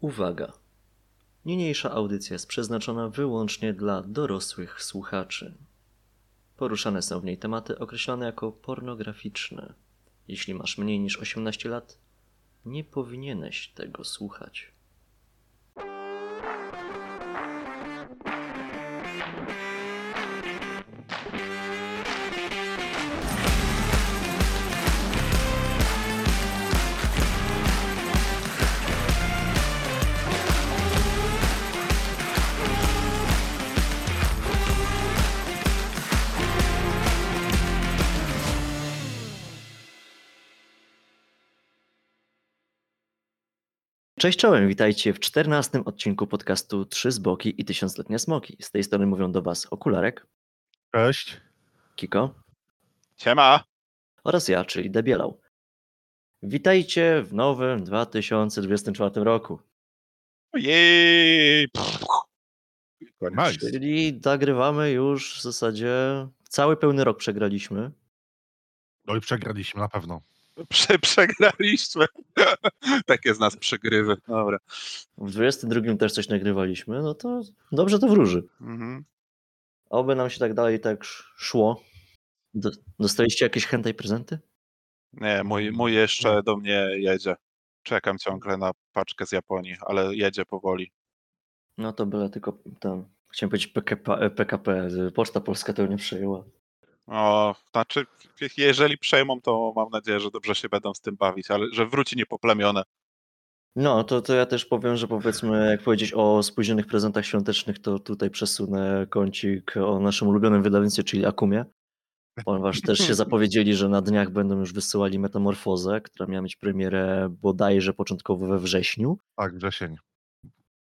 Uwaga! Niniejsza audycja jest przeznaczona wyłącznie dla dorosłych słuchaczy. Poruszane są w niej tematy określone jako pornograficzne. Jeśli masz mniej niż 18 lat, nie powinieneś tego słuchać. Cześć czołem, witajcie w czternastym odcinku podcastu Trzy Zboki i Tysiącletnie Smoki. Z tej strony mówią do Was Okularek, Cześć. Kiko Siema! oraz ja, czyli Debielał. Witajcie w nowym 2024 roku, Jej! Nice. czyli nagrywamy już w zasadzie cały pełny rok przegraliśmy. No i przegraliśmy na pewno. Prze przegraliśmy. Takie z nas przegrywy. Dobra. W 22 też coś nagrywaliśmy, no to dobrze to wróży. Mhm. Oby nam się tak dalej tak sz- szło. Do- Dostaliście jakieś hentai prezenty? Nie, mój, mój jeszcze do mnie jedzie. Czekam ciągle na paczkę z Japonii, ale jedzie powoli. No to byle tylko tam, chciałem powiedzieć PKP, PKP, Poczta Polska to nie przejęła. O, znaczy, jeżeli przejmą, to mam nadzieję, że dobrze się będą z tym bawić, ale że wróci niepoplamione. No, to, to ja też powiem, że powiedzmy, jak powiedzieć o spóźnionych prezentach świątecznych, to tutaj przesunę kącik o naszym ulubionym wydawnictwie, czyli Akumie, ponieważ też się zapowiedzieli, że na dniach będą już wysyłali Metamorfozę, która miała mieć premierę bodajże początkowo we wrześniu. Tak, wrzesień.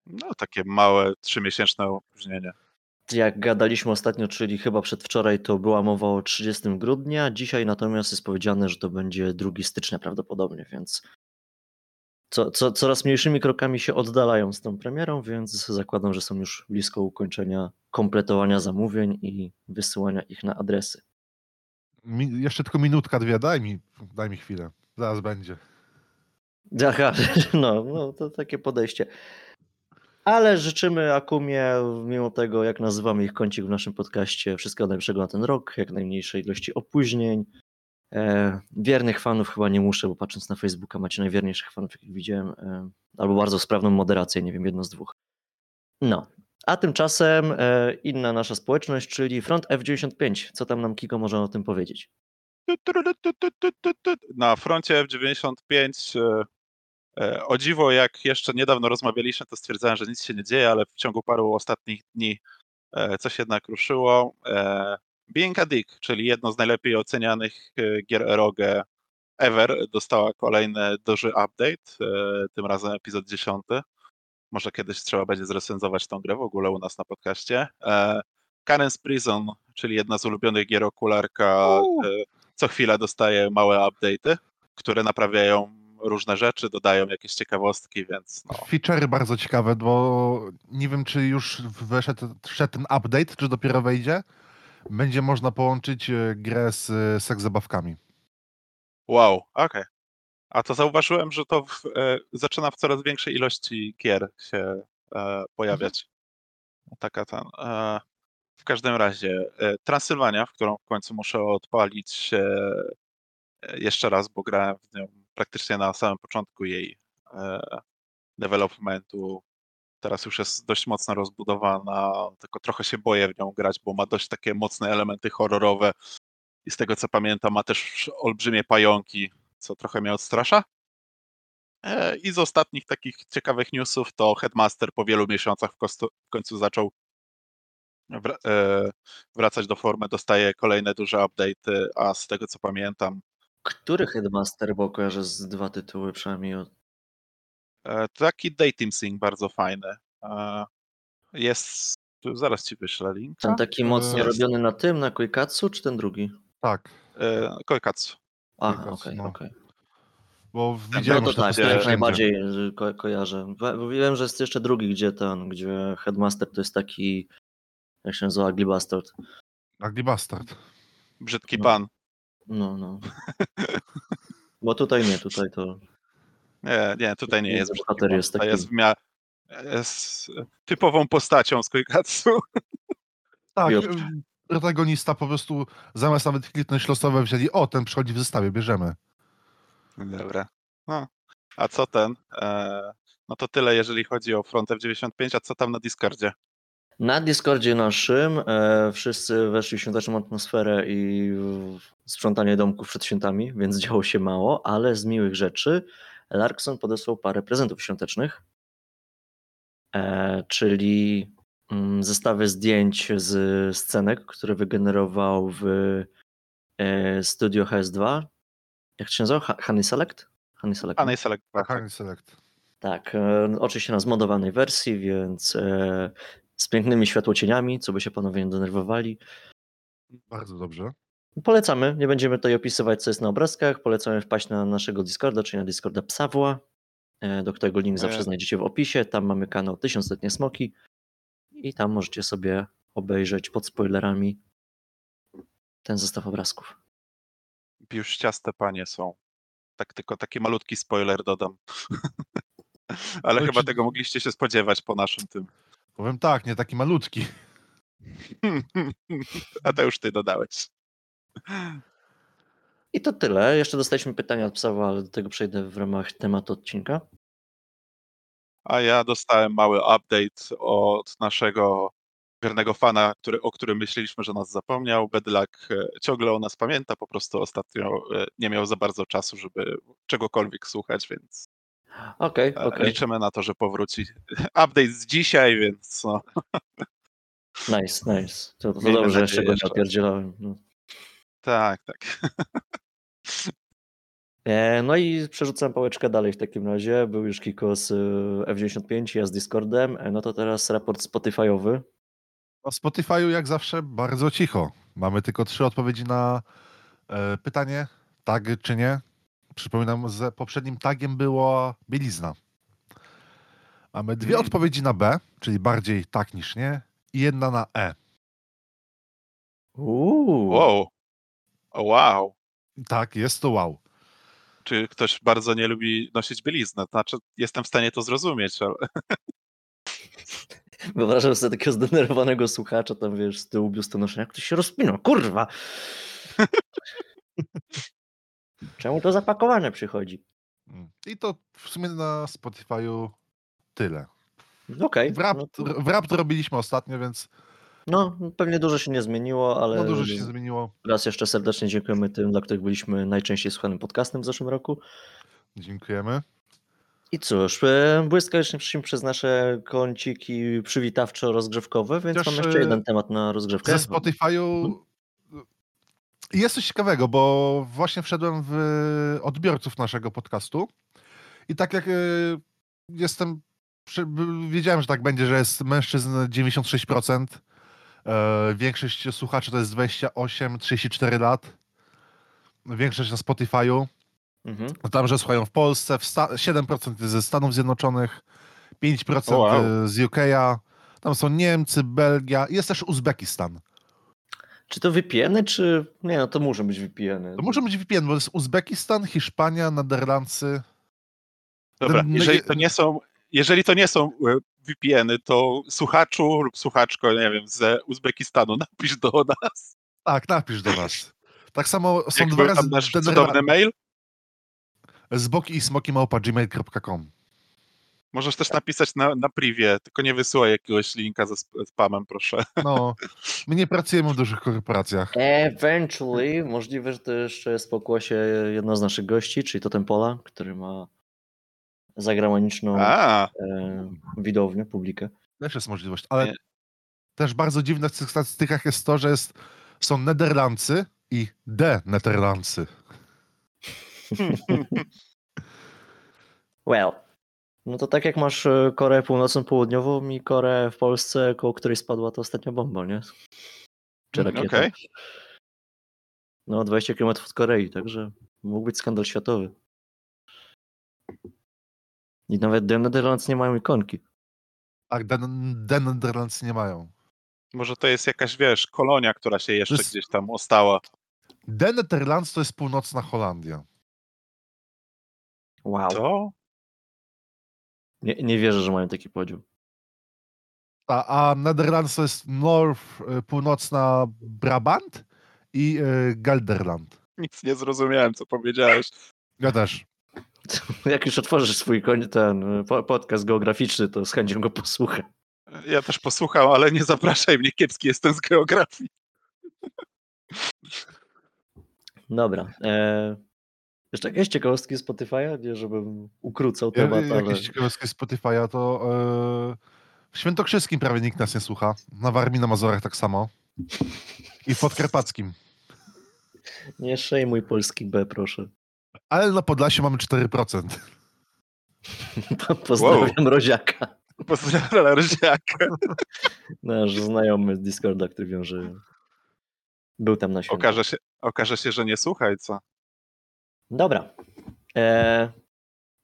No, takie małe, trzymiesięczne opóźnienie. Jak gadaliśmy ostatnio, czyli chyba przedwczoraj, to była mowa o 30 grudnia, dzisiaj natomiast jest powiedziane, że to będzie 2 stycznia prawdopodobnie, więc co, co, coraz mniejszymi krokami się oddalają z tą premierą, więc zakładam, że są już blisko ukończenia kompletowania zamówień i wysyłania ich na adresy. Mi, jeszcze tylko minutka, dwie, daj mi, daj mi chwilę. Zaraz będzie. Aha, no, no to takie podejście. Ale życzymy Akumie, mimo tego jak nazywamy ich kącik w naszym podcaście, wszystkiego najlepszego na ten rok, jak najmniejszej ilości opóźnień. E, wiernych fanów chyba nie muszę, bo patrząc na Facebooka macie najwierniejszych fanów, jakich widziałem, e, albo bardzo sprawną moderację, nie wiem, jedno z dwóch. No, a tymczasem e, inna nasza społeczność, czyli Front F95. Co tam nam Kiko może o tym powiedzieć? Na froncie F95 e, o dziwo, jak jeszcze niedawno rozmawialiśmy, to stwierdzałem, że nic się nie dzieje, ale w ciągu paru ostatnich dni e, coś jednak ruszyło. E, Being a Dick, czyli jedno z najlepiej ocenianych e, gier ROG ever, dostała kolejny duży update, e, tym razem epizod 10. Może kiedyś trzeba będzie zrecenzować tą grę w ogóle u nas na podcaście. E, Karen's Prison, czyli jedna z ulubionych gier okularka, e, co chwilę dostaje małe update'y, które naprawiają różne rzeczy, dodają jakieś ciekawostki, więc no. Feature'y bardzo ciekawe, bo nie wiem, czy już weszedł wszedł ten update, czy dopiero wejdzie. Będzie można połączyć e, grę z e, seks zabawkami. Wow, okej. A to zauważyłem, że to w, e, zaczyna w coraz większej ilości gier się e, pojawiać. Taka ten. E, w każdym razie, e, Transylwania, w którą w końcu muszę odpalić jeszcze raz, bo grałem w nią praktycznie na samym początku jej e, developmentu. Teraz już jest dość mocno rozbudowana, tylko trochę się boję w nią grać, bo ma dość takie mocne elementy horrorowe. I z tego co pamiętam, ma też olbrzymie pająki, co trochę mnie odstrasza. E, I z ostatnich takich ciekawych newsów to Headmaster po wielu miesiącach w, końcu zaczął e, wracać do formy, dostaje kolejne duże update'y, a z tego co pamiętam, Który Headmaster, bo kojarzę z dwa tytuły przynajmniej od e, taki dating sim bardzo fajny. E, Jest, zaraz ci wyślę link. Ten taki mocno Jest. robiony na tym, na Koikatsu, czy ten drugi? Tak, E, Koikatsu. Aha, okej, no. okej. bo No widziałem to tak, to jak wszędzie. najbardziej ko kojarzę. Wiem, że jest jeszcze drugi, gdzie ten, gdzie Headmaster to jest taki, jak się nazywa, Ugly Bastard. Ugly Bastard. Brzydki No. pan. No, no. Bo tutaj nie, tutaj to Nie, nie, tutaj nie jest bohater jest taki- jest, w mia... jest typową postacią z Koikatsu. Tak, y, protagonista po prostu zamiast nawet kliknąć losowe wzięli, o, ten przychodzi w zestawie, bierzemy. Dobra. No. A co ten? E, no to tyle, jeżeli chodzi o Front F95, a co tam na Discordzie? Na Discordzie naszym e, wszyscy weszli w świąteczną atmosferę i w sprzątanie domków przed świętami, więc działo się mało, ale z miłych rzeczy Larkson podesłał parę prezentów świątecznych, e, czyli mm, zestawy zdjęć z scenek, które wygenerował w e, Studio HS2. Jak to się nazywa? Honey Select? Honey Select. Nie? Select. Tak, tak. Honey Select. Tak, e, oczywiście na zmodowanej wersji, więc e, z pięknymi światłocieniami, co by się panowie nie denerwowali. Bardzo dobrze. Polecamy, nie będziemy tutaj opisywać, co jest na obrazkach. Polecamy wpaść na naszego Discorda, czyli na Discorda Psawła, e, do którego link zawsze E. znajdziecie w opisie. Tam mamy kanał Tysiącletnie Smoki i tam możecie sobie obejrzeć pod spoilerami ten zestaw obrazków. Piuszciaste panie są. Tak, tylko taki malutki spoiler dodam. Ale chyba czy- tego mogliście się spodziewać po naszym tym. Powiem tak, nie taki malutki. A to już ty dodałeś. I to tyle. Jeszcze dostaliśmy pytania od Psawła, ale do tego przejdę w ramach tematu odcinka. A ja dostałem mały update od naszego wiernego fana, który, o którym myśleliśmy, że nas zapomniał. Bedlak e, ciągle o nas pamięta, po prostu ostatnio e, nie miał za bardzo czasu, żeby czegokolwiek słuchać, więc Okej, e, okej. liczymy na to, że powróci. Update z dzisiaj, więc no, Nice, nice. To, to dobrze, jeszcze go nie opierdzielałem. No. Tak, tak. E, No i przerzucam pałeczkę dalej w takim razie. Był już Kiko z e, F95, ja z Discordem. E, No to teraz raport Spotify'owy. Na Spotify'u jak zawsze bardzo cicho. Mamy tylko trzy odpowiedzi na e, pytanie, tak czy nie. Przypominam, z poprzednim tagiem była bielizna. Mamy dwie Mm. odpowiedzi na B, czyli bardziej tak niż nie, i jedna na E. Uuu. Wow. Wow. Tak, jest to wow. Czy ktoś bardzo nie lubi nosić bieliznę? Znaczy, jestem w stanie to zrozumieć, ale Wyobrażam sobie takiego zdenerwowanego słuchacza tam, wiesz, z tyłu biustonoszenia. Jak to się rozpina? Kurwa! Czemu to zapakowane przychodzi? Mm. I to w sumie na Spotify'u tyle. Okej. W rap, no, to- w rap to robiliśmy ostatnio, więc no, pewnie dużo się nie zmieniło, ale no dużo się zmieniło. raz jeszcze serdecznie dziękujemy tym, dla których byliśmy najczęściej słuchanym podcastem w zeszłym roku. Dziękujemy. I cóż, e, błyskawicznie przeszliśmy przez nasze kąciki przywitawczo-rozgrzewkowe, więc Chociaż, mam jeszcze e, jeden temat na rozgrzewkę. Ze Spotify'u jest coś ciekawego, bo właśnie wszedłem w odbiorców naszego podcastu i tak jak e, jestem, wiedziałem, że tak będzie, że jest mężczyzn 96%, e, większość słuchaczy to jest 28-34 lat, większość na Spotify'u, Mhm. tam, że słuchają w Polsce, w sta- 7% ze Stanów Zjednoczonych, 5% O, wow. e, z UK'a, tam są Niemcy, Belgia, jest też Uzbekistan. Czy to VPN-y, czy... Nie, no to muszą być VPN-y. To może być VPN, bo to jest Uzbekistan, Hiszpania, Niderlandy. Dobra, Ten- jeżeli to nie są, jeżeli to nie są e, VPN-y, to słuchaczu lub słuchaczko, nie wiem, z Uzbekistanu, napisz do nas. Tak, napisz do nas. Tak samo są Jak dwa razy tam nasz ten cudowny mail. z boki i smoki małpa gmail.com. Możesz też napisać na, na privie, tylko nie wysyłaj jakiegoś linka ze sp- spamem, proszę. No, my nie pracujemy w dużych korporacjach. Eventually, możliwe, że to jeszcze jest w pokłosie jedno z naszych gości, czyli to ten Pola, który ma zagraniczną e, widownię, publikę. Też jest możliwość, ale Nie. też bardzo dziwne w tych statystykach jest to, że jest, są Nederlandcy i de Nederlandcy. Well. No to tak jak masz e, Koreę Północną, Południową i Koreę w Polsce, koło której spadła to ostatnia bomba, nie? Czy Mm, rakieta. okej. No 20 km od Korei, także mógł być skandal światowy. I nawet The Netherlands nie mają ikonki. Tak, de, de Nederlandcy nie mają. może to jest jakaś, wiesz, kolonia, która się jeszcze jest- gdzieś tam ostała. De Nederlands to jest północna Holandia. Wow. To? Nie, nie wierzę, że mają taki podział. A, a Netherlands to jest North, y, północna Brabant i y, Gelderland. Nic nie zrozumiałem, co powiedziałeś. Ja też. Jak już otworzysz swój ten po- podcast geograficzny, to z chęcią go posłucham. Ja też posłucham, ale nie zapraszaj mnie, kiepski jestem z geografii. Dobra. E, jeszcze jakieś ciekawostki Spotify'a? Nie, żebym ukrócał Ja, temat, ale... jakieś ciekawostki Spotify'a to y, w Świętokrzyskim prawie nikt nas nie słucha. Na Warmii na Mazurach tak samo. I w Podkarpackim. Nie szejmuj polski B, proszę. Ale na Podlasiu mamy 4%. Pozdrawiam Roziaka. Pozdrawiam Ryziaka. Nasz znajomy z Discorda, który wiem, że był tam na święcie. Okaże się, okaże się, że nie słuchaj, co? Dobra. E,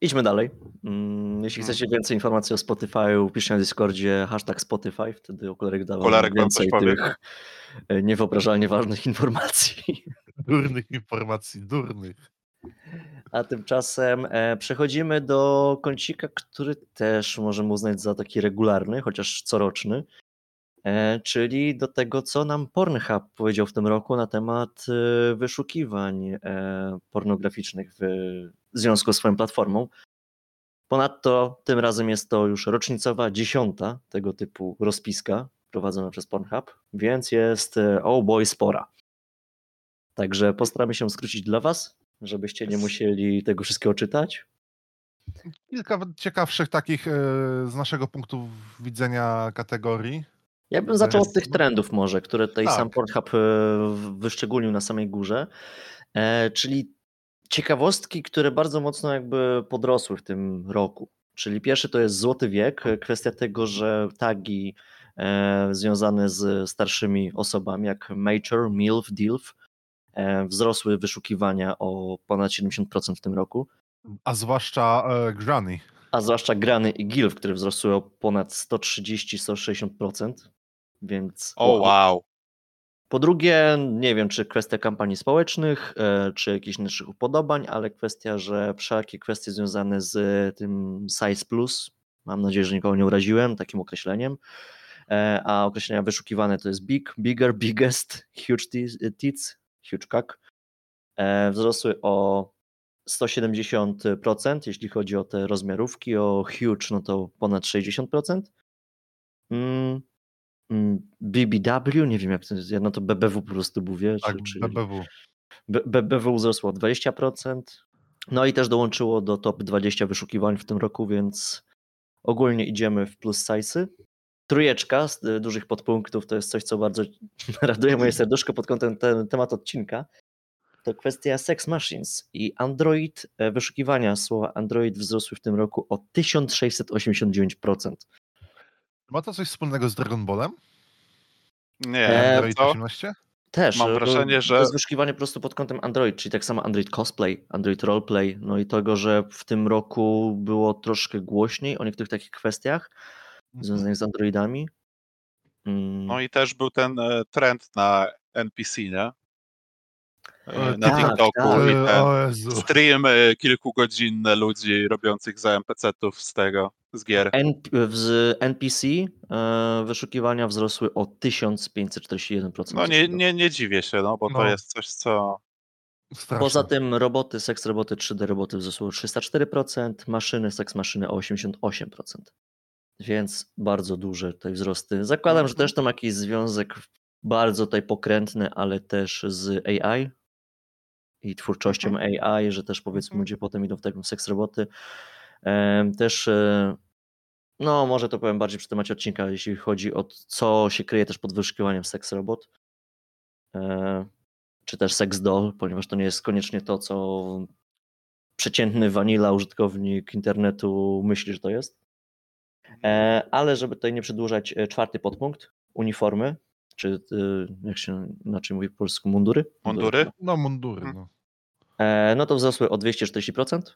idźmy dalej. Mm, Jeśli chcecie więcej informacji o Spotify'u, piszcie na Discordzie hashtag Spotify, wtedy okularek da wam Okularek więcej tych e, niewyobrażalnie ważnych informacji. Durnych informacji, durnych. A tymczasem e, przechodzimy do kącika, który też możemy uznać za taki regularny, chociaż coroczny, e, czyli do tego, co nam Pornhub powiedział w tym roku na temat e, wyszukiwań pornograficznych w związku z swoją platformą. Ponadto tym razem jest to już rocznicowa dziesiąta tego typu rozpiska prowadzona przez Pornhub, więc jest oh boy spora. Także postaramy się skrócić dla Was, żebyście nie musieli tego wszystkiego czytać. Kilka ciekawszych takich e, z naszego punktu widzenia kategorii. Ja bym zaczął od tych trendów może, które tutaj Tak. sam Pornhub e, wyszczególnił na samej górze, e, czyli ciekawostki, które bardzo mocno jakby podrosły w tym roku. Czyli pierwszy to jest złoty wiek, kwestia tego, że tagi e, związane z starszymi osobami, jak Major, MILF, DILF, wzrosły wyszukiwania o ponad 70% w tym roku. A zwłaszcza e, Granny. a zwłaszcza grany i GILF, które wzrosły o ponad 130-160%, więc O, wow. po drugie, nie wiem, czy kwestia kampanii społecznych, e, czy jakichś naszych upodobań, ale kwestia, że wszelkie kwestie związane z tym Size Plus, mam nadzieję, że nikogo nie uraziłem takim określeniem, e, a określenia wyszukiwane to jest big, bigger, biggest, huge ti- tits, huge cock, e, wzrosły o 170%, jeśli chodzi o te rozmiarówki, o huge no to ponad 60%. Mm, mm, BBW, nie wiem jak to jest, no to BBW po prostu mówię. Tak, czy, BBW. BBW wzrosło o 20%. No i też dołączyło do top 20 wyszukiwań w tym roku, więc ogólnie idziemy w plus size'y. Trójeczka z y, dużych podpunktów to jest coś, co bardzo raduje moje serduszko pod kątem ten temat odcinka. To kwestia Sex Machines i Android, e, wyszukiwania słowa Android wzrosły w tym roku o 1689%. Ma to coś wspólnego z Dragon Ballem? Nie, E, Android co? 18? Też. Mam e, wrażenie, to, że- To jest wyszukiwanie po prostu pod kątem Android, czyli tak samo Android Cosplay, Android Roleplay, no i tego, że w tym roku było troszkę głośniej o niektórych takich kwestiach. Związanych z Androidami. Mm, No i też był ten e, trend na NPC, nie? E, E, Na tak, TikToku tak. i ten stream kilkugodzinny ludzi robiących za NPC-ów z tego, z gier. N- z NPC wyszukiwania wzrosły o 1541%. No nie, nie, nie dziwię się, no bo to No. jest coś, co... Straszne. Poza tym roboty, seks roboty, 3D roboty wzrosły o 304%, maszyny, seks maszyny o 88%. Więc bardzo duże tutaj wzrosty. Zakładam, że Mhm. też to ma jakiś związek bardzo tutaj pokrętny, ale też z AI i twórczością AI, że też powiedzmy Mhm. ludzie potem idą w taką seks roboty. Też e, no może to powiem bardziej przy temacie odcinka, jeśli chodzi o co się kryje też pod wyszukiwaniem seks robot. E, czy też sex doll, ponieważ to nie jest koniecznie to, co przeciętny vanilla użytkownik internetu myśli, że to jest. E, ale żeby tutaj nie przedłużać, e, czwarty podpunkt, uniformy, czy e, jak się inaczej mówi po polsku, mundury? Mundury? No mundury, Mhm. no. No to wzrosły o 240%,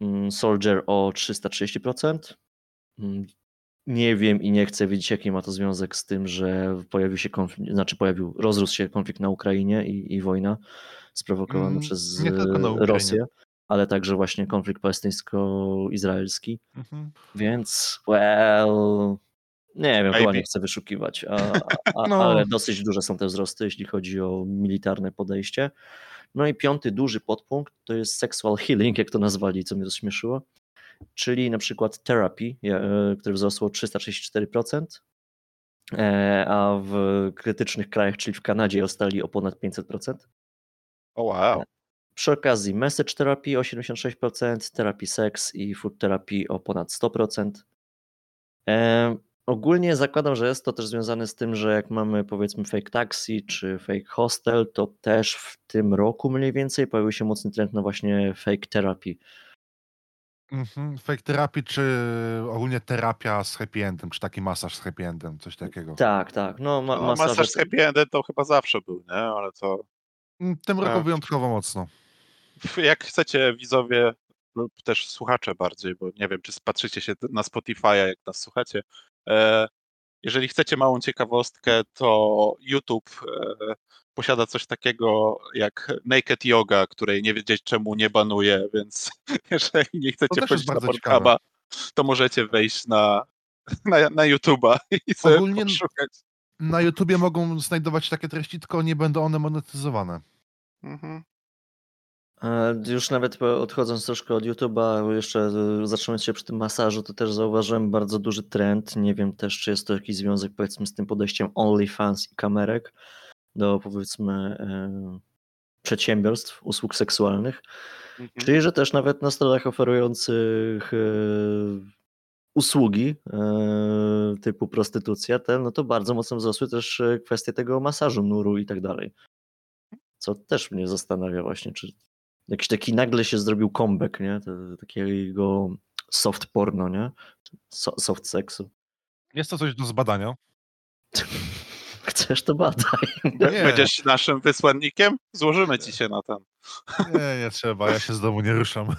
mm, Soldier o 330%. Mm, Nie wiem i nie chcę wiedzieć, jaki ma to związek z tym, że pojawił się konflikt, znaczy pojawił, rozrósł się konflikt na Ukrainie i, i wojna sprowokowana Mm, przez nie tylko na Ukrainie. Rosję. Ale także właśnie konflikt palestyńsko-izraelski. Mhm. Więc, well, nie wiem, chyba nie chcę wyszukiwać, a, a, No. ale dosyć duże są te wzrosty, jeśli chodzi o militarne podejście. No i piąty duży podpunkt to jest sexual healing, jak to nazwali, co mnie rozśmieszyło, czyli na przykład therapy, e, które wzrosło 334%, e, a w krytycznych krajach, czyli w Kanadzie i Australii o ponad 500%. O wow. Przy okazji message therapy o 76%, terapii seks i food therapy o ponad 100%. E, ogólnie zakładam, że jest to też związane z tym, że jak mamy powiedzmy fake taxi czy fake hostel, to też w tym roku mniej więcej pojawił się mocny trend na właśnie fake therapy. Mhm. Fake terapii, czy ogólnie terapia z happy endem, czy taki masaż z happy endem, coś takiego. Tak, tak. No, ma, No, masaże- masaż z happy endem to chyba zawsze był, nie? Ale to Mm, W tym roku wyjątkowo mocno. Jak chcecie widzowie lub też słuchacze bardziej, bo nie wiem, czy patrzycie się na Spotify'a, jak nas słuchacie. E, jeżeli chcecie małą ciekawostkę, to YouTube e, posiada coś takiego jak Naked Yoga, której nie wiedzieć czemu nie banuje, więc jeżeli nie chcecie wchodzić na Pornhuba, to możecie wejść na, na, na YouTube'a i sobie Ogólnie- poszukać. Na YouTubie mogą znajdować takie treści, tylko nie będą one monetyzowane. Mhm. Już nawet odchodząc troszkę od YouTube'a, jeszcze e, zatrzymując się przy tym masażu, to też zauważyłem bardzo duży trend. Nie wiem też, czy jest to jakiś związek powiedzmy z tym podejściem OnlyFans i kamerek do powiedzmy e, przedsiębiorstw usług seksualnych. Mhm. Czyli, że też nawet na stronach oferujących e, usługi typu prostytucja, te, no to bardzo mocno wzrosły też kwestie tego masażu, nuru i tak dalej. Co też mnie zastanawia właśnie, czy jakiś taki nagle się zrobił comeback, nie? Takiego soft porno, nie? So, soft seksu. Jest to coś do zbadania. Chcesz to badaj. Nie. Będziesz naszym wysłannikiem? Złożymy ci się na ten. Nie, nie trzeba, ja się z domu nie ruszam.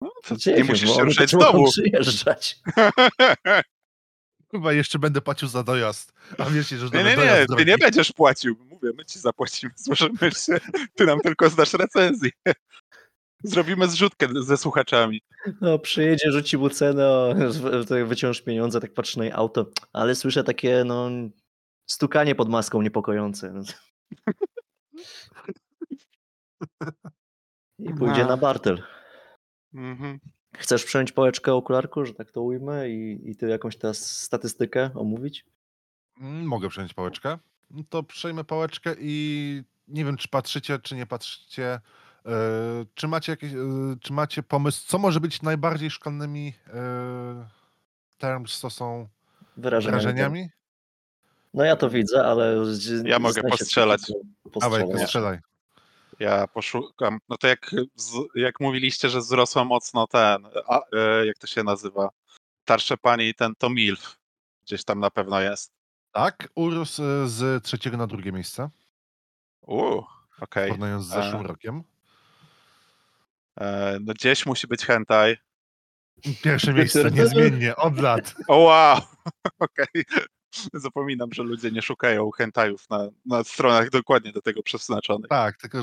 No, to nie musisz się ruszać z domu. przyjeżdżać. Chyba jeszcze będę płacił za dojazd. A wiecie, że Nie, nie, nie, ty nie będziesz płacił. My ci zapłacimy, złożymy się. Ty nam tylko zdasz recenzję. Zrobimy zrzutkę ze słuchaczami. No, przyjedzie, rzuci mu cenę, wyciąż pieniądze, tak patrzy na jej auto, ale słyszę takie, no, stukanie pod maską niepokojące. No. I pójdzie A. na bartel. Mhm. Chcesz przejąć pałeczkę okularku, że tak to ujmę i, i ty jakąś teraz statystykę omówić? Mm, Mogę przejąć pałeczkę. No To przejmę pałeczkę i nie wiem, czy patrzycie, czy nie patrzycie. e, Czy macie, jakieś, e, czy macie pomysł, co może być najbardziej szkolnymi e, terms, to są Wyrażeniami. wrażeniami? No ja to widzę, ale... Ja mogę postrzelać. Dawaj, postrzelać. strzelaj. Ja poszukam. No to jak, jak mówiliście, że wzrosła mocno ten, a, jak to się nazywa? Starsze pani i ten to MILF. Gdzieś tam na pewno jest. Tak, urósł e, z trzeciego na drugie miejsce, Uuu, okej. porównując z zeszłym A. rokiem. E, No gdzieś musi być hentai. Pierwsze miejsce, niezmiennie, od lat. O wow! Okej. Zapominam, że ludzie nie szukają hentajów na, na stronach dokładnie do tego przeznaczonych. Tak, tylko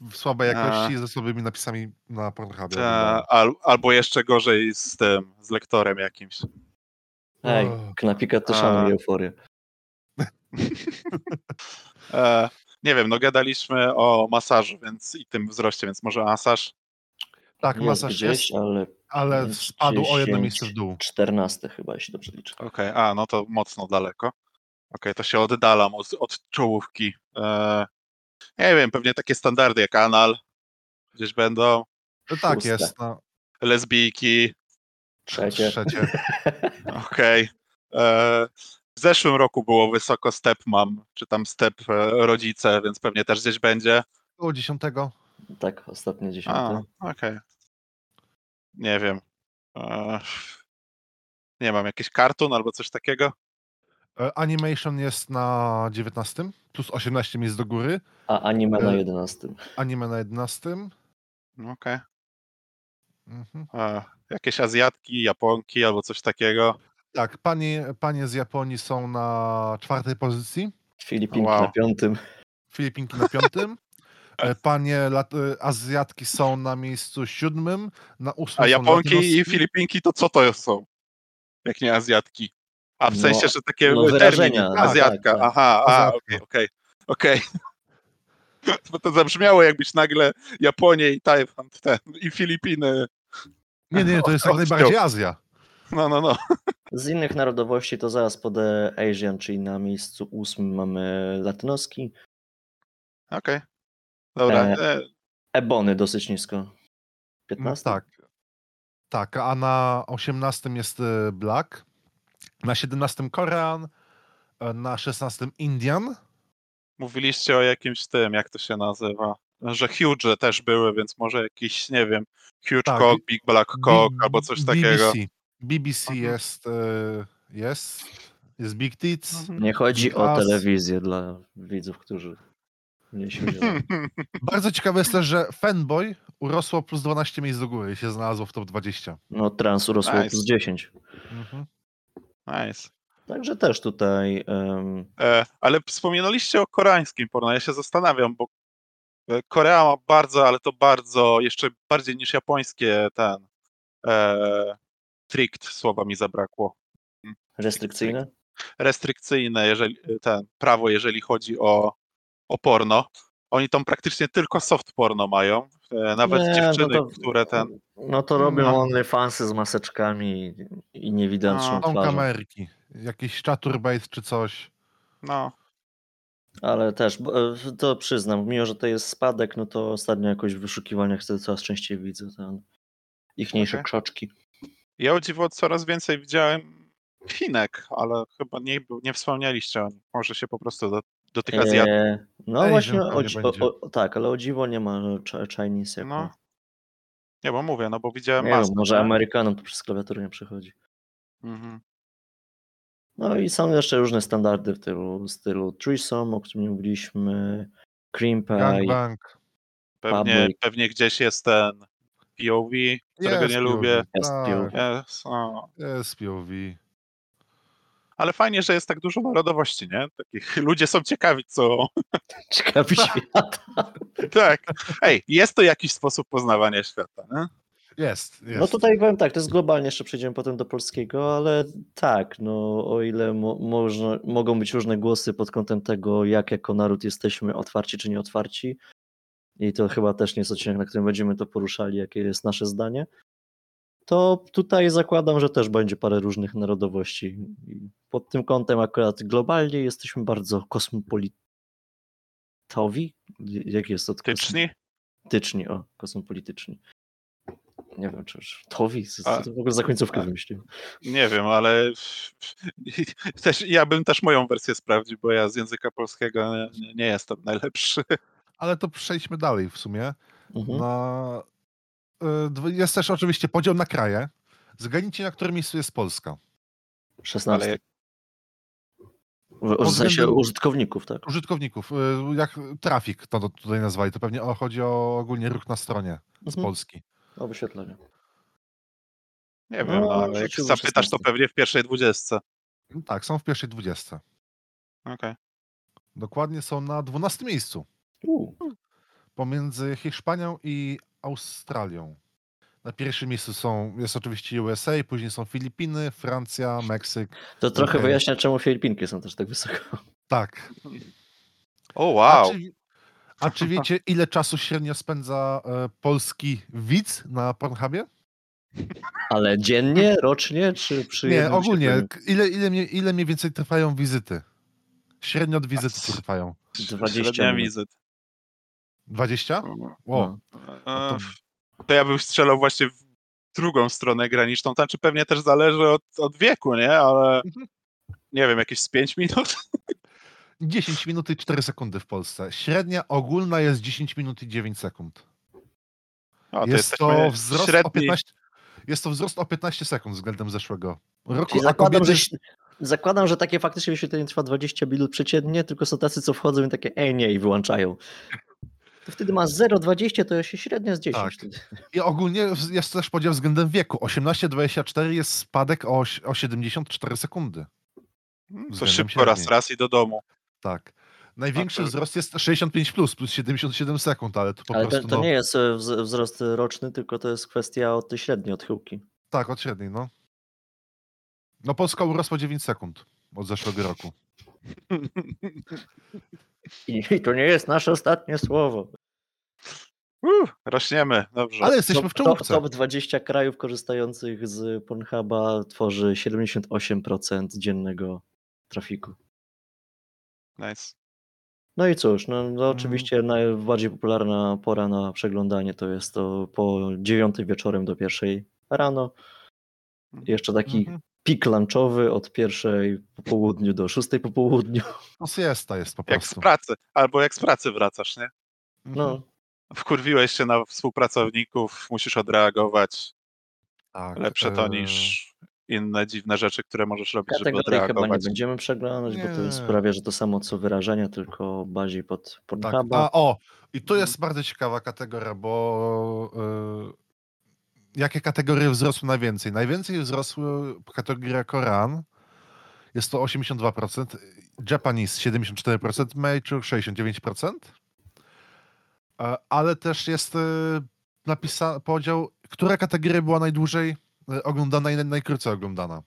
w słabej A. jakości ze słabymi napisami na Pornhubie. Ta, al, albo jeszcze gorzej z tym, z lektorem jakimś. Ej, knapika to A. szanuje euforię. E, nie wiem, no gadaliśmy o masażu więc i tym wzroście, więc może masaż. Tak, Jest masaż gdzieś, jest, ale ale jest spadł o jedno 10, miejsce w dół. 14 chyba, jeśli dobrze liczę. Okej, a no to mocno daleko. Okej, to się oddalam od, od czołówki. E, nie wiem, pewnie takie standardy jak anal gdzieś będą, No tak Szóste. jest, no, lesbijki, Trzecie. trzecie. Okej. E, W zeszłym roku było wysoko step mam, czy tam step e, rodzice, więc pewnie też gdzieś będzie. Koło dziesiątego. Tak, ostatnie dziesiąte. okej. Nie wiem. E, Nie mam, jakiś kartun albo coś takiego? E, Animation jest na 19, plus 18 miejsc do góry. A anime na E, 11. Anime na 11. No, Okej. Mhm. E, Jakieś Azjatki, Japonki albo coś takiego. Tak, panie, panie z Japonii są na czwartej pozycji, Filipinki Wow. na piątym. Filipinki na piątym. E, Panie lat, e, Azjatki są na miejscu siódmym, na ósmym A Japonki i. Filipinki to co to są? Jak nie Azjatki. A w No, sensie, że takie no. Tak, Azjatka. tak, tak. Aha, a, okej, okej. okej. Bo to zabrzmiało jakbyś nagle Japonię i Tajwan ten, i Filipiny. Nie, nie, to jest jak najbardziej Azja. No, no, no. Z innych narodowości to zaraz podę Asian, czyli na miejscu ósmym mamy latynoski. Okej. Dobra. E, E, Ebony dosyć nisko. No, 15? tak. Tak, a na 18 jest e, Black, na 17 Korean, e, na 16 Indian. mówiliście o jakimś tym, jak to się nazywa? Że huge też były, więc może jakiś, nie wiem, huge Tak, cock, big black cock B- albo coś BBC. takiego. BBC Mhm. jest, e, jest, jest Big Tits. Mhm. Nie chodzi o telewizję dla widzów, którzy nie siedzieli. Bardzo ciekawe jest też, że Fanboy urosło plus 12 miejsc do góry i się znalazło w top 20. No trans urosło Nice. plus 10. Mhm. Nice. Także też tutaj em, E, ale wspominaliście o koreańskim porno. Ja się zastanawiam, bo e, Korea ma bardzo, ale to bardzo, jeszcze bardziej niż japońskie, ten e, tricked słowa mi zabrakło. restrykcyjne. Restrykcyjne, jeżeli ten prawo, jeżeli chodzi o, o porno. Oni tam praktycznie tylko soft porno mają. E, nawet Nie, no dziewczyny, to- które ten. No to robią No. OnlyFansy z maseczkami i niewidoczną No. Twarzą. kamerki, jakiś chaturbate czy coś. No, Ale też, e, to przyznam, mimo że to jest spadek, no to ostatnio jakoś w wyszukiwaniach wtedy coraz częściej widzę ten ichniejsze Okej. krzoczki. Ja o dziwo coraz więcej widziałem Chinek, ale chyba nie, nie wspomnieliście o nich. Może się po prostu do, do tych Azjatów. E, no Asian właśnie, o, o, o, tak, ale o dziwo nie ma Ch- Chinese jako. No, Nie, bo mówię, no bo widziałem nie maskę. może nie? Amerykanom to przez klawiaturę nie przechodzi. Mhm. No i są jeszcze różne standardy w stylu, stylu threesome, o którym mówiliśmy, cream pie. Pewnie, Public. pewnie gdzieś jest ten POV, którego Jest nie POV, lubię. Jest Tak, POV. Jest, no. jest POV. Ale fajnie, że jest tak dużo narodowości, nie? Takich ludzie są ciekawi, co. ciekawy świat. tak. Ej, jest to jakiś sposób poznawania świata, nie? Jest, jest. No tutaj powiem tak, to jest globalnie, jeszcze przejdziemy potem do polskiego, ale tak, no o ile mo, można, mogą być różne głosy pod kątem tego, jak jako naród jesteśmy otwarci czy nieotwarci i to chyba też nie jest odcinek, na którym będziemy to poruszali, jakie jest nasze zdanie, to tutaj zakładam, że też będzie parę różnych narodowości. Pod tym kątem akurat globalnie jesteśmy bardzo kosmopolitowi. Jak jest to? Tyczni? Polityczni, o, kosmopolityczni. Nie wiem, czy już Towi, co to w ogóle za końcówkę a- wymyślił. Nie wiem, ale też, ja bym też moją wersję sprawdził, bo ja z języka polskiego nie, nie jestem najlepszy. Ale to przejdźmy dalej w sumie. Mhm. Na... y, Jest też oczywiście podział na kraje. Zgadnijcie, na którym miejscu jest Polska. 16. Ale W, w sensie użytkowników, tak? Użytkowników, y, jak trafik to to tutaj nazwali, to pewnie o- chodzi o ogólnie ruch na stronie z Mhm. Polski. O wyświetlenie. nie wiem, No, no, ale jak zapytasz, to 16. pewnie w pierwszej dwudziestce. Tak, są w pierwszej dwudziestce. Okej. Dokładnie są na 12 miejscu. U, Pomiędzy Hiszpanią i Australią. Na pierwszym miejscu są, jest oczywiście USA, później są Filipiny, Francja, Meksyk. to trochę Okej. wyjaśnia, czemu Filipinki są też tak wysoko. Tak. O, A, wow. czy, a czy wiecie, ile czasu średnio spędza e, polski widz na Pornhubie? Ale dziennie, rocznie, czy przy Nie, ogólnie. Ile, ile, mniej- ile mniej więcej trwają wizyty? Średnio od wizyty c- trwają. 20 Średnia minut. wizyt. 20? No. Ło, E, to- ja bym strzelał właśnie w drugą stronę graniczną. Znaczy pewnie też zależy od, od wieku, nie? Ale Mhm. nie wiem, jakieś z 5 minut? 10 minut i 4 sekundy w Polsce. Średnia ogólna jest 10 minut i 9 sekund. O, jest to wzrost o średni. 15, jest to wzrost o 15 sekund względem zeszłego roku. Zakładam, że, kobiety- zakładam, że takie faktycznie wyświetlenie trwa 20 minut przeciętnie, tylko są tacy, co wchodzą i takie ej nie i wyłączają. To wtedy ma 0,20, to się średnia z 10. Tak. wtedy. I ogólnie jest też podział względem wieku. 18-24 jest spadek o, o 74 sekundy. Mm, To względem szybko raz, średniej. raz i do domu. Tak. Największy to- wzrost jest 65 plus, plus 77 sekund, ale to po Ale prostu to, to no, nie jest e, wz- wzrost roczny, tylko to jest kwestia od średniej odchyłki. tak, od średniej, no. No Polska urosła 9 sekund od zeszłego roku. I, to nie jest nasze ostatnie słowo. Uh, rośniemy, dobrze. Ale jesteśmy w top, czołówce. top 20 krajów korzystających z Pornhuba tworzy 78% dziennego trafiku. Nice. No i cóż, no, Mm. no oczywiście najbardziej popularna pora na przeglądanie to jest to po 9 wieczorem do pierwszej rano. Jeszcze taki Mhm. Pik lunchowy od pierwszej po południu do szóstej po południu. No siesta jest po Jak z prostu. pracy, albo jak z pracy wracasz, nie? Mhm. No, Wkurwiłeś się na współpracowników, musisz odreagować. tak, Lepsze to niż inne dziwne rzeczy, które możesz robić, żeby kategorii chyba nie odreagować. będziemy przeglądać, bo to prawie, że to samo co wyrażenia, tylko bardziej pod Tak. Pornhuba. A o, i tu Mhm. jest bardzo ciekawa kategoria, bo e, jakie kategorie wzrosły najwięcej? Najwięcej wzrosły kategoria Koran, jest to 82%, Japanese 74%, Mature 69%, e, ale też jest napisany podział, która kategoria była najdłużej e, oglądana i naj- najkrócej oglądana.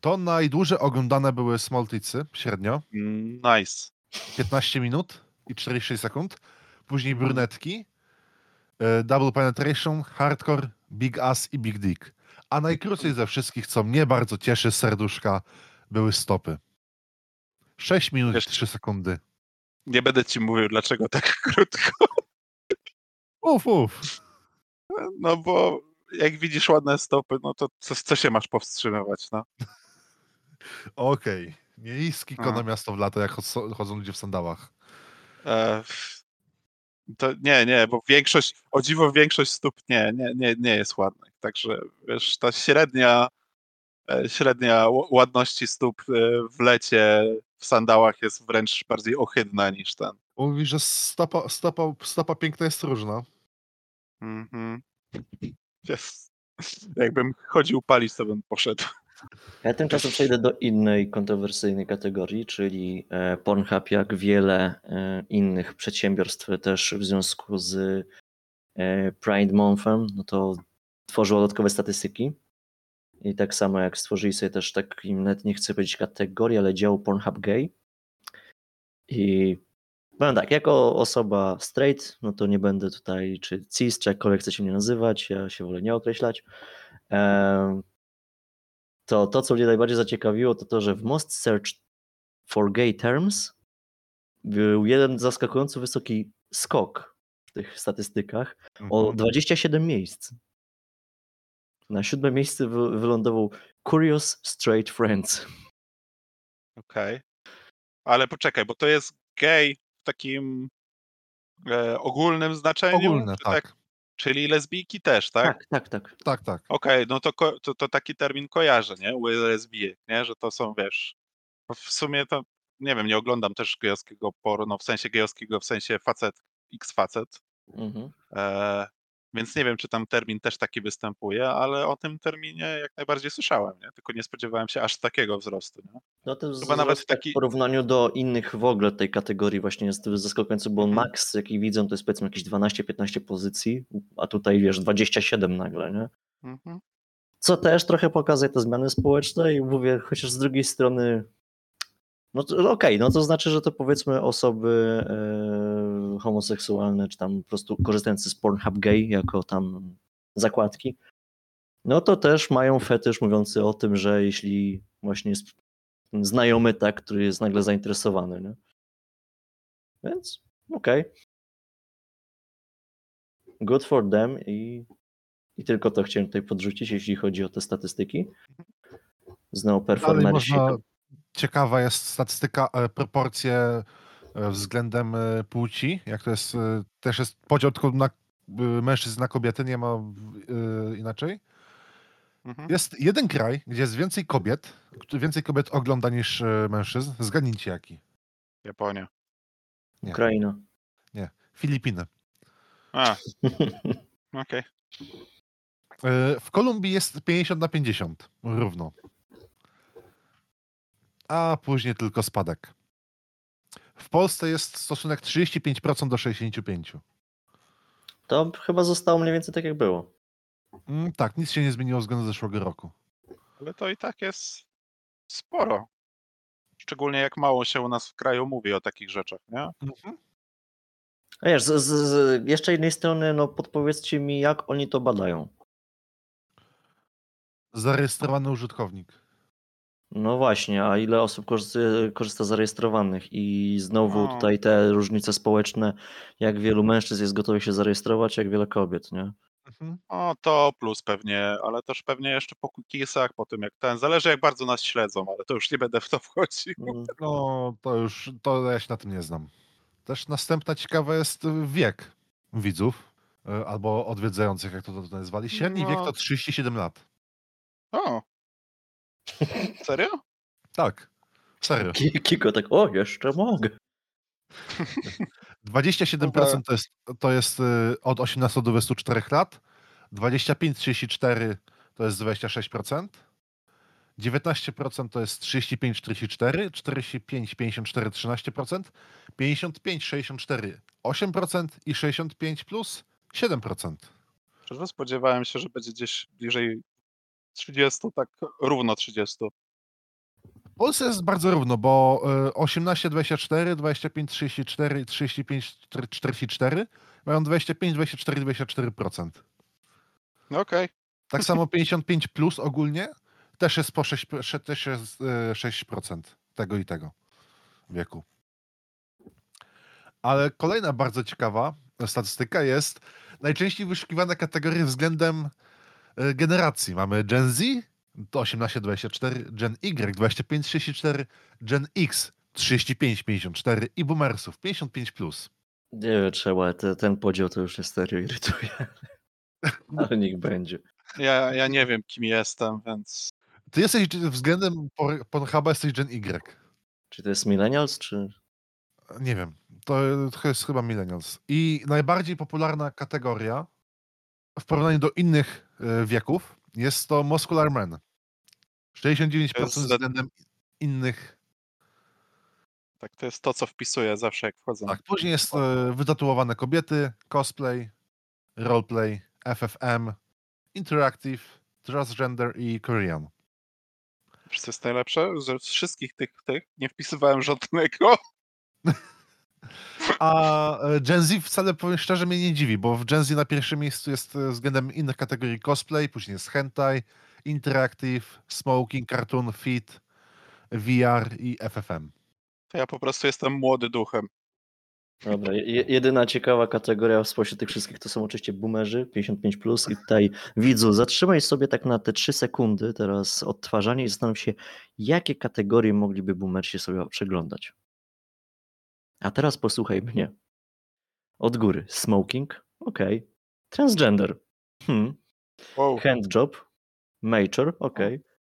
To najdłużej oglądane były small titsy, średnio, Mm, Nice. 15 minut i 46 sekund. Później brunetki, e, double penetration, hardcore, big ass i big dick. A najkrócej ze wszystkich, co mnie bardzo cieszy, z serduszka, były stopy. 6 minut i Wiesz- 3 sekundy. Nie będę ci mówił, dlaczego tak krótko. Uf, uf. No bo jak widzisz ładne stopy, no to co, co się masz powstrzymywać, no? Okej. Miejski A. kona miasto w lato, jak chod- chodzą ludzie w sandałach. E, to nie, nie, bo większość, o dziwo większość stóp nie, nie, nie, nie jest ładnych. Także wiesz, ta średnia, e, średnia ładności stóp e, w lecie w sandałach jest wręcz bardziej ohydna niż ten. Mówi, że stopa, stopa, stopa piękna jest różna. Mhm. Jest. Jakbym chodził palić, to bym poszedł. Ja tymczasem przejdę do innej kontrowersyjnej kategorii, czyli e, Pornhub, jak wiele e, innych przedsiębiorstw też w związku z e, Pride Monthem, no to tworzyło dodatkowe statystyki. I tak samo jak stworzyli sobie też takim, nawet nie chcę powiedzieć kategorii, ale dział Pornhub Gay. I powiem tak, jako osoba straight, no to nie będę tutaj, czy cis, czy jakkolwiek chcecie mnie nazywać, ja się wolę nie określać. To to, co mnie najbardziej zaciekawiło, to to, że w Most Search for Gay Terms był jeden zaskakująco wysoki skok w tych statystykach o Mhm. 27 miejsc. Na siódme miejsce wy- wylądował Curious Straight Friends. Okej. Ale poczekaj, bo to jest gay w takim e, ogólnym znaczeniu? Ogólne, czy tak. Czyli lesbijki też, tak? Tak, tak, tak. Tak, tak. Okej, no to, to, to taki termin kojarzę, nie? U lesbijek, nie? Że to są, wiesz, no w sumie to, nie wiem, nie oglądam też gejowskiego porno, w sensie gejowskiego, w sensie facet, x facet, Mhm. e, więc nie wiem, czy tam termin też taki występuje, ale o tym terminie jak najbardziej słyszałem, nie? Tylko nie spodziewałem się aż takiego wzrostu, nie? No to Chyba nawet tak taki- w porównaniu do innych w ogóle tej kategorii właśnie jest zaskakujący, bo Mhm. max, jaki widzę, to jest powiedzmy jakieś 12-15 pozycji, a tutaj wiesz, 27 nagle, nie? Mhm. Co też trochę pokazuje te zmiany społeczne i mówię, chociaż z drugiej strony, no okej, no to znaczy, że to powiedzmy osoby e, homoseksualne, czy tam po prostu korzystające z Pornhub Gay jako tam zakładki, no to też mają fetysz mówiący o tym, że jeśli właśnie jest znajomy tak, który jest nagle zainteresowany, nie? Więc okej. Good for them i, i tylko to chciałem tutaj podrzucić, jeśli chodzi o te statystyki. Performersi. można, ciekawa jest statystyka, e, proporcje e, względem e, płci, jak to jest, też jest podział tylko na mężczyzn na kobiety, nie ma inaczej. Mhm. Jest jeden kraj, gdzie jest więcej kobiet, który więcej kobiet ogląda niż mężczyzn. Zgadnijcie jaki. Japonia. Nie. Ukraina. Filipiny. A, okej. E, W Kolumbii jest 50 na 50, równo. A później tylko spadek. W Polsce jest stosunek 35% do 65%. To chyba zostało mniej więcej tak jak było. Mm, tak, nic się nie zmieniło względem zeszłego roku. Ale to i tak jest sporo. Szczególnie jak mało się u nas w kraju mówi o takich rzeczach, nie? Mhm. A wiesz, z, z, z jeszcze jednej strony, no podpowiedzcie mi, jak oni to badają. Zarejestrowany użytkownik. No właśnie, a ile osób korzysta, korzysta z zarejestrowanych i znowu No. tutaj te różnice społeczne, jak wielu mężczyzn jest gotowych się zarejestrować, jak wiele kobiet, nie? Mhm. O, to plus pewnie, ale też pewnie jeszcze po cookiesach, po tym jak ten, zależy jak bardzo nas śledzą, ale to już nie będę w to wchodził. Mm, No, to już, to ja się na tym nie znam. Też następna ciekawa jest wiek widzów, y, albo odwiedzających, jak to, to nazwali. Średni wiek No. to 37 lat. O! Serio? Tak, serio. Ki- Kiko tak, o, jeszcze mogę. 27% to jest, to jest y, od 18 do 24 lat, 25-34 to jest 26%, 19% to jest 35-44, 45-54 13%, 55-64 8% i 65 plus 7%. Szczerze spodziewałem się, że będzie gdzieś bliżej 30, tak równo 30. W Polsce jest bardzo równo, bo y, 18-24, 25-34 i 35-44 mają 25-24-24%. No okej. Tak samo 55 plus ogólnie też jest po 6, też jest e, 6% tego i tego wieku. Ale kolejna bardzo ciekawa statystyka jest najczęściej wyszukiwane kategorie względem generacji. Mamy Gen Z to 18-24, Gen Y 25-34, Gen X 35-54 i Boomersów 55 plus. Nie wiem, trzeba, te, ten podział to już mnie serio irytuje. Ale niech będzie. Ja, ja nie wiem, kim jestem, więc Ty jesteś względem Por- Pornhuba jesteś Gen Y. Czy to jest millennials, czy... Nie wiem. To, to jest chyba Millennials. I najbardziej popularna kategoria w porównaniu do innych e, wieków jest to Muscular Men. 69% To jest- względem innych. tak to jest to, co wpisuję zawsze, jak wchodzę. Tak, później jest e, wytatuowane kobiety, cosplay, roleplay, FFM, interactive, transgender i Korean. Wiesz, co jest najlepsze? Że z wszystkich tych, tych nie wpisywałem żadnego. A e, Gen Z wcale powiem szczerze mnie nie dziwi, bo w Gen Z na pierwszym miejscu jest e, względem innych kategorii cosplay, później jest hentai, interactive, smoking, cartoon, fit, VR i FFM. To ja po prostu jestem młody duchem. Dobra, je- jedyna ciekawa kategoria spośród tych wszystkich to są oczywiście boomerzy 55+. Plus. I tutaj widzu, zatrzymaj sobie tak na te 3 sekundy teraz odtwarzanie i zastanów się, jakie kategorie mogliby boomersi sobie przeglądać. A teraz posłuchaj mnie. Od góry. Smoking, ok. Transgender, hmm. Wow. handjob, major, ok.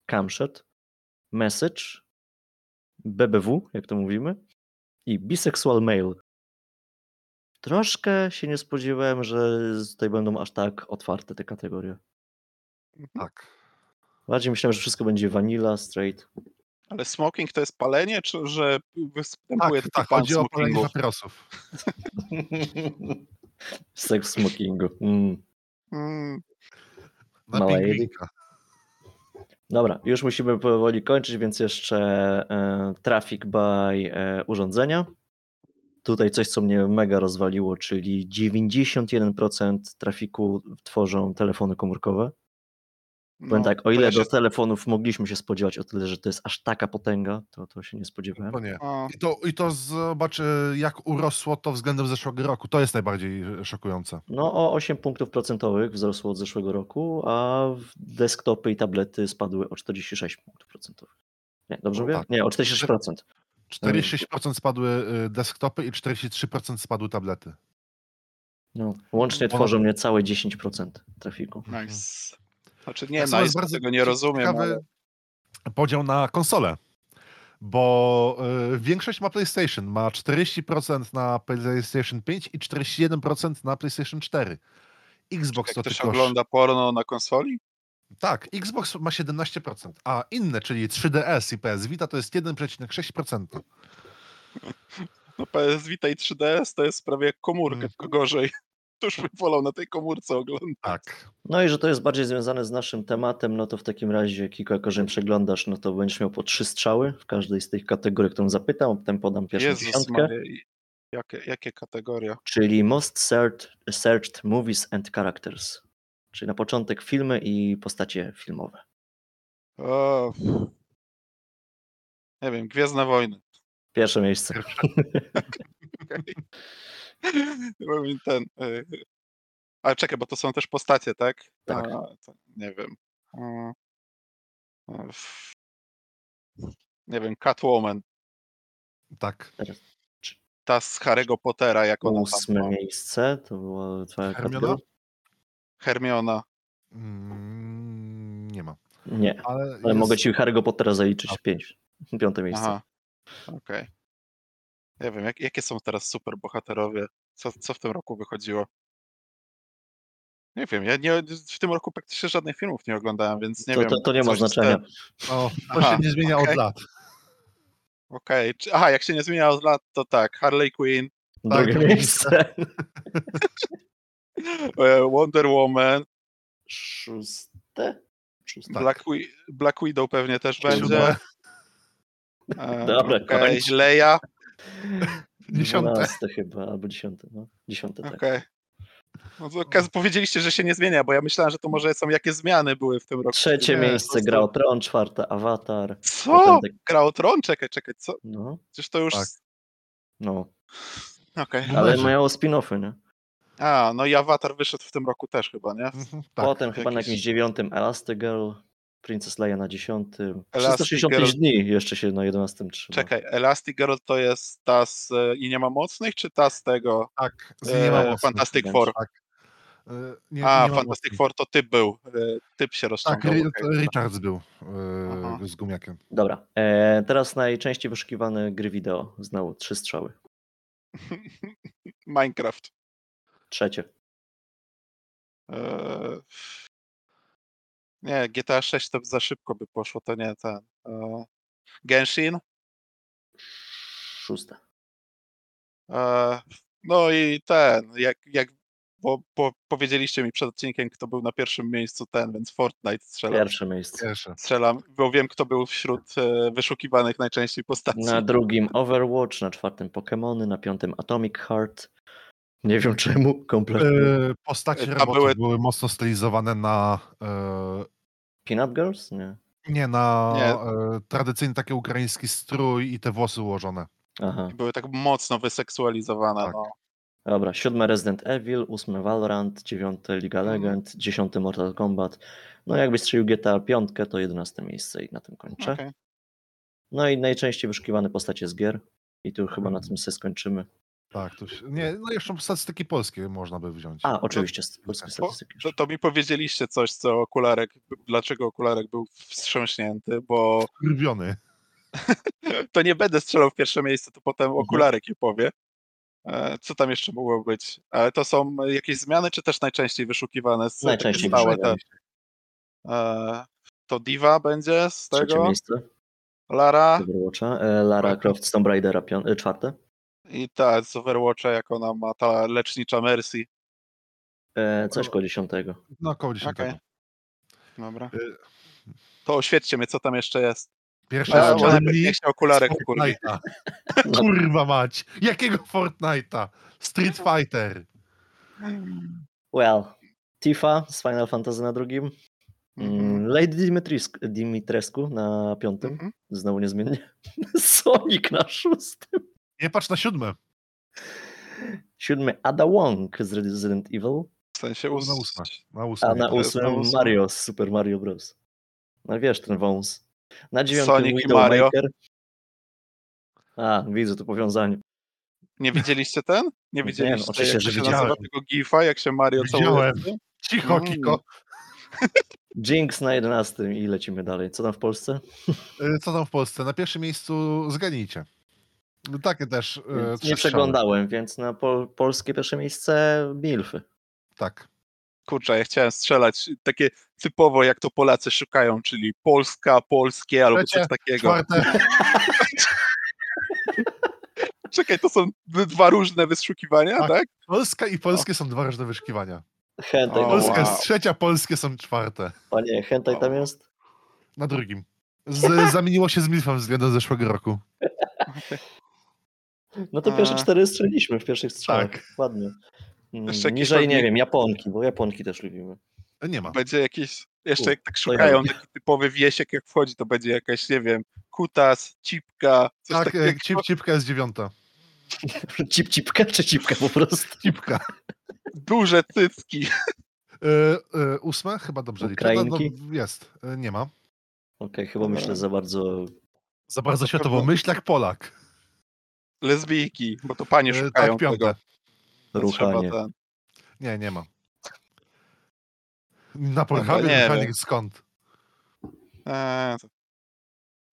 Camshot, message, BBW, jak to mówimy, i bisexual male. Troszkę się nie spodziewałem, że tutaj będą aż tak otwarte te kategorie. Tak. Bardziej myślałem, że wszystko będzie vanilla, straight. Ale smoking to jest palenie, czy że występuje Tak, tak, chodzi o palenie smokingu? papierosów. Seks w smokingu. Mm. Mm, Mała. Dobra, już musimy powoli kończyć, więc jeszcze e, traffic by e, urządzenia. Tutaj coś, co mnie mega rozwaliło, czyli 91% trafiku tworzą telefony komórkowe. Powiem no, tak, o ile ja do się- telefonów mogliśmy się spodziewać, o tyle, że to jest aż taka potęga, to, to się nie spodziewałem. To nie. I to, I to zobacz, jak urosło to względem zeszłego roku. To jest najbardziej szokujące. No o 8 punktów procentowych wzrosło od zeszłego roku, a w desktopy i tablety spadły o 46 punktów procentowych. Nie, dobrze No mówię? tak. Nie, o 46%. 46% spadły desktopy i 43% spadły tablety. No, łącznie Ono- tworzą niecałe 10% trafiku. nice. Znaczy nie, nice, jest bardzo tego nie rozumiem, ale podział na konsole, bo y, większość ma PlayStation, ma 40% na PlayStation 5 i 41% na PlayStation 4. Xbox jak to ktoś tylko... ogląda porno na konsoli? Tak, Xbox ma 17%, a inne, czyli 3DS i PS Vita to jest 1,6%. No PS Vita i 3DS to jest prawie jak komórka, Mhm. tylko gorzej. Już bym wolał na tej komórce oglądać. Tak. No i że to jest bardziej związane z naszym tematem, no to w takim razie, Kiko, jako że przeglądasz, no to będziesz miał po trzy strzały w każdej z tych kategorii, którą zapytam, potem podam pierwszą Jezus dziesiątkę. Jakie, jakie kategorie? Czyli Most searched, searched Movies and Characters. Czyli na początek filmy i postacie filmowe. O, nie wiem, Gwiezdne Wojny. Pierwsze miejsce. Mi ten. y, Ale czekaj, bo to są też postacie, tak? Tak. A, to nie wiem. A, a, f- Nie wiem, Catwoman. Tak. Ta z Harry'ego Pottera, jak ona tam Ósme ma. miejsce, to była twoja Hermiona? Hermiona. Mm, nie ma. Nie, Ale, ale jest... mogę ci Harry'ego Pottera zaliczyć pięć. Piąte miejsce. Aha. Okej. Nie wiem, jak, jakie są teraz superbohaterowie? Co, co w tym roku wychodziło? Nie wiem, ja nie, w tym roku praktycznie żadnych filmów nie oglądałem, więc nie to, wiem. to, to nie ma znaczenia. O, to Aha, się nie zmienia okej. od lat. Okej, czy- aha, jak się nie zmienia od lat, to tak, Harley Quinn, Drugie Tak. miejsce. e, Wonder Woman, Szóste? Szóste. Tak. Black, Black Widow pewnie też Siódme. będzie. E, Dobra, okej, kończ. Leia, Dziesiąte. Dwanaste chyba, albo dziesiąte. No. Dziesiąte, tak. okej. No to powiedzieliście, że się nie zmienia, bo ja myślałem, że to może są jakie zmiany były w tym roku. Trzecie Nie, miejsce gra o Tron, czwarte Avatar. Co? Potem tak- Gra o Tron? Czekaj, czekaj, co? No, Przecież to już... Tak. no. No Ale mają spin-offy, nie? A, no i Avatar wyszedł w tym roku też chyba, nie? Mhm, tak. Potem chyba na jakiś- jakimś dziewiątym Elastigirl, Princess Leia na dziesiątym. Elastigirl- 365 dni jeszcze się na jedenastym trzyma. Czekaj, Elastigirl to jest ta z e, I nie ma mocnych, czy ta z tego Tak, z e, nie ma mocnych. Fantastic. Four? Tak. E, Nie, A, nie Fantastic mocnych. Four to typ był. e, Typ się Tak, rozciągał. Okej. to Richards był Aha. e, z gumiakiem. Dobra, e, teraz najczęściej wyszukiwane gry wideo. Znowu trzy strzały. Minecraft. Trzecie. E, Nie, GTA 6 to za szybko by poszło, to nie ten. e, Genshin. Szóste. e, No i ten, jak, jak bo, bo powiedzieliście mi przed odcinkiem, kto był na pierwszym miejscu ten, więc Fortnite strzelam. Pierwsze miejsce. Pierwsze. Strzelam, bo wiem, kto był wśród e, wyszukiwanych najczęściej postaci. Na drugim Overwatch, na czwartym Pokémony, na piątym Atomic Heart. Nie wiem czemu, kompletnie. E, Postacie A robotów były- były... mocno stylizowane na e, Peanut Girls? Nie. nie na Nie. E, tradycyjny taki ukraiński strój i te włosy ułożone. Aha. Były tak mocno wyseksualizowane. Tak. No. Dobra, siódme Resident Evil, ósme Valorant, dziewiąte League of Mhm. Legends, dziesiąty Mortal Kombat. No jakbyś strzelił GTA piątkę, to jedenaste miejsce i na tym kończę. Okej. No i najczęściej wyszukiwane postacie z gier. I tu chyba na Mhm. tym sobie skończymy. Tak, to się, nie, no jeszcze statystyki polskie można by wziąć. A, oczywiście, z polskie tak. statystyki. To, to mi powiedzieliście coś, co okularek, dlaczego okularek był wstrząśnięty, bo Skurwiony. to nie będę strzelał w pierwsze miejsce, to potem Mhm. okularek je powie. E, Co tam jeszcze mogło być? Ale to są jakieś zmiany, czy też najczęściej wyszukiwane? Z, Najczęściej stałe te, e, To Diva będzie z Trzecie tego? miejsce Lara. E, Lara. Croft Tomb Raidera czwarte. I ta z Overwatcha, jak ona ma ta lecznicza Mercy. E, coś koło dziesiątego. No około 10. Okej. Dobra. Y- To oświećcie mnie, co tam jeszcze jest. Pierwszy A, A, z bo najpierw Charlie niech się okularek. Fortnite'a. No. Kurwa mać! Jakiego Fortnite'a? Street Fighter. Well, Tifa z Final Fantasy na drugim. Mhm. Mm, Lady Dimitrescu, na piątym. Mhm. Znowu niezmiennie. Sonic na szóstym. Nie patrz na siódme. Siódmy Ada Wong z Resident Evil. W sensie Na ós... ósme. Na ósme. A na ósmym. Mario z Super Mario Bros. No wiesz, ten wąs. Na dziewiątym Sonic i Mario. Widowmaker. A, widzę to powiązanie. Nie widzieliście ten? Nie Nie, widzieliście, oczywiście, jak że się widziałem. nazywa tego gifa, jak się Mario Widziałem. całuje? Cicho, Mm. Kiko. Jinx na jedenastym i lecimy dalej. Co tam w Polsce? Y, Co tam w Polsce? Na pierwszym miejscu zgadnijcie. No Takie też. trzy nie przeglądałem, więc na pol polskie pierwsze miejsce Milfy. Tak. Kurczę, ja chciałem strzelać takie typowo, jak to Polacy szukają, czyli Polska, polskie albo Trzecie, coś takiego. Czekaj, to są dwa różne wyszukiwania, Tak. tak? Polska i polskie są dwa różne wyszukiwania. Hentai, O, Polska wow. jest trzecia, polskie są czwarte. Panie, hentai tam jest? Na drugim. Z, zamieniło się z Milfem względem zeszłego roku. No to pierwsze A. cztery strzeliliśmy w pierwszych strzałach. Tak. Ładnie. Mm, Jeszcze Niżej, nie wiem, Japonki, bo Japonki też lubimy. Nie ma. Będzie jakiś, jeszcze U, jak tak szukają, ja. taki typowy wiesiek jak wchodzi, to będzie jakaś, nie wiem, kutas, cipka, coś Tak, takiego. e, cip, cipka jest dziewiąta. Cip, cipka czy cipka po prostu? Cipka. Duże cycki. E, e, ósme? Chyba dobrze liczę. No, no, Ukrainki? jest. E, nie ma. Okej, chyba myślę za bardzo... Za bardzo to światowo. Myśl jak Polak. Lesbijki, bo to panie E, szukają tak, piąte. tego. Ruchanie. ten- Nie, nie ma. Na Pornhubie nie ruchanie wiem. skąd? Eee, to-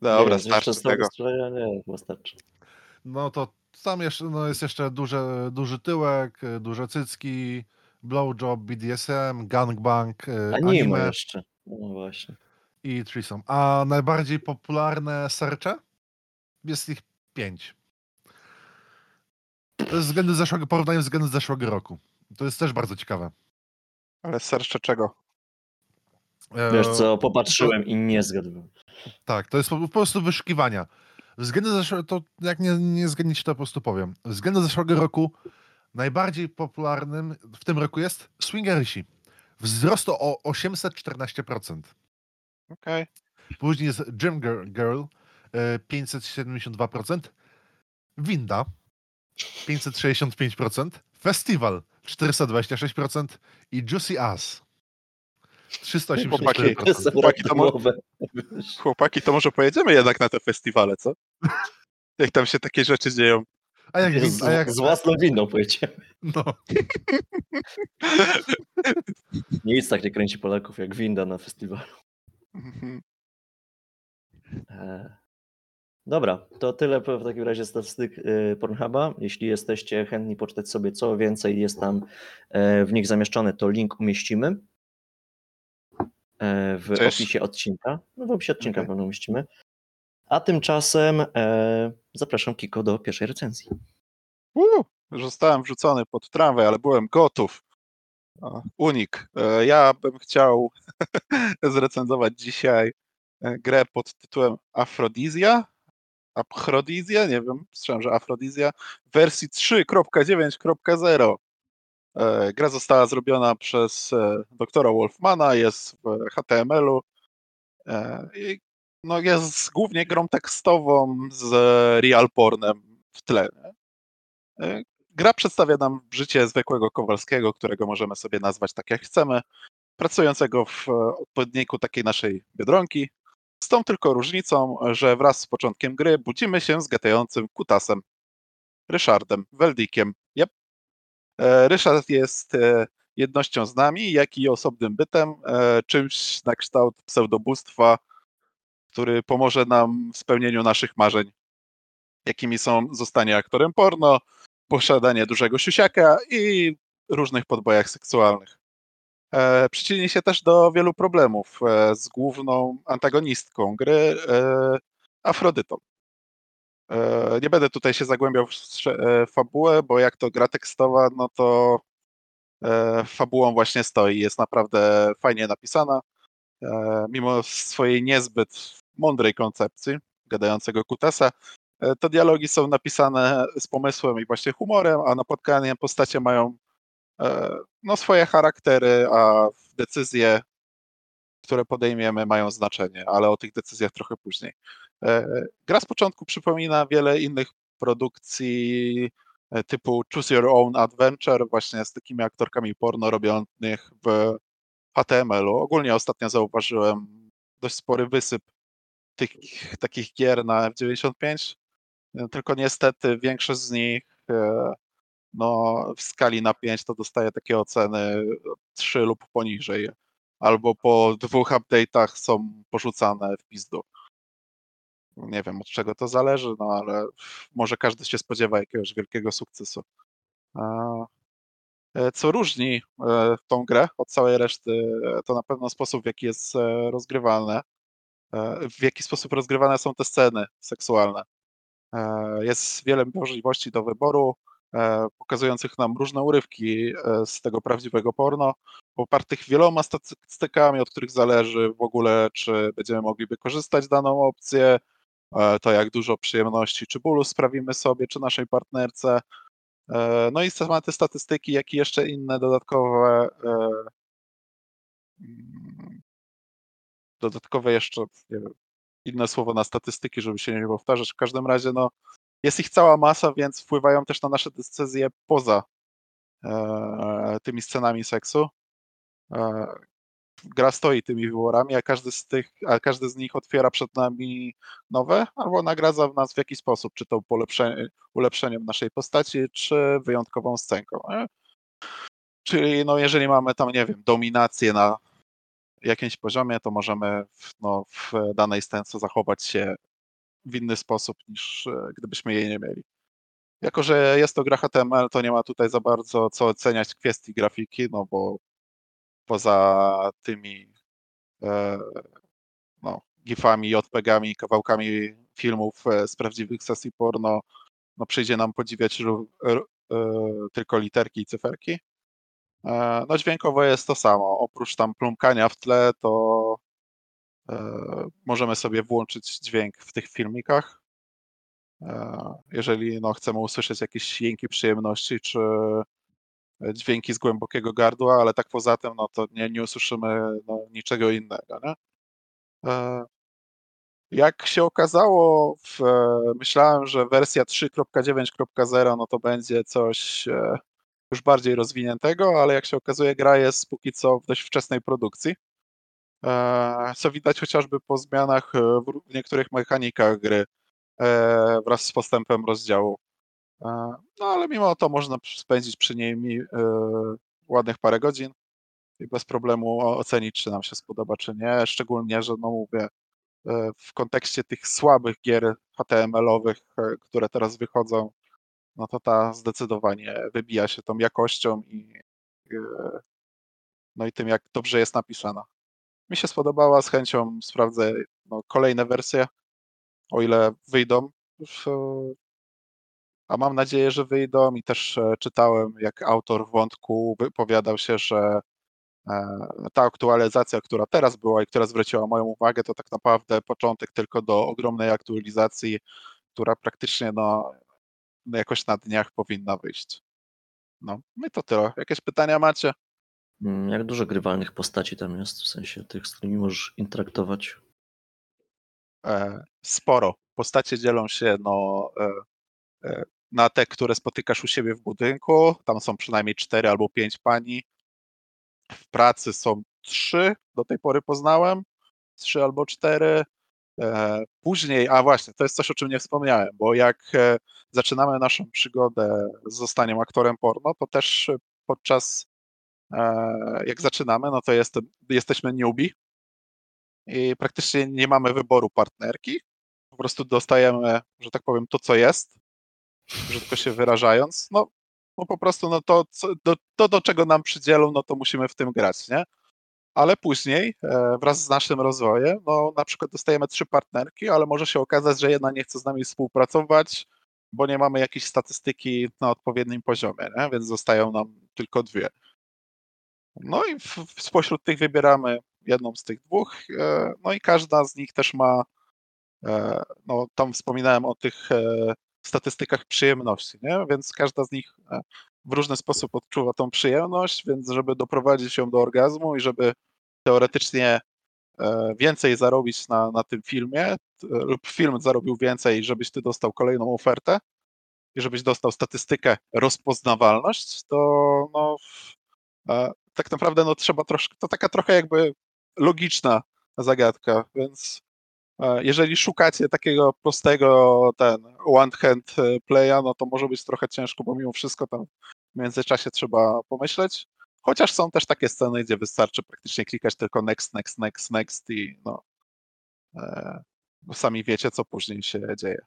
Dobra, nie, starczy z tego. strzelania, nie, chyba starczy. No to tam jeszcze, no jest jeszcze duże, duży tyłek, e, duże cycki, blowjob, BDSM, gangbang, e, Anime anime jeszcze. No właśnie. i threesome. A najbardziej popularne sercze? Jest ich pięć. To jest względy zeszłego, porównanie względem zeszłego roku. To jest też bardzo ciekawe. Ale sercze czego? E, Wiesz co, popatrzyłem i nie zgadłem. Tak, to jest po, po prostu wyszukiwania. Względem zeszłego, to jak nie, nie zgadniecie, to po prostu powiem. Względem zeszłego roku najbardziej popularnym w tym roku jest swingersi. Wzrost o 814%. Okej. Później jest Gym Girl, Girl e, 572%, Winda 565%, Festival 426% i Juicy Ass 384%. Chłopaki, to mo- randomowe. Chłopaki, to może pojedziemy jednak na te festiwale, co? Jak tam się takie rzeczy dzieją. A jak, Z, a jak z własną winą pojedziemy. no, Nic tak nie kręci Polaków jak winda na festiwalu. Mhm. E, Dobra, to tyle w takim razie statystyk y, Pornhuba. Jeśli jesteście chętni poczytać sobie co więcej jest tam e, w nich zamieszczone, to link umieścimy e, w opisie odcinka. No w opisie odcinka Okej. pewno umieścimy. A tymczasem e, zapraszam Kiko do pierwszej recenzji. Uuu, zostałem wrzucony pod tramwaj, ale byłem gotów. O, Unik. E, Ja bym chciał zrecenzować dzisiaj e, grę pod tytułem Afrodizja. Afrodizja? Nie wiem, słyszałem, że Afrodizja. Wersji 3.9.0. E, Gra została zrobiona przez e, doktora Wolfmana, jest w HTML-u. e, i No jest głównie grą tekstową z real pornem w tle. Gra przedstawia nam życie zwykłego Kowalskiego, którego możemy sobie nazwać tak jak chcemy, pracującego w odpowiedniku takiej naszej biedronki, z tą tylko różnicą, że wraz z początkiem gry budzimy się z gatającym kutasem, Ryszardem, Weldikiem. Yep. E, Ryszard jest e, jednością z nami, jak i osobnym bytem, e, czymś na kształt pseudobóstwa, który pomoże nam w spełnieniu naszych marzeń, jakimi są zostanie aktorem porno, posiadanie dużego siusiaka i różnych podbojach seksualnych. E, przyczyni się też do wielu problemów e, z główną antagonistką gry, e, Afrodytą. Nie będę tutaj się zagłębiał w fabułę, bo jak to gra tekstowa, no to fabułą właśnie stoi. Jest naprawdę fajnie napisana, mimo swojej niezbyt mądrej koncepcji gadającego kutasa. Te dialogi są napisane z pomysłem i właśnie humorem, a napotkanie postacie mają no, swoje charaktery, a decyzje, które podejmiemy, mają znaczenie, ale o tych decyzjach trochę później. E, Gra z początku przypomina wiele innych produkcji e, typu Choose Your Own Adventure, właśnie z takimi aktorkami porno robionych w HTML-u. Ogólnie ostatnio zauważyłem dość spory wysyp tych takich gier na F95, e, tylko niestety większość z nich e, no, w skali na 5 to dostaje takie oceny 3 lub poniżej, albo po dwóch update'ach są porzucane w pizdu. Nie wiem od czego to zależy, no ale może każdy się spodziewa jakiegoś wielkiego sukcesu. E, Co różni e, tą grę od całej reszty, e, to na pewno sposób, w jaki jest rozgrywane, w jaki sposób rozgrywane są te sceny seksualne. Jest wiele możliwości do wyboru, pokazujących nam różne urywki e, z tego prawdziwego porno, popartych wieloma statystykami, od których zależy w ogóle, czy będziemy mogli wykorzystać daną opcję, e, to jak dużo przyjemności czy bólu sprawimy sobie, czy naszej partnerce. E, No i same te statystyki, jak i jeszcze inne dodatkowe e, mm, dodatkowe jeszcze, wiem, inne słowo na statystyki, żeby się nie powtarzać. W każdym razie, no, jest ich cała masa, więc wpływają też na nasze decyzje poza e, tymi scenami seksu. E, gra stoi tymi wyborami, a każdy z tych, a każdy z nich otwiera przed nami nowe, albo nagradza w nas w jakiś sposób, czy to ulepszeniem naszej postaci, czy wyjątkową scenką. Nie? Czyli no, jeżeli mamy tam, nie wiem, dominację na jakimś poziomie, to możemy w, no, w danej scence zachować się w inny sposób niż e, gdybyśmy jej nie mieli. Jako, że jest to gra HTML, to nie ma tutaj za bardzo co oceniać kwestii grafiki, no bo poza tymi e, no, gifami, JPEGami, kawałkami filmów e, z prawdziwych sesji porno, no przyjdzie nam podziwiać ró- r- e, tylko literki i cyferki. E, No dźwiękowo jest to samo. Oprócz tam plumkania w tle, to możemy sobie włączyć dźwięk w tych filmikach. E, Jeżeli no, chcemy usłyszeć jakieś jęki przyjemności, czy dźwięki z głębokiego gardła, ale tak poza tym, no to nie, nie usłyszymy no, niczego innego. Nie? E, Jak się okazało, w, e, myślałem, że wersja 3.9.0 no to będzie coś e, już bardziej rozwiniętego, ale jak się okazuje, gra jest póki co w dość wczesnej produkcji. E, Co widać chociażby po zmianach e, w niektórych mechanikach gry e, wraz z postępem rozdziału. No ale mimo to można spędzić przy niej ładnych parę godzin i bez problemu ocenić, czy nam się spodoba, czy nie. Szczególnie, że no mówię, w kontekście tych słabych gier HTML-owych, które teraz wychodzą, no to ta zdecydowanie wybija się tą jakością i no i tym, jak dobrze jest napisana. Mi się spodobała, z chęcią sprawdzę no, kolejne wersje, o ile wyjdą. A mam nadzieję, że wyjdą i też e, czytałem, jak autor wątku wypowiadał się, że e, ta aktualizacja, która teraz była i która zwróciła moją uwagę, to tak naprawdę początek tylko do ogromnej aktualizacji, która praktycznie no jakoś na dniach powinna wyjść. No, no i to tyle. Jakieś pytania macie? Mm, Jak dużo grywalnych postaci tam jest, w sensie tych, z którymi możesz interaktować? E, sporo. Postacie dzielą się no, e, e, na te, które spotykasz u siebie w budynku. Tam są przynajmniej cztery albo pięć pani. W pracy są trzy, do tej pory poznałem. Trzy albo cztery. Później, a właśnie, to jest coś, o czym nie wspomniałem, bo jak zaczynamy naszą przygodę z zostaniem aktorem porno, to też podczas, jak zaczynamy, no to jest, jesteśmy newbie i praktycznie nie mamy wyboru partnerki. Po prostu dostajemy, że tak powiem, to, co jest, brzydko się wyrażając. No, no po prostu no to, co, do, to, do czego nam przydzielą, no to musimy w tym grać, nie? Ale później, e, wraz z naszym rozwojem, no na przykład dostajemy trzy partnerki, ale może się okazać, że jedna nie chce z nami współpracować, bo nie mamy jakiejś statystyki na odpowiednim poziomie, nie? więc zostają nam tylko dwie. No i w, spośród tych wybieramy jedną z tych dwóch, e, no i każda z nich też ma, e, no tam wspominałem o tych e, statystykach przyjemności, nie? więc każda z nich w różny sposób odczuwa tą przyjemność, więc żeby doprowadzić ją do orgazmu i żeby teoretycznie więcej zarobić na, na tym filmie, lub film zarobił więcej, żebyś ty dostał kolejną ofertę i żebyś dostał statystykę rozpoznawalność, to no, tak naprawdę no, trzeba troszkę, to taka trochę jakby logiczna zagadka, więc e, jeżeli szukacie takiego prostego ten one hand e, playa, no to może być trochę ciężko, bo mimo wszystko tam w międzyczasie trzeba pomyśleć. Chociaż są też takie sceny, gdzie wystarczy praktycznie klikać tylko next, next, next, next i no, e, bo sami wiecie, co później się dzieje.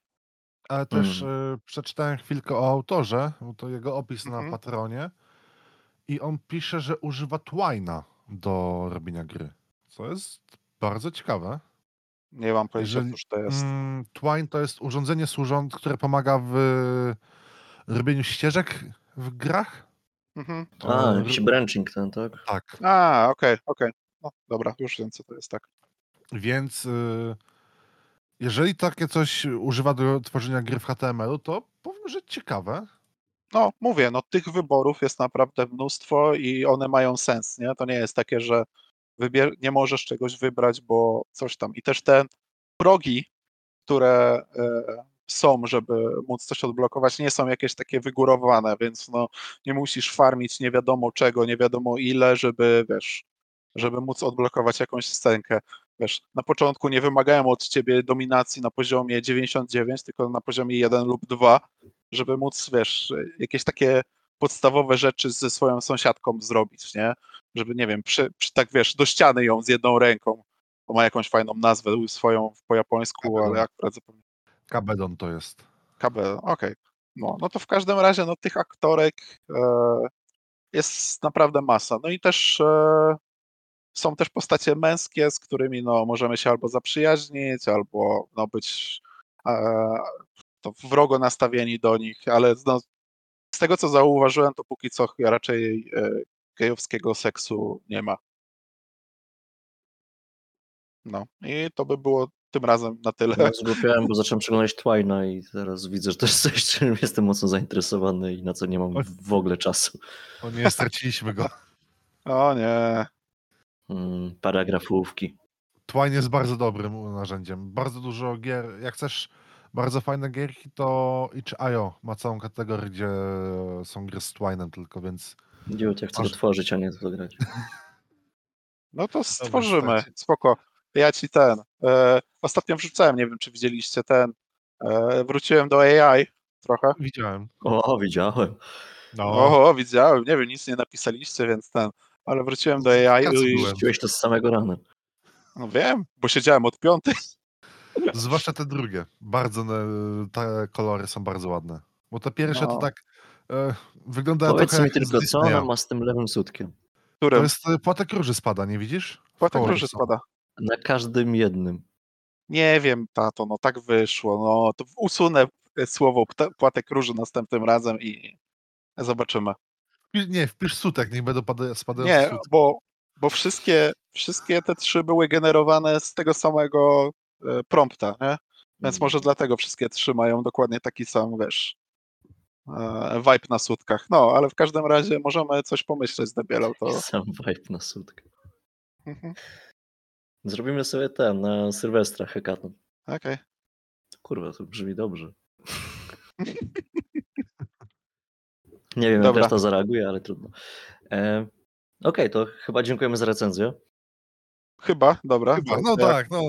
Ale też Mm. y, przeczytałem chwilkę o autorze, bo to jego opis na Mhm. Patronie i on pisze, że używa Twina do robienia gry, co jest bardzo ciekawe. Nie mam pojęcia, Jeżeli- cóż to jest. Mm, Twine to jest urządzenie służące, które pomaga w robieniu ścieżek w grach. Mhm. A, jakiś branching ten, tak? Tak, A, okej, okej. No dobra, już wiem, co to jest, tak. więc y, jeżeli takie coś używa do tworzenia gry w HTML-u, to powiem, że ciekawe. No, mówię, no tych wyborów jest naprawdę mnóstwo i one mają sens, nie? To nie jest takie, że wybier- nie możesz czegoś wybrać, bo coś tam. I też te progi, które e, są, żeby móc coś odblokować, nie są jakieś takie wygórowane, więc no, nie musisz farmić nie wiadomo czego, nie wiadomo ile, żeby, wiesz, żeby móc odblokować jakąś scenkę. Wiesz, na początku nie wymagają od ciebie dominacji na poziomie 99, tylko na poziomie 1 lub 2, żeby móc, wiesz, jakieś takie podstawowe rzeczy ze swoją sąsiadką zrobić, nie? Żeby, nie wiem, przy, przy tak, wiesz, do ściany ją z jedną ręką, bo ma jakąś fajną nazwę swoją po japońsku, ale akurat zapomniałem. Kabedon to jest. KB, okej. No, no to w każdym razie, no tych aktorek e, jest naprawdę masa. No i też e, są też postacie męskie, z którymi no, możemy się albo zaprzyjaźnić, albo no, być e, to wrogo nastawieni do nich, ale no, z tego co zauważyłem, to póki co raczej e, gejowskiego seksu nie ma. No i to by było tym razem na tyle. Ja zgłupiałem, bo zacząłem przeglądać Twina i teraz widzę, że to jest coś, czym jestem mocno zainteresowany i na co nie mam w ogóle czasu. O nie, straciliśmy go. O nie. Mm, paragrafówki. Twine jest bardzo dobrym narzędziem. Bardzo dużo gier. Jak chcesz bardzo fajne gierki, to itch.io ma całą kategorię, gdzie są gry z Twinem tylko, więc Idiot, ja chcę tworzyć, a nie to grać. No to stworzymy, spoko. Ja ci ten. E, ostatnio wrzucałem, nie wiem czy widzieliście ten. E, wróciłem do AI trochę. widziałem. O, widziałem. No, Oho, widziałem, nie wiem, nic nie napisaliście, więc ten. Ale wróciłem do AI i. Rzuciłeś to z samego rana. no wiem, bo siedziałem od piątej. zwłaszcza te drugie. Bardzo e, te kolory są bardzo ładne. Bo te pierwsze No. to tak e, wyglądają Powiedz trochę mi tylko, co ona ma z tym lewym sutkiem? To Którym jest e, płatek róży spada, nie widzisz? Płatek róży spada. Na każdym jednym. Nie wiem, tato, no tak wyszło. No to usunę słowo pta- płatek róży następnym razem i zobaczymy. Nie, wpisz sutek, niech będą pada, spadają Nie, sutki. bo, bo wszystkie, wszystkie te trzy były generowane z tego samego e, prompta, nie? Więc może dlatego wszystkie trzy mają dokładnie taki sam, wiesz, e, vibe na sutkach. No, ale w każdym razie możemy coś pomyśleć z Debielą, to... Sam vibe na sutkę. Mhm, Zrobimy sobie ten, na Sylwestra hekaton. Okej. Kurwa, to brzmi dobrze. Nie wiem, Dobra. jak reszta zareaguje, ale trudno. E, Okej, to chyba dziękujemy za recenzję. Chyba, dobra. Chyba, no ja, tak, no.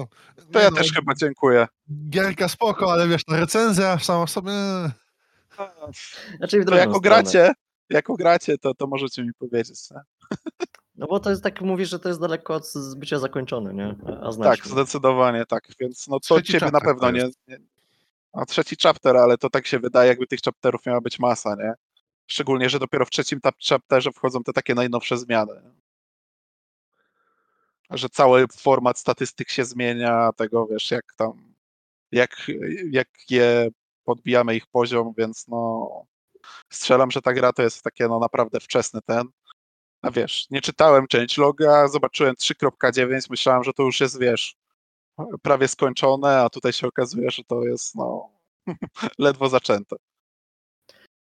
To ja no, też chyba dziękuję. Gierka spoko, ale wiesz, ta recenzja sama w sobie... Znaczy w To jako stronę. gracie, jako gracie, to, to możecie mi powiedzieć. Nie? No bo to jest tak, mówisz, że to jest daleko od bycia zakończone, nie? A, znasz Tak, mnie. zdecydowanie tak, więc no to Trzeci ciebie na pewno nie, nie... A trzeci chapter, ale to tak się wydaje, jakby tych chapterów miała być masa, nie? Szczególnie, że dopiero w trzecim chapterze wchodzą te takie najnowsze zmiany. Że cały format statystyk się zmienia, tego wiesz, jak tam, jak, jak je podbijamy ich poziom, więc no strzelam, że ta gra to jest takie no naprawdę wczesny ten. A wiesz, nie czytałem changeloga, zobaczyłem 3.9, myślałem, że to już jest, wiesz, prawie skończone, a tutaj się okazuje, że to jest no ledwo zaczęte.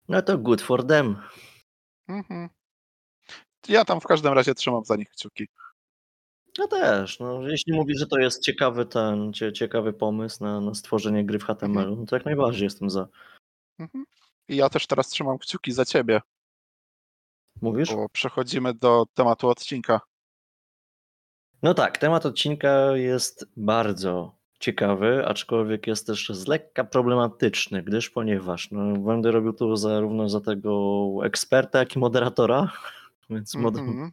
No to good for them. Mhm. Ja tam w każdym razie trzymam za nich kciuki. Ja też. No, jeśli mówisz, że to jest ciekawy ten, cie, ciekawy pomysł na, na stworzenie gry w HTML, no to jak najbardziej jestem za. Mhm. I ja też teraz trzymam kciuki za ciebie, Mówisz? bo przechodzimy do tematu odcinka. No tak, temat odcinka jest bardzo ciekawy, aczkolwiek jest też z lekka problematyczny, gdyż ponieważ no, będę robił tu zarówno za tego eksperta, jak i moderatora, więc mod Mhm.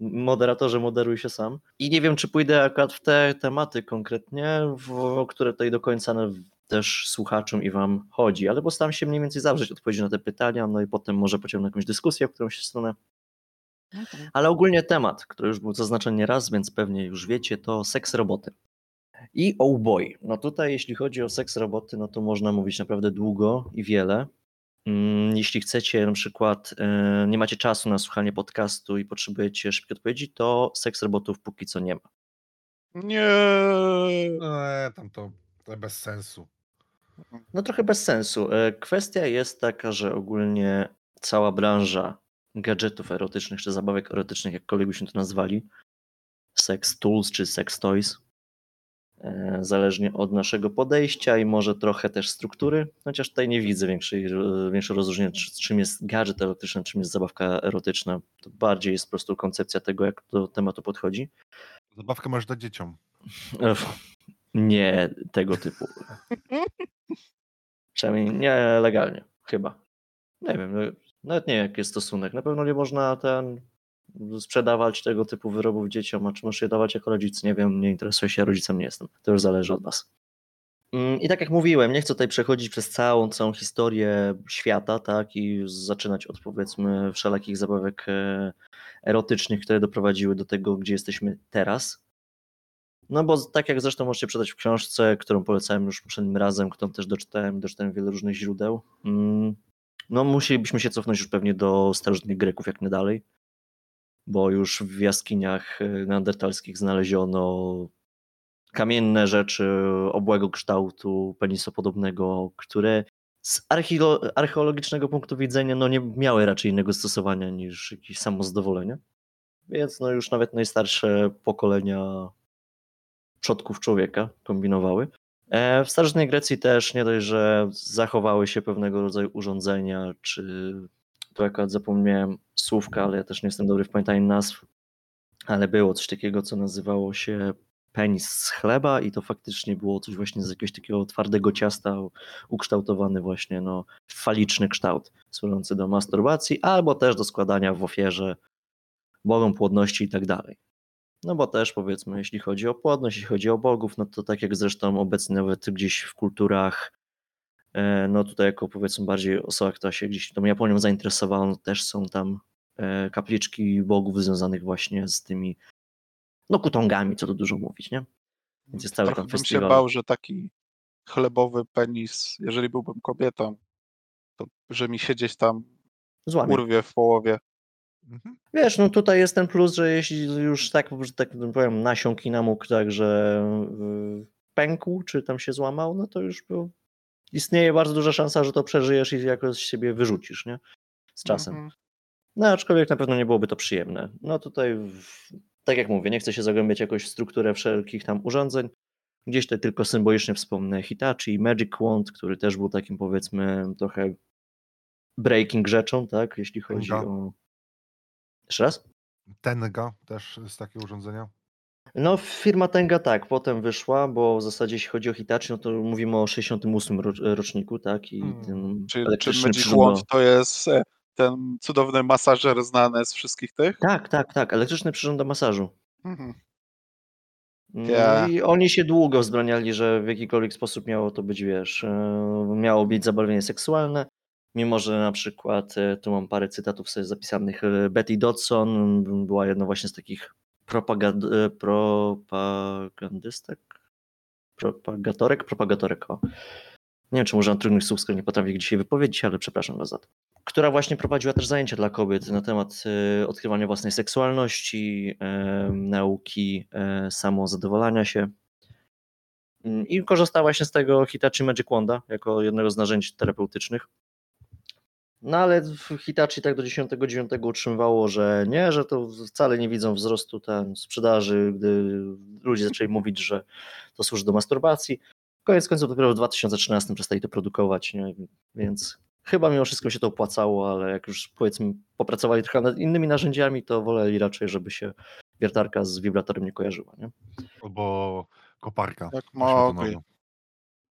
moderatorze moderuj się sam. I nie wiem, czy pójdę akurat w te tematy konkretnie, w, o które tutaj do końca no, też słuchaczom i wam chodzi, ale postaram się mniej więcej zawrzeć odpowiedzi na te pytania, no i potem może pociągnę jakąś dyskusję w którąś stronę. Ale ogólnie temat, który już był zaznaczony nie raz, więc pewnie już wiecie, to seks roboty. I oh boy, no tutaj jeśli chodzi o seks roboty, no to można mówić naprawdę długo i wiele. Mm, Jeśli chcecie na przykład, e, nie macie czasu na słuchanie podcastu i potrzebujecie szybkiej odpowiedzi, to seks robotów póki co nie ma. Nie. Eee, tam to, to bez sensu. No trochę bez sensu. E, Kwestia jest taka, że ogólnie cała branża gadżetów erotycznych czy zabawek erotycznych, jakkolwiek byśmy to nazwali, sex tools czy sex toys, e, zależnie od naszego podejścia i może trochę też struktury, chociaż tutaj nie widzę większej, większego rozróżnienia, czy- czym jest gadżet erotyczny, czym jest zabawka erotyczna. To bardziej jest po prostu koncepcja tego, jak do tematu podchodzi. Zabawkę możesz dać dzieciom. Nie tego typu. Przynajmniej nie legalnie, chyba. Nie wiem, no, nawet nie wiem, jaki jest stosunek. Na pewno nie można ten sprzedawać tego typu wyrobów dzieciom, a czy możesz je dawać jako rodzic, nie wiem, nie interesuję się, rodzicem nie jestem. To już zależy od was. Mm, I tak jak mówiłem, nie chcę tutaj przechodzić przez całą, całą historię świata, tak, i zaczynać od powiedzmy wszelakich zabawek e, erotycznych, które doprowadziły do tego, gdzie jesteśmy teraz. No bo tak jak zresztą możecie przeczytać w książce, którą polecałem już poprzednim razem, którą też doczytałem, doczytałem wiele różnych źródeł, mm, no musielibyśmy się cofnąć już pewnie do starożytnych Greków jak nie dalej, bo już w jaskiniach e, neandertalskich znaleziono kamienne rzeczy obłego kształtu, penisopodobnego, które z archeo- archeologicznego punktu widzenia no nie miały raczej innego stosowania niż jakieś samozadowolenie. Więc no już nawet najstarsze pokolenia przodków człowieka kombinowały. E, W starożytnej Grecji też nie dość, że zachowały się pewnego rodzaju urządzenia, czy tu akurat zapomniałem słówka, ale ja też nie jestem dobry w pamiętaniu nazw, ale było coś takiego, co nazywało się penis z chleba i to faktycznie było coś właśnie z jakiegoś takiego twardego ciasta ukształtowany właśnie no, faliczny kształt, służący do masturbacji albo też do składania w ofierze bogom płodności i tak dalej. No bo też powiedzmy, jeśli chodzi o płodność, jeśli chodzi o bogów, no to tak jak zresztą obecnie nawet gdzieś w kulturach, no tutaj jako powiedzmy bardziej osoba, która się gdzieś tą Japonią zainteresowała, no też są tam e, kapliczki bogów związanych właśnie z tymi, no kutongami, co tu dużo mówić, nie? Więc jest cały Trochę tam bym się festiwal. bał, że taki chlebowy penis, jeżeli byłbym kobietą, to że mi się gdzieś tam Złamie. urwie w połowie. Mhm. Wiesz, no tutaj jest ten plus, że jeśli już tak, że tak powiem, nasiąki namógł tak, że pękł, czy tam się złamał, no to już był, istnieje bardzo duża szansa, że to przeżyjesz i jakoś z siebie wyrzucisz, nie? Z czasem. Mhm. No aczkolwiek na pewno nie byłoby to przyjemne. No tutaj, w, tak jak mówię, nie chcę się zagłębiać jakoś w strukturę wszelkich tam urządzeń. Gdzieś tutaj tylko symbolicznie wspomnę Hitachi, Magic Wand, który też był takim powiedzmy trochę breaking rzeczą, tak, jeśli chodzi Tenga. o... Jeszcze raz? Tenga też jest takie urządzenia. No, firma Tenga tak, potem wyszła, bo w zasadzie jeśli chodzi o Hitachi, no to mówimy o 68 ro- roczniku, tak, i Hmm. tym Czy, Magic Wand to jest e, ten cudowny masażer znany z wszystkich tych? Tak, tak, tak, elektryczny przyrząd do masażu. Mhm. No Ja. i oni się długo wzbraniali, że w jakikolwiek sposób miało to być, wiesz, e, miało być zabawienie seksualne, mimo że na przykład, e, tu mam parę cytatów sobie zapisanych, Betty Dodson była jedną właśnie z takich propagand, e, propagandystek, propagatorek, propagatorek, o. Nie wiem, czy trudnych słów, skoro nie potrafię ich dzisiaj wypowiedzieć, ale przepraszam was za to. Która właśnie prowadziła też zajęcia dla kobiet na temat e, odkrywania własnej seksualności, e, nauki samozadowalania się. Mm, I korzystała właśnie z tego Hitachi Magic Wanda jako jednego z narzędzi terapeutycznych. No ale w Hitachi tak do 10-9 utrzymywało, że nie, że to wcale nie widzą wzrostu ten sprzedaży, gdy ludzie zaczęli mówić, że to służy do masturbacji. Koniec końców dopiero w 2013 przestali to produkować, nie? więc chyba mimo wszystko się to opłacało, ale jak już powiedzmy popracowali trochę nad innymi narzędziami, to woleli raczej, żeby się wiertarka z wibratorem nie kojarzyła. Nie? Albo koparka. Jak oświetlonową.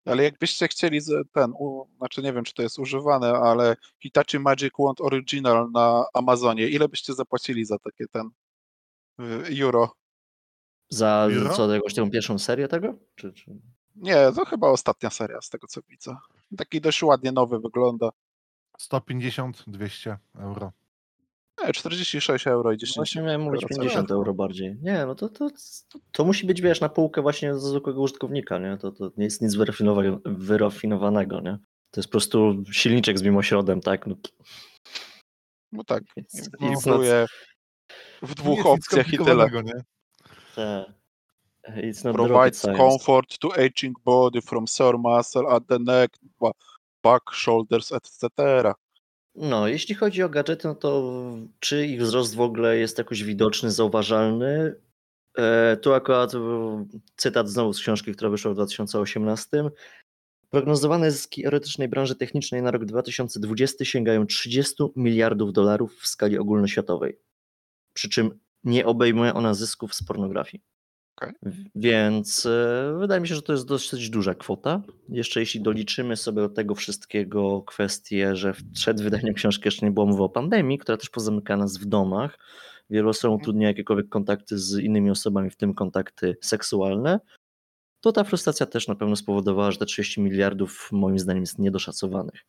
Ale jakbyście chcieli ten, u, znaczy nie wiem czy to jest używane, ale Hitachi Magic Wand Original na Amazonie, ile byście zapłacili za takie ten y, euro? Za Biuro? co, jakąś taką pierwszą serię tego? Czy, czy... Nie, to chyba ostatnia seria z tego co widzę. Taki dość ładnie nowy wygląda. 150-200 euro. Nie, 46 euro i 10 Właśnie miałem mówić euro 50 cena. euro bardziej. Nie, no to, to, to musi być, wiesz, na półkę właśnie za zwykłego użytkownika, nie? To, to nie jest nic wyrafinowa- wyrafinowanego, nie? To jest po prostu silniczek z mimośrodem, tak? No, No tak, not, inwestuje w dwóch opcjach i tyle. nie? it's not rocket Provides comfort to aging body from sore muscle at the neck, ba- back, shoulders, etc. No, jeśli chodzi o gadżety, no to czy ich wzrost w ogóle jest jakoś widoczny, zauważalny? E, tu akurat e, cytat znowu z książki, która wyszła w 2018. Prognozowane zyski erotycznej branży technicznej na rok 2020 sięgają 30 miliardów dolarów w skali ogólnoświatowej. Przy czym nie obejmuje ona zysków z pornografii. W- Więc e, wydaje mi się, że to jest dosyć duża kwota. Jeszcze jeśli doliczymy sobie do tego wszystkiego kwestię, że przed wydaniem książki jeszcze nie było mowy o pandemii, która też pozamyka nas w domach. Wielu osobom utrudnia jakiekolwiek kontakty z innymi osobami, w tym kontakty seksualne. To ta frustracja też na pewno spowodowała, że te 30 miliardów moim zdaniem jest niedoszacowanych.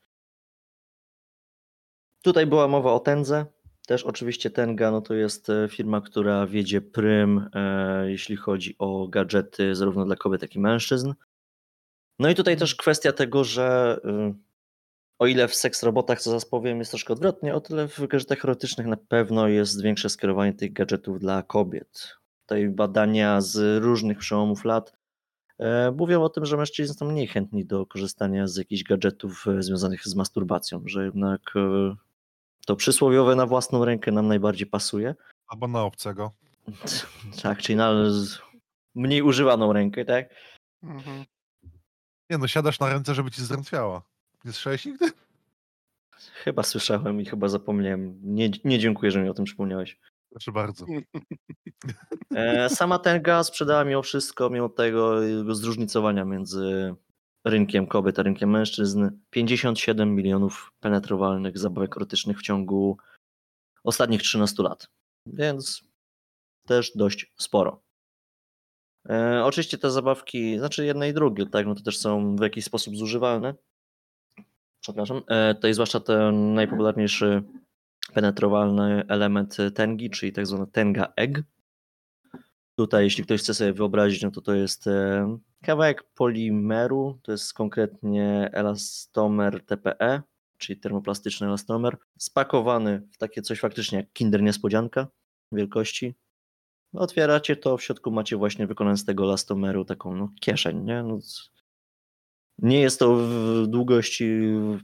Tutaj była mowa o Tendze. Też oczywiście Tenga no to jest e, firma, która wiedzie prym, e, jeśli chodzi o gadżety zarówno dla kobiet, jak i mężczyzn. No i tutaj też kwestia tego, że y, o ile w seks robotach, co zaraz powiem, jest troszkę odwrotnie, o tyle w gadżetach erotycznych na pewno jest większe skierowanie tych gadżetów dla kobiet. Tutaj badania z różnych przełomów lat e, mówią o tym, że mężczyźni są mniej chętni do korzystania z jakichś gadżetów e, związanych z masturbacją, że jednak e, to przysłowiowe na własną rękę nam najbardziej pasuje. Albo na obcego. Tak, czyli na mniej używaną rękę, tak? Mhm. Nie no, siadasz na ręce, żeby ci zdrętwiała. Nie słyszałeś nigdy? Chyba słyszałem i chyba zapomniałem. Nie, nie dziękuję, że mi o tym przypomniałeś. Proszę bardzo. E, Sama Tenga sprzedała mimo wszystko, mimo tego zróżnicowania między rynkiem kobiet a rynkiem mężczyzn 57 milionów penetrowalnych zabawek erotycznych w ciągu ostatnich 13 lat. Więc też dość sporo. E, oczywiście te zabawki, znaczy jedne i drugie, tak, no to też są w jakiś sposób zużywalne. Przepraszam. E, tutaj zwłaszcza ten najpopularniejszy penetrowalny element Tengi, czyli tak zwany Tenga Egg. Tutaj, jeśli ktoś chce sobie wyobrazić, no to to jest e, kawałek polimeru, to jest konkretnie elastomer TPE, czyli termoplastyczny elastomer, spakowany w takie coś faktycznie jak kinder niespodzianka wielkości. No, otwieracie to, w środku macie właśnie wykonane z tego elastomeru taką no, kieszeń, nie? No, nie jest to w długości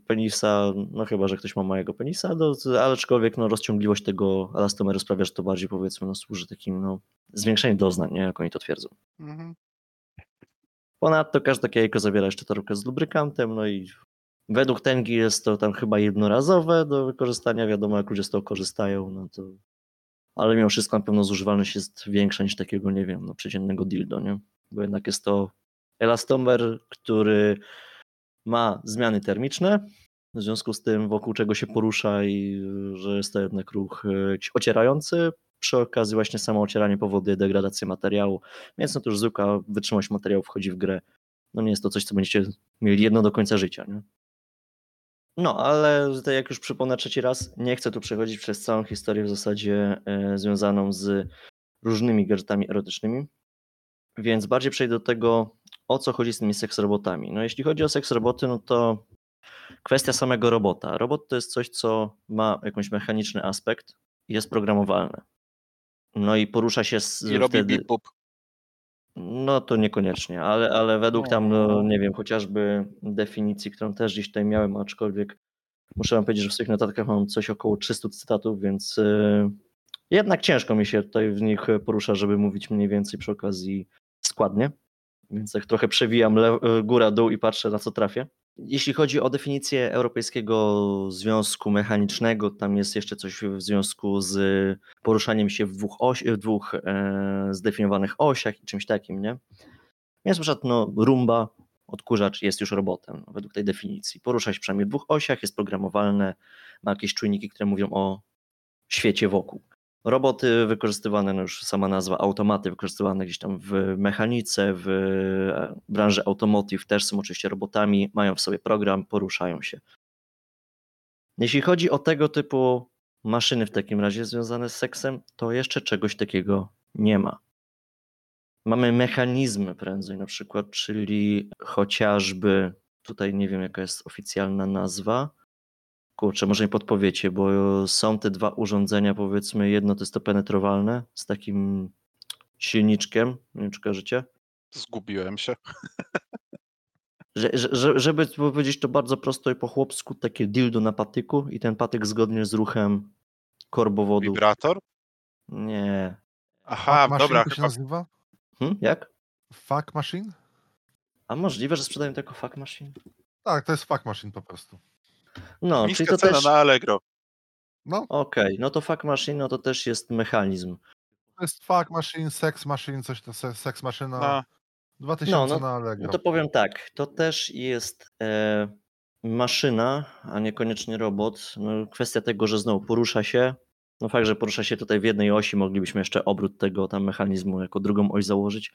penisa, no chyba, że ktoś ma małego penisa, no, ale aczkolwiek no, rozciągliwość tego elastomeru sprawia, że to bardziej powiedzmy no, służy takim no, zwiększeniu doznań, nie? jak oni to twierdzą. Mhm. Ponadto każde takie jajko zawiera jeszcze torebkę z lubrykantem, no i według Tengi jest to tam chyba jednorazowe do wykorzystania, wiadomo jak ludzie z tego korzystają, no to ale mimo wszystko na pewno zużywalność jest większa niż takiego, nie wiem, no przeciętnego dildo, nie? Bo jednak jest to elastomer, który ma zmiany termiczne, w związku z tym wokół czego się porusza i y, że jest to jednak ruch y, ocierający. Przy okazji właśnie samo ocieranie powoduje degradację materiału, więc no to już zwykła wytrzymałość materiału wchodzi w grę. No nie jest to coś, co będziecie mieli jedno do końca życia, nie? No, ale tutaj jak już przypomnę trzeci raz, nie chcę tu przechodzić przez całą historię w zasadzie e, związaną z różnymi gadżetami erotycznymi, więc bardziej przejdę do tego, o co chodzi z tymi seks robotami. No jeśli chodzi o seks roboty, no to kwestia samego robota. Robot to jest coś, co ma jakąś mechaniczny aspekt i jest programowalne. No i porusza się z, I robi wtedy... bip bup. No to niekoniecznie, ale, ale według tam, no, nie wiem, chociażby definicji, którą też gdzieś tutaj miałem, aczkolwiek muszę wam powiedzieć, że w swoich notatkach mam coś około 300 cytatów, więc y, jednak ciężko mi się tutaj w nich porusza, żeby mówić mniej więcej przy okazji składnie. Więc tak trochę przewijam le- góra, dół i patrzę na co trafię. Jeśli chodzi o definicję Europejskiego Związku Mechanicznego, tam jest jeszcze coś w związku z poruszaniem się w dwóch, oś, w dwóch e, zdefiniowanych osiach i czymś takim, nie? Więc na przykład no, rumba, odkurzacz jest już robotem, no, według tej definicji. Porusza się przynajmniej w dwóch osiach, jest programowalne, ma jakieś czujniki, które mówią o świecie wokół. Roboty wykorzystywane, no już sama nazwa, automaty wykorzystywane gdzieś tam w mechanice, w e, branży automotive też są oczywiście robotami, mają w sobie program, poruszają się. Jeśli chodzi o tego typu maszyny w takim razie związane z seksem, to jeszcze czegoś takiego nie ma. Mamy mechanizmy prędzej na przykład, czyli chociażby, tutaj nie wiem jaka jest oficjalna nazwa, kurczę, może mi podpowiecie, bo są te dwa urządzenia, powiedzmy, jedno to jest to penetrowalne z takim silniczkiem, nie kojarzycie? Zgubiłem się. Że, że, żeby powiedzieć to bardzo prosto i po chłopsku, takie dildo na patyku i ten patyk zgodnie z ruchem korbowodu. Vibrator? Nie. Aha, Fuck dobra, to się chyba nazywa? Hm? Jak? Fuck machine? A możliwe, że sprzedają to jako fuck machine? Tak, to jest fuck machine po prostu. No, niska czyli to cena też... na Allegro. No, Okej, no to fuck machine, no to też jest mechanizm. to jest fuck machine, sex machine, coś to se- sex maszyna. No, 2000 No, no, na Allegro. No to powiem tak, to też jest e, maszyna, a niekoniecznie robot. No, kwestia tego, że znowu porusza się. No fakt, że porusza się tutaj w jednej osi, moglibyśmy jeszcze obrót tego tam mechanizmu jako drugą oś założyć.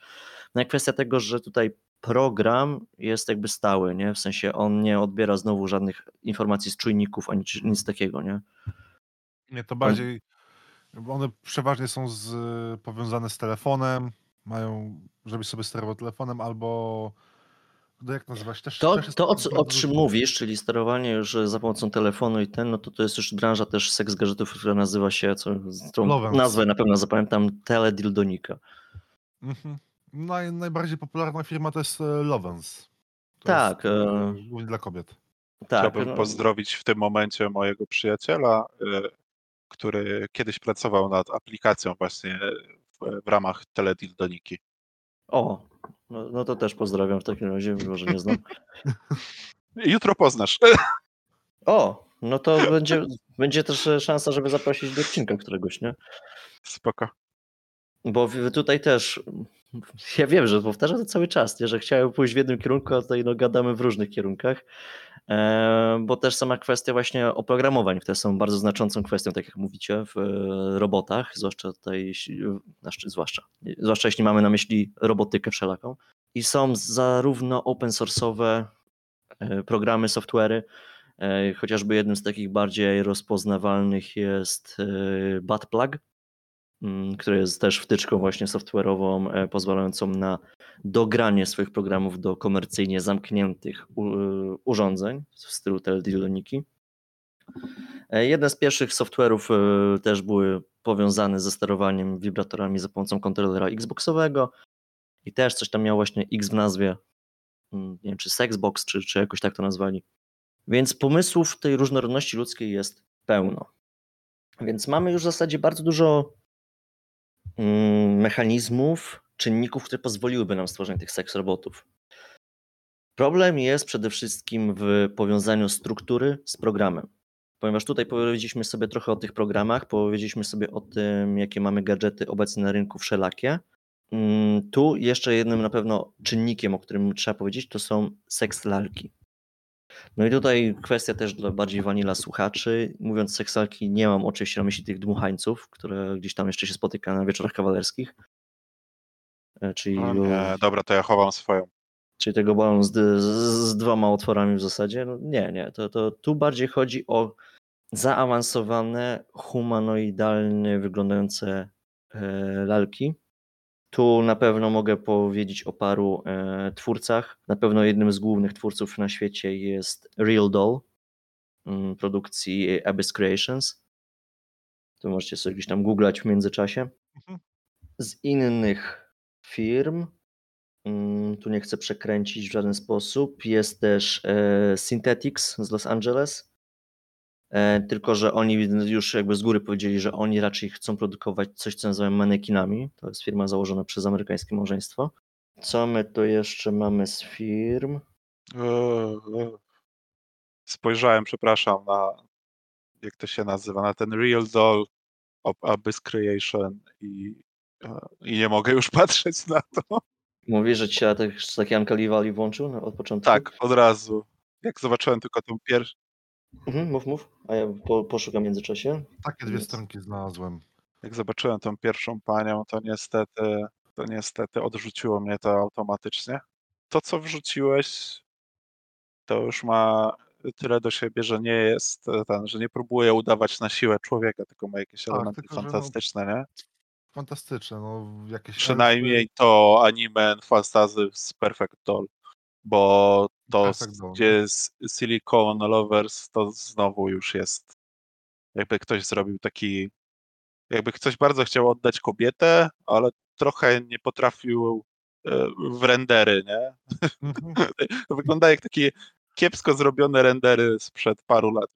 No i kwestia tego, że tutaj program jest jakby stały, nie? W sensie on nie odbiera znowu żadnych informacji z czujników ani nic takiego, nie? Nie, to bardziej. bo One przeważnie są z, powiązane z telefonem, mają, żebyś sobie sterował telefonem, albo. No jak nazywać? Też, To, też to o, co- o czym dużo- mówisz, czyli sterowanie już za pomocą telefonu i ten, no to to jest już branża też seks gadżetów, która nazywa się, co, którą Lovens. nazwę na pewno zapamiętam, Teledildonika. Mhm. Naj, najbardziej popularna firma to jest e, Lovens. To Tak, Jest, e, e, głównie dla kobiet. Tak, chciałbym no, pozdrowić w tym momencie mojego przyjaciela, y, który kiedyś pracował nad aplikacją właśnie w, w ramach Teledildoniki. o, no, no to też pozdrawiam w takim razie, mimo że nie znam. Jutro poznasz. O, no to będzie, będzie też szansa, żeby zaprosić do odcinka któregoś, nie? Spoko. Bo tutaj też, ja wiem, że powtarzam to cały czas, nie? że chciałem pójść w jednym kierunku, a tutaj no, gadamy w różnych kierunkach, bo też sama kwestia właśnie oprogramowań, które są bardzo znaczącą kwestią, tak jak mówicie, w e, robotach, zwłaszcza tutaj, znaczy, zwłaszcza, zwłaszcza jeśli mamy na myśli robotykę wszelaką. I są zarówno open source'owe e, programy, software'y, e, chociażby jednym z takich bardziej rozpoznawalnych jest e, Mm, który jest też wtyczką właśnie software'ową e, pozwalającą na dogranie swoich programów do komercyjnie zamkniętych u, urządzeń w stylu teledildoniki. E, Jeden z pierwszych software'ów e, też były powiązane ze sterowaniem wibratorami za pomocą kontrolera Xboxowego i też coś tam miało właśnie X w nazwie, Mm, nie wiem czy Sexbox, czy, czy jakoś tak to nazwali. Więc pomysłów tej różnorodności ludzkiej jest pełno. Więc mamy już w zasadzie bardzo dużo mechanizmów, czynników, które pozwoliłyby nam stworzenie tych seks robotów. Problem jest przede wszystkim w powiązaniu struktury z programem. Ponieważ tutaj powiedzieliśmy sobie trochę o tych programach, powiedzieliśmy sobie o tym, jakie mamy gadżety obecnie na rynku wszelakie. Mm, Tu jeszcze jednym na pewno czynnikiem, o którym trzeba powiedzieć, to są seks lalki. No i tutaj kwestia też dla bardziej wanila słuchaczy. Mówiąc seksalki, nie mam oczywiście na myśli tych dmuchańców, które gdzieś tam jeszcze się spotyka na wieczorach kawalerskich. E, Czyli, nie, dobra, to ja chowam swoją. czyli tego balonu z, z, z dwoma otworami w zasadzie. No nie, nie. To, to tu bardziej chodzi o zaawansowane, humanoidalnie wyglądające e, lalki. Tu na pewno mogę powiedzieć o paru e, twórcach. Na pewno jednym z głównych twórców na świecie jest Real Doll mm, produkcji Abyss Creations. To możecie sobie gdzieś tam googlać w międzyczasie. Mhm. Z innych firm, mm, tu nie chcę przekręcić w żaden sposób, jest też e, Synthetics z Los Angeles. E, tylko, że oni już jakby z góry powiedzieli, że oni raczej chcą produkować coś, co nazywają manekinami. To jest firma założona przez amerykańskie małżeństwo. Co my tu jeszcze mamy z firm? Eee, eee. Spojrzałem, przepraszam, na jak to się nazywa, na ten Real Doll of Abyss Creation i, e, i nie mogę już patrzeć na to. Mówi, że ci się też taki Valley włączył od początku? Tak, od razu. Jak zobaczyłem tylko tą pierwszą, Mhm, mów, mów, a ja po, poszukam w międzyczasie. Takie dwie stronki znalazłem. jak zobaczyłem tą pierwszą panią, to niestety, to niestety odrzuciło mnie to automatycznie. To, co wrzuciłeś, to już ma tyle do siebie, że nie jest e, ten, że nie próbuje udawać na siłę człowieka, tylko ma jakieś Tak, elementy tylko no- fantastyczne, nie? Fantastyczne, no jakieś Przynajmniej elfy. to anime fantazy z Perfect Doll, bo to Doll, no. gdzie jest Silicon Lovers, to znowu już jest jakby ktoś zrobił taki, jakby ktoś bardzo chciał oddać kobietę, ale trochę nie potrafił e, w rendery, nie? Mhm. To wygląda jak takie kiepsko zrobione rendery sprzed paru lat.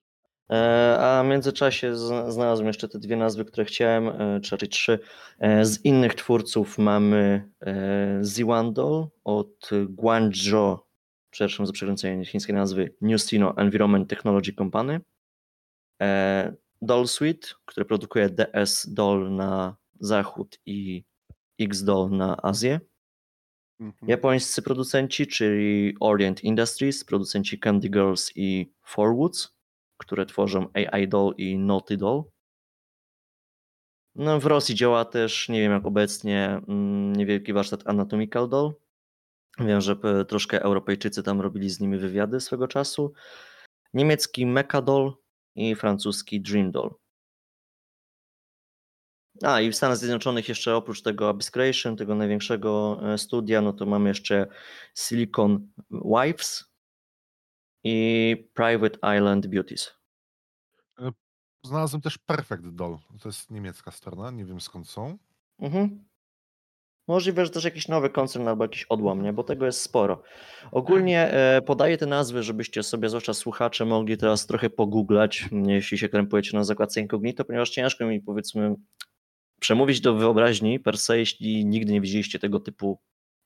E, A w międzyczasie znalazłem jeszcze te dwie nazwy, które chciałem, e, czy raczej trzy. E, Z innych twórców mamy Ziwandol od Guangzhou, przepraszam za przekręcenie chińskiej nazwy, Newsino Environment Technology Company. Doll Suite, które produkuje DS Doll na zachód i X Doll na Azję. Mhm. Japońscy producenci, czyli Orient Industries, producenci Candy Girls i Forwoods, które tworzą AI Doll i Naughty Doll. No, w Rosji działa też, nie wiem jak obecnie, mm, niewielki warsztat Anatomical Doll. Wiem, że p- troszkę Europejczycy tam robili z nimi wywiady swego czasu. Niemiecki Mecha Doll i francuski Dream Doll. A i w Stanach Zjednoczonych jeszcze oprócz tego Abyss Creation, tego największego e, studia, no to mamy jeszcze Silicon Wives i Private Island Beauties. Znalazłem też Perfect Doll. To jest niemiecka strona, nie wiem skąd są. Mhm. Możliwe, że też jakiś nowy koncern albo jakiś odłam, nie? bo tego jest sporo. Ogólnie e, podaję te nazwy, żebyście sobie, zwłaszcza słuchacze, mogli teraz trochę pogooglać, jeśli się krępujecie na zakładce incognito, ponieważ ciężko mi powiedzmy przemówić do wyobraźni per se, jeśli nigdy nie widzieliście tego typu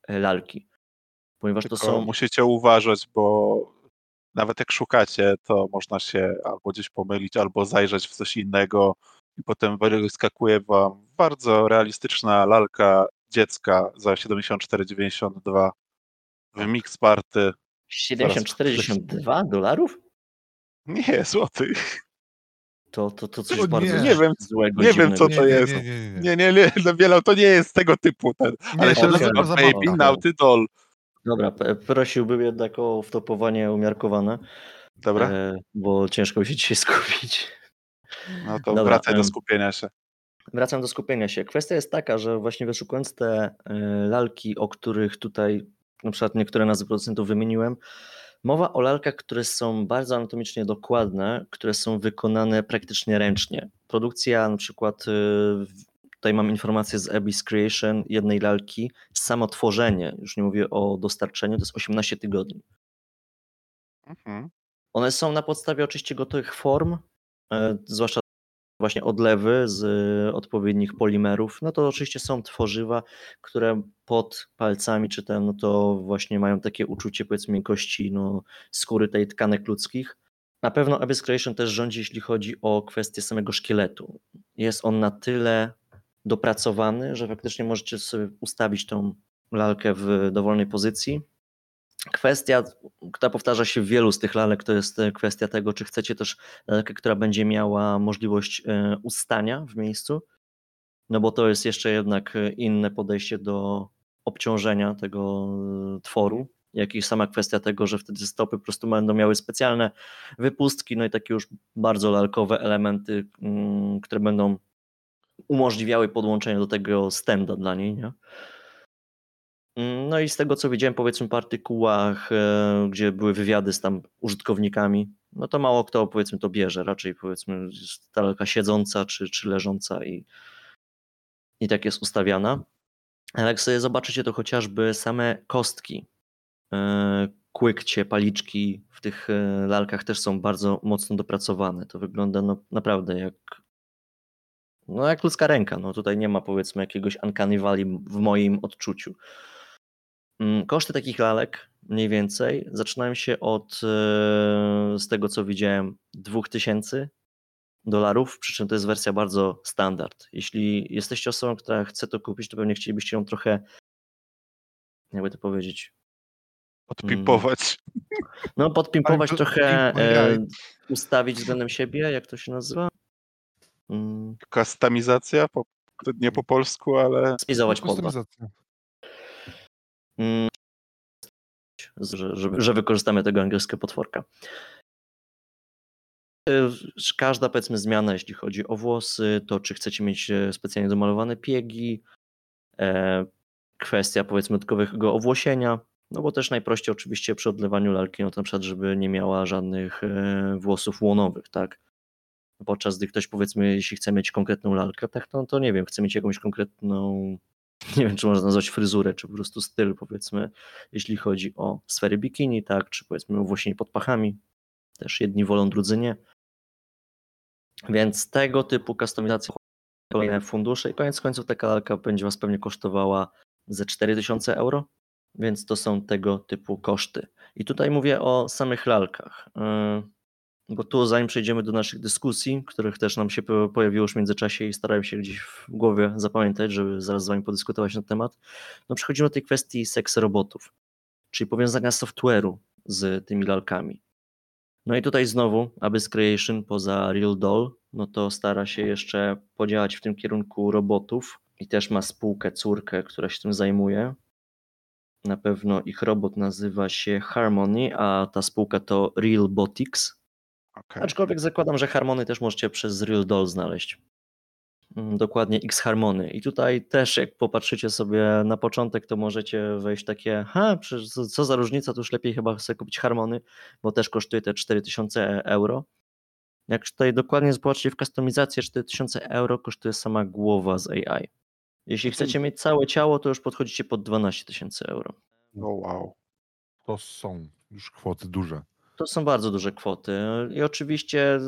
e, lalki. Ponieważ to Tylko są. musicie uważać, bo nawet jak szukacie, to można się albo gdzieś pomylić, albo zajrzeć w coś innego i potem wyskakuje wam bardzo realistyczna lalka dziecka za 74,92 w Mix Party. 742 dolarów? Nie, złotych. To, to, to coś O bardzo nie. Nie wiem, złego. nie wiem, co to nie, jest. Nie, nie, nie. Nie, nie, nie, no to nie jest tego typu ten. Ale Nie, się nazywa Baby. Naughty Doll. Dobra, prosiłbym jednak o wtopowanie umiarkowane, Dobra, e, bo ciężko mi się dzisiaj skupić. no to dobra, wracaj do skupienia się. Wracam do skupienia się. Kwestia jest taka, że właśnie wyszukując te e, lalki, o których tutaj na przykład niektóre nazwy producentów wymieniłem, mowa o lalkach, które są bardzo anatomicznie dokładne, które są wykonane praktycznie ręcznie. Produkcja na przykład, e, tutaj mam informację z Abyss Creation jednej lalki, samo tworzenie, już nie mówię o dostarczeniu, to jest 18 tygodni. Mhm. One są na podstawie oczywiście gotowych form, e, zwłaszcza właśnie odlewy z e, odpowiednich polimerów. No to oczywiście są tworzywa, które pod palcami czy tam, no to właśnie mają takie uczucie powiedzmy miękkości no, skóry tej tkanek ludzkich. Na pewno Abyss Creation też rządzi, jeśli chodzi o kwestię samego szkieletu. Jest on na tyle dopracowany, że faktycznie możecie sobie ustawić tą lalkę w dowolnej pozycji. Kwestia, która powtarza się w wielu z tych lalek, to jest e, kwestia tego, czy chcecie też lalkę, która będzie miała możliwość e, ustania w miejscu, no bo to jest jeszcze jednak e, inne podejście do obciążenia tego tworu, jak i sama kwestia tego, że wtedy stopy po prostu będą miały specjalne wypustki, no i takie już bardzo lalkowe elementy, mm, które będą umożliwiały podłączenie do tego stenda dla niej, nie? No i z tego, co widziałem, powiedzmy, po artykułach, e, gdzie były wywiady z tam użytkownikami, no to mało kto, powiedzmy, to bierze. Raczej, powiedzmy, jest ta siedząca czy, czy leżąca i, i tak jest ustawiana. Ale jak sobie zobaczycie, to chociażby same kostki, e, kłykcie, paliczki w tych e, lalkach też są bardzo mocno dopracowane. To wygląda no, naprawdę jak no jak ludzka ręka. No tutaj nie ma powiedzmy jakiegoś uncanny valley w moim odczuciu. Mm, Koszty takich lalek mniej więcej zaczynają się od, e, z tego co widziałem, 2000 dolarów, przy czym to jest wersja bardzo standard. Jeśli jesteście osobą, która chce to kupić, to pewnie chcielibyście ją trochę, jakby to powiedzieć, Odpipować. no podpimpować trochę, e, ustawić względem siebie, jak to się nazywa? Mm, Kustomizacja, po, nie po polsku, ale Spizować podła. Kustomizacja. Mm, że, że, że wykorzystamy tego angielskiego potworka. Y, Każda powiedzmy zmiana, jeśli chodzi o włosy, to czy chcecie mieć e, specjalnie domalowane piegi, e, kwestia powiedzmy dodatkowego owłosienia, no bo też najprościej oczywiście przy odlewaniu lalki, no to na przykład, żeby nie miała żadnych e, włosów łonowych, tak? Podczas gdy ktoś powiedzmy, jeśli chce mieć konkretną lalkę, tak, no to nie wiem, chce mieć jakąś konkretną, nie wiem, czy można nazwać fryzurę, czy po prostu styl, powiedzmy, jeśli chodzi o sfery bikini, tak, czy powiedzmy owłosienie pod pachami, też jedni wolą, drudzy nie. Więc tego typu kustomizacje, kolejne fundusze i koniec końców taka lalka będzie Was pewnie kosztowała ze 4000 euro, więc to są tego typu koszty. I tutaj mówię o samych lalkach, yy, bo tu zanim przejdziemy do naszych dyskusji, których też nam się po- pojawiło już w międzyczasie i starałem się gdzieś w głowie zapamiętać, żeby zaraz z Wami podyskutować na temat, no przechodzimy do tej kwestii seks robotów, czyli powiązania software'u z tymi lalkami. No i tutaj znowu Abyss Creation poza Real Doll, no to stara się jeszcze podziałać w tym kierunku robotów i też ma spółkę, córkę, która się tym zajmuje. Na pewno ich robot nazywa się Harmony, a ta spółka to Real Botics. Okej. Aczkolwiek zakładam, że Harmony też możecie przez Real Doll znaleźć. Mm, Dokładnie X Harmony. I tutaj też, jak popatrzycie sobie na początek, to możecie wejść takie, ha, co, za różnica, to już lepiej chyba sobie kupić Harmony, bo też kosztuje te 4000 euro. Jak tutaj dokładnie zobaczycie w kustomizację, 4000 euro kosztuje sama głowa z AI. Jeśli chcecie mieć całe ciało, to już podchodzicie pod 12 tysięcy euro. O wow. To są już kwoty duże. To są bardzo duże kwoty i oczywiście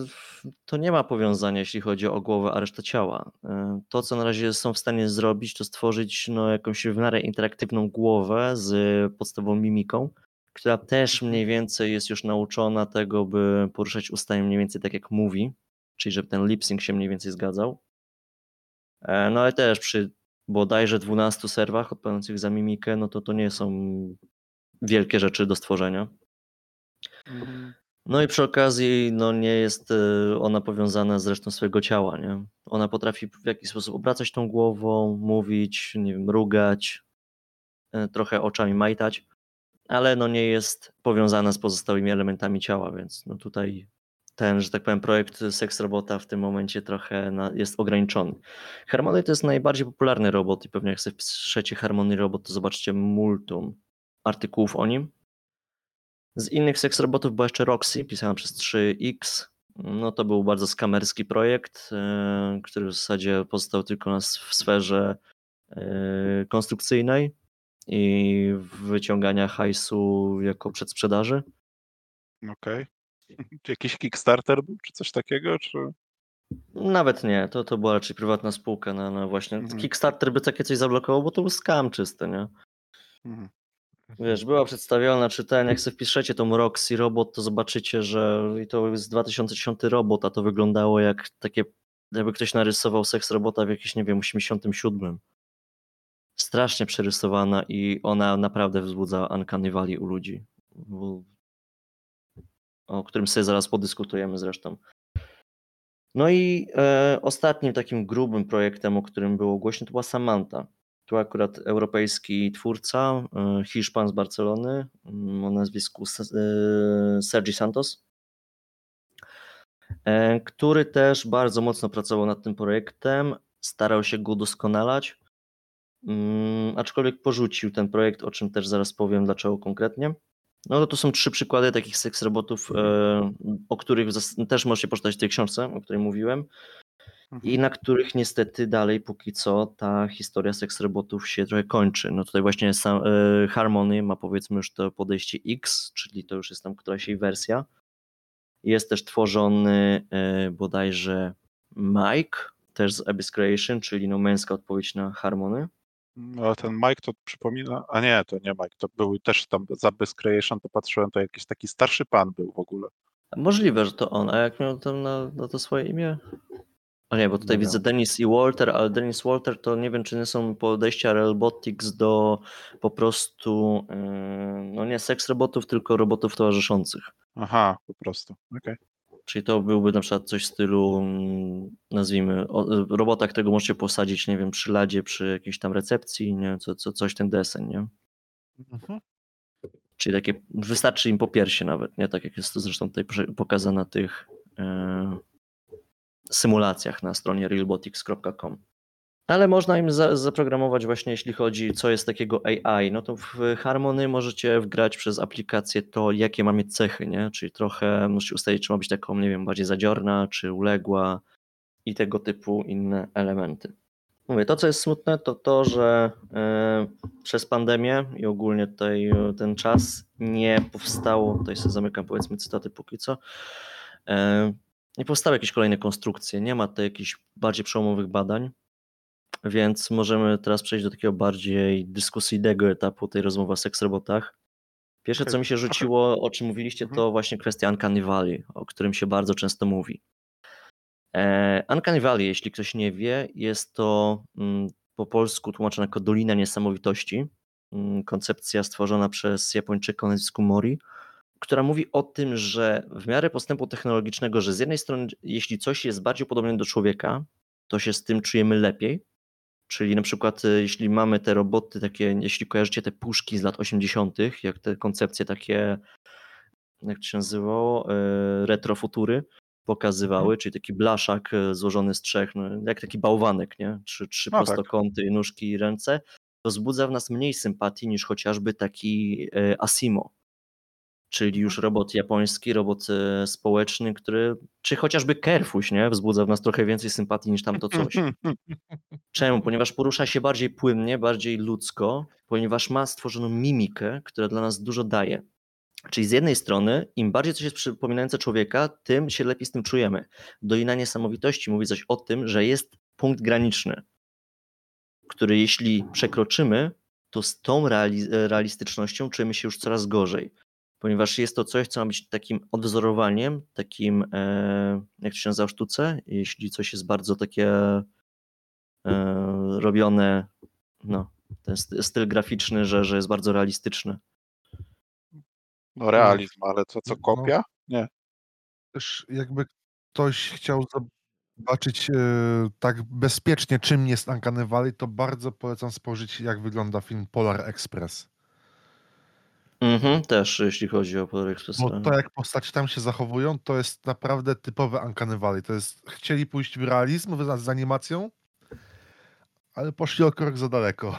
to nie ma powiązania, jeśli chodzi o głowę, a resztę ciała. E, To, co na razie są w stanie zrobić, to stworzyć no, jakąś w miarę interaktywną głowę z podstawową mimiką, która też mniej więcej jest już nauczona tego, by poruszać ustami mniej więcej tak jak mówi, czyli żeby ten lip sync się mniej więcej zgadzał. E, No ale też przy bodajże 12 serwach odpowiadających za mimikę, no to to nie są wielkie rzeczy do stworzenia. Mhm. No i przy okazji no nie jest y, ona powiązana z resztą swojego ciała, nie? Ona potrafi w jakiś sposób obracać tą głową, mówić, nie wiem, mrugać, y, trochę oczami majtać, ale no nie jest powiązana z pozostałymi elementami ciała, więc no tutaj ten, że tak powiem, projekt Seks Robota w tym momencie trochę na, jest ograniczony. Harmony to jest najbardziej popularny robot i pewnie jak sobie wpiszecie Harmony Robot, to zobaczycie multum artykułów o nim. Z innych seks robotów była jeszcze Roxy, pisana przez 3X. No to był bardzo skamerski projekt, e, który w zasadzie pozostał tylko na, s- w sferze e, konstrukcyjnej i wyciągania hajsu jako przedsprzedaży. Okej. Czy jakiś Kickstarter był, czy coś takiego, czy... Nawet nie, to, to była raczej prywatna spółka na, na właśnie. Mhm. Kickstarter by takie coś zablokował, bo to był scam czysty, nie? Mhm. Wiesz, była przedstawiona, czy ten, jak sobie wpiszecie tą Roxy robot, to zobaczycie, że i to jest 2010 robot, a to wyglądało jak takie, jakby ktoś narysował seks robota w jakimś, nie wiem, 87. Strasznie przerysowana i ona naprawdę wzbudza uncanny valley u ludzi, o którym sobie zaraz podyskutujemy zresztą. No i e, ostatnim takim grubym projektem, o którym było głośno, to była Samantha. Tu akurat europejski twórca, e, Hiszpan z Barcelony mm, o nazwisku e, Sergi Santos, e, który też bardzo mocno pracował nad tym projektem, starał się go udoskonalać, mm, aczkolwiek porzucił ten projekt, o czym też zaraz powiem, dlaczego konkretnie. No to są trzy przykłady takich seks robotów, e, o których też możecie poczytać w tej książce, o której mówiłem i Mhm. na których niestety dalej póki co ta historia seks robotów się trochę kończy. No tutaj właśnie sam, e, Harmony ma powiedzmy już to podejście X, czyli to już jest tam któraś jej wersja. Jest też tworzony e, bodajże Mike, też z Abyss Creation, czyli no męska odpowiedź na Harmony. No, ten Mike to przypomina. A nie, to nie Mike, to był też tam za Abyss Creation, to patrzyłem, to jakiś taki starszy pan był w ogóle. Możliwe, że to on, a jak miał tam na, na to swoje imię? O nie, bo tutaj widzę. Dennis i Walter, ale Dennis Walter to nie wiem, czy nie są podejścia Robotics do po prostu, yy, no nie seks robotów, tylko robotów towarzyszących. Aha, po prostu. Okej. Czyli to byłby na przykład coś w stylu, mm, nazwijmy, robota, którego możecie posadzić, nie wiem, przy ladzie, przy jakiejś tam recepcji, nie, co, co, coś ten deseń, nie? Mhm. Czyli takie, wystarczy im po piersie nawet, nie? Tak jak jest to zresztą tutaj pokazane na tych e, symulacjach na stronie realbotics.com. Ale można im za, zaprogramować właśnie, jeśli chodzi, co jest takiego AI, no to w Harmony możecie wgrać przez aplikację to, jakie ma mieć cechy, nie? Czyli trochę musicie ustalić, czy ma być taką, nie wiem, bardziej zadziorna, czy uległa i tego typu inne elementy. Mówię, to co jest smutne, to to, że e, przez pandemię i ogólnie tutaj e, ten czas nie powstało, tutaj sobie zamykam powiedzmy cytaty póki co, e, nie powstały jakieś kolejne konstrukcje, nie ma tutaj jakichś bardziej przełomowych badań, więc możemy teraz przejść do takiego bardziej dyskusyjnego etapu tej rozmowy o seksrobotach. Pierwsze, co mi się rzuciło, o czym mówiliście, Mhm. to właśnie kwestia Uncanny Valley, o którym się bardzo często mówi. E, Uncanny Valley, jeśli ktoś nie wie, jest to mm, po polsku tłumaczone jako Dolina Niesamowitości. Mm, Koncepcja stworzona przez Japończyka o nazwisku Mori, która mówi o tym, że w miarę postępu technologicznego, że z jednej strony, jeśli coś jest bardziej podobne do człowieka, to się z tym czujemy lepiej. Czyli na przykład, e, jeśli mamy te roboty, takie, jeśli kojarzycie te puszki z lat 80., jak te koncepcje takie, jak to się nazywało, e, retrofutury, pokazywały, czyli taki blaszak e, złożony z trzech, no, jak taki bałwanek, nie? Trzy, trzy No tak. prostokąty, nóżki i ręce, to wzbudza w nas mniej sympatii niż chociażby taki Asimo, czyli już robot japoński, robot e, społeczny, który, czy chociażby Kerfuś, nie? Wzbudza w nas trochę więcej sympatii niż tamto coś. Czemu? Ponieważ porusza się bardziej płynnie, bardziej ludzko, ponieważ ma stworzoną mimikę, która dla nas dużo daje. Czyli z jednej strony, im bardziej coś jest przypominające człowieka, tym się lepiej z tym czujemy. Dolina Niesamowitości mówi coś o tym, że jest punkt graniczny, który jeśli przekroczymy, to z tą reali- realistycznością czujemy się już coraz gorzej. Ponieważ jest to coś, co ma być takim odwzorowaniem, takim, e, jak to się nazywa w sztuce, jeśli coś jest bardzo takie e, robione, no, ten sty- styl graficzny, że, że jest bardzo realistyczny. No realizm, ale to co No. kopia? Też jakby ktoś chciał zobaczyć e, tak bezpiecznie, czym jest Uncanny Valley, to bardzo polecam spojrzeć, jak wygląda film Polar Express. Mhm, też jeśli chodzi o Polar Express. Bo to, jak postaci tam się zachowują, to jest naprawdę typowe Uncanny Valley. To jest, chcieli pójść w realizm z animacją, ale poszli o krok za daleko.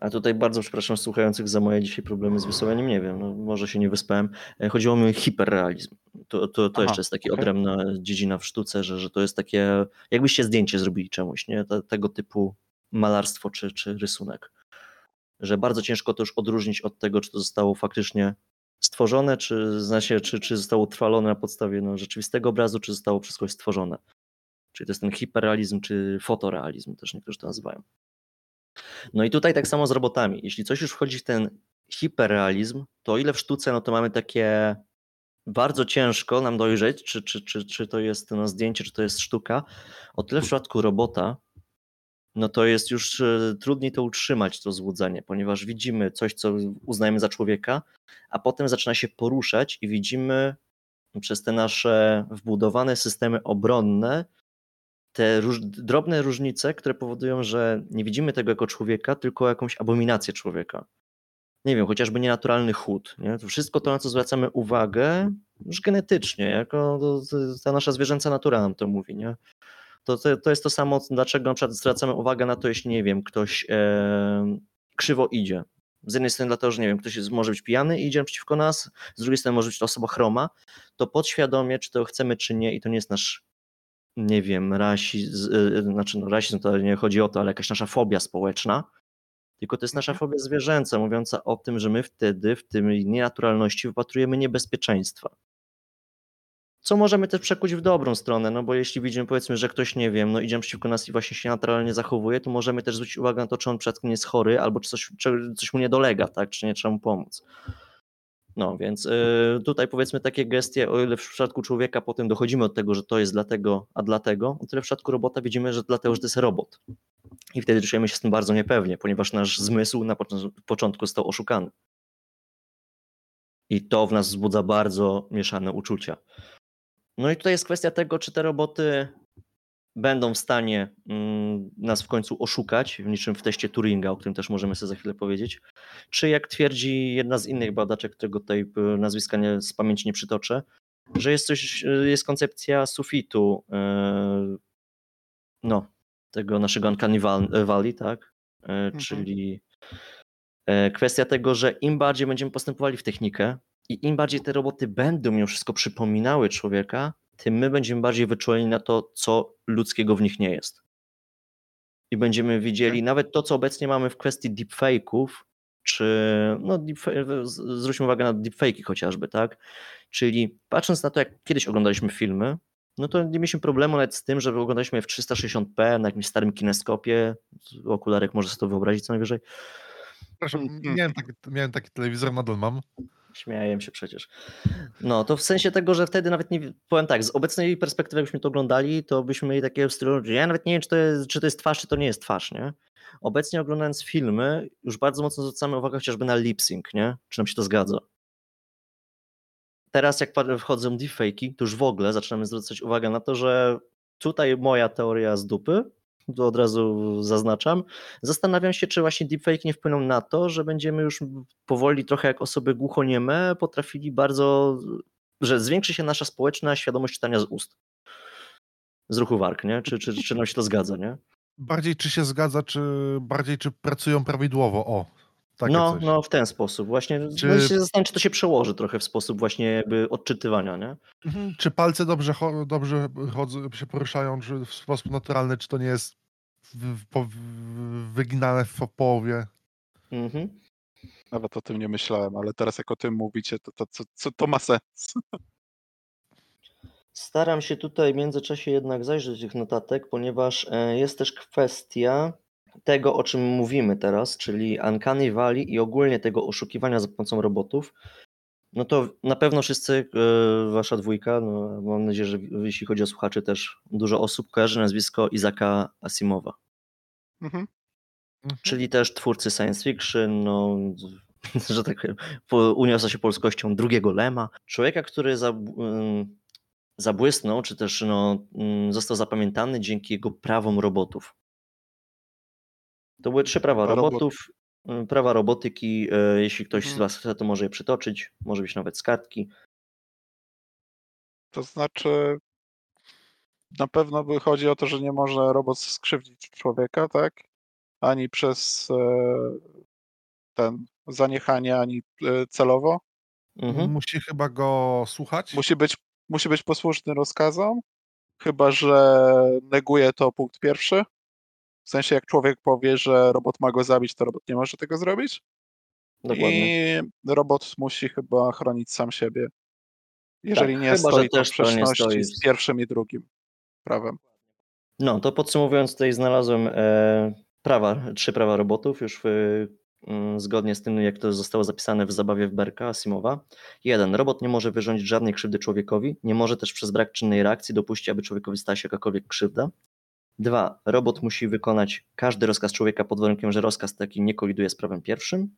A tutaj bardzo przepraszam słuchających za moje dzisiaj problemy z wysławianiem, nie wiem, no, może się nie wyspałem. E, Chodziło mi o hiperrealizm. To, to, to Aha, jeszcze jest taki okej. odrębna dziedzina w sztuce, że, że to jest takie, jakbyście zdjęcie zrobili czemuś, nie? Te, tego typu malarstwo czy, czy rysunek. Że bardzo ciężko to już odróżnić od tego, czy to zostało faktycznie stworzone, czy, znaczy, czy, czy zostało utrwalone na podstawie no, rzeczywistego obrazu, czy zostało przez kogoś stworzone. Czyli to jest ten hiperrealizm, czy fotorealizm, też niektórzy to nazywają. No i tutaj tak samo z robotami. Jeśli coś już wchodzi w ten hiperrealizm, to o ile w sztuce, no to mamy takie bardzo ciężko nam dojrzeć, czy, czy, czy, czy to jest no, zdjęcie, czy to jest sztuka, o tyle w przypadku robota, no to jest już e, trudniej to utrzymać, to złudzenie, ponieważ widzimy coś, co uznajemy za człowieka, a potem zaczyna się poruszać i widzimy przez te nasze wbudowane systemy obronne te róż, drobne różnice, które powodują, że nie widzimy tego jako człowieka, tylko jakąś abominację człowieka. Nie wiem, chociażby nienaturalny chód. Nie? To wszystko to, na co zwracamy uwagę, już genetycznie, jako to, ta nasza zwierzęca natura nam to mówi. Nie? To, to, to jest to samo, dlaczego na przykład zwracamy uwagę na to, jeśli nie wiem, ktoś e, krzywo idzie. Z jednej strony dlatego, że nie wiem, ktoś jest, może być pijany i idzie przeciwko nas, z drugiej strony może być to osoba chroma, to podświadomie, czy to chcemy, czy nie, i to nie jest nasz nie wiem, rasizm, znaczy no rasizm to nie chodzi o to, ale jakaś nasza fobia społeczna, tylko to jest nasza fobia zwierzęca, mówiąca o tym, że my wtedy w tej nienaturalności wypatrujemy niebezpieczeństwa. Co możemy też przekuć w dobrą stronę, no bo jeśli widzimy powiedzmy, że ktoś, nie wiem, no idzie przeciwko nas i właśnie się naturalnie zachowuje, to możemy też zwrócić uwagę na to, czy on przypadkiem jest chory, albo czy coś, czy coś mu nie dolega, tak, czy nie trzeba mu pomóc. No więc y, tutaj powiedzmy takie gestie, o ile w przypadku człowieka potem dochodzimy od tego, że to jest dlatego, a dlatego, o tyle w przypadku robota widzimy, że dlatego, że to jest robot. I wtedy czujemy się z tym bardzo niepewnie, ponieważ nasz zmysł na począ- początku został oszukany. I to w nas wzbudza bardzo mieszane uczucia. No i tutaj jest kwestia tego, czy te roboty będą w stanie mm, nas w końcu oszukać, w niczym w teście Turinga, o którym też możemy sobie za chwilę powiedzieć, czy jak twierdzi jedna z innych badaczek, którego tutaj y, nazwiska nie, z pamięci nie przytoczę, że jest coś, jest koncepcja sufitu, e, no, tego naszego Uncanny Valley, tak? E, czyli e, kwestia tego, że im bardziej będziemy postępowali w technikę i im bardziej te roboty będą mimo wszystko przypominały człowieka, tym my będziemy bardziej wyczuleni na to, co ludzkiego w nich nie jest. I będziemy widzieli nawet to, co obecnie mamy w kwestii deepfake'ów, czy no, deepfa- z- zwróćmy uwagę na deepfake'i chociażby, tak? Czyli patrząc na to, jak kiedyś oglądaliśmy filmy, no to nie mieliśmy problemu nawet z tym, żeby oglądaliśmy je w 360p na jakimś starym kineskopie. Okularek może sobie to wyobrazić co najwyżej. Przepraszam, Mhm. miałem taki, miałem taki telewizor, nadal mam. Śmieję się przecież. No, to w sensie tego, że wtedy nawet nie powiem tak, z obecnej perspektywy, jakbyśmy to oglądali, to byśmy mieli takie stylu, że ja nawet nie wiem, czy to jest, czy to jest twarz, czy to nie jest twarz, nie? Obecnie oglądając filmy, już bardzo mocno zwracamy uwagę chociażby na lip sync, nie? Czy nam się to zgadza. Teraz jak wchodzą deepfake'i, to już w ogóle zaczynamy zwracać uwagę na to, że tutaj moja teoria z dupy, to od razu zaznaczam, zastanawiam się, czy właśnie deepfake nie wpłyną na to, że będziemy już powoli trochę jak osoby głuchonieme potrafili bardzo, że zwiększy się nasza społeczna świadomość czytania z ust. Z ruchu warg, nie? Czy, czy, czy nam się to zgadza, nie? Bardziej czy się zgadza, czy bardziej czy pracują prawidłowo. O, takie no, coś. no w ten sposób. Właśnie Czy- czy... się zastanawiam, czy to się przełoży trochę w sposób właśnie jakby odczytywania, nie? Mhm, Czy palce dobrze, dobrze chodzą, się poruszają czy w sposób naturalny, czy to nie jest w, w, po- w, wyginane w połowie? Mhm. Nawet o tym nie myślałem, ale teraz jak o tym mówicie, to, to, to, to, to ma sens. Staram się tutaj w międzyczasie jednak zajrzeć do tych notatek, ponieważ e, jest też kwestia tego, o czym mówimy teraz, czyli Uncanny Valley i ogólnie tego oszukiwania za pomocą robotów. No to na pewno wszyscy, e, wasza dwójka, no mam nadzieję, że jeśli chodzi o słuchaczy też dużo osób kojarzy nazwisko Izaka Asimowa, Mhm. Mhm. czyli też twórcy science fiction, no, że tak uniosła się polskością drugiego Lema. Człowieka, który ym, zabłysnął, czy też no, ym, został zapamiętany dzięki jego prawom robotów. To były trzy prawa Prawa robot- robotów. y, Prawa robotyki, y, jeśli ktoś z Mhm. Was chce, to może je przytoczyć, może być nawet z kartki. To znaczy, na pewno by chodzi o to, że nie może robot skrzywdzić człowieka, tak? Ani przez e, ten zaniechanie, ani e, celowo. Mhm. Musi chyba go słuchać. Musi być, musi być posłuszny rozkazom, chyba że neguje to punkt pierwszy. W sensie, jak człowiek powie, że robot ma go zabić, to robot nie może tego zrobić. Dokładnie. I robot musi chyba chronić sam siebie. Jeżeli Tak, nie chyba, że stoi to w też to nie sprzeczności z- pierwszym i drugim prawem. No, to podsumowując, tutaj znalazłem e, prawa, trzy prawa robotów, już w, mm, zgodnie z tym, jak to zostało zapisane w zabawie w Berka Asimowa. Jeden, robot nie może wyrządzić żadnej krzywdy człowiekowi, nie może też przez brak czynnej reakcji dopuścić, aby człowiekowi stała się jakakolwiek krzywda. Dwa, robot musi wykonać każdy rozkaz człowieka pod warunkiem, że rozkaz taki nie koliduje z prawem pierwszym.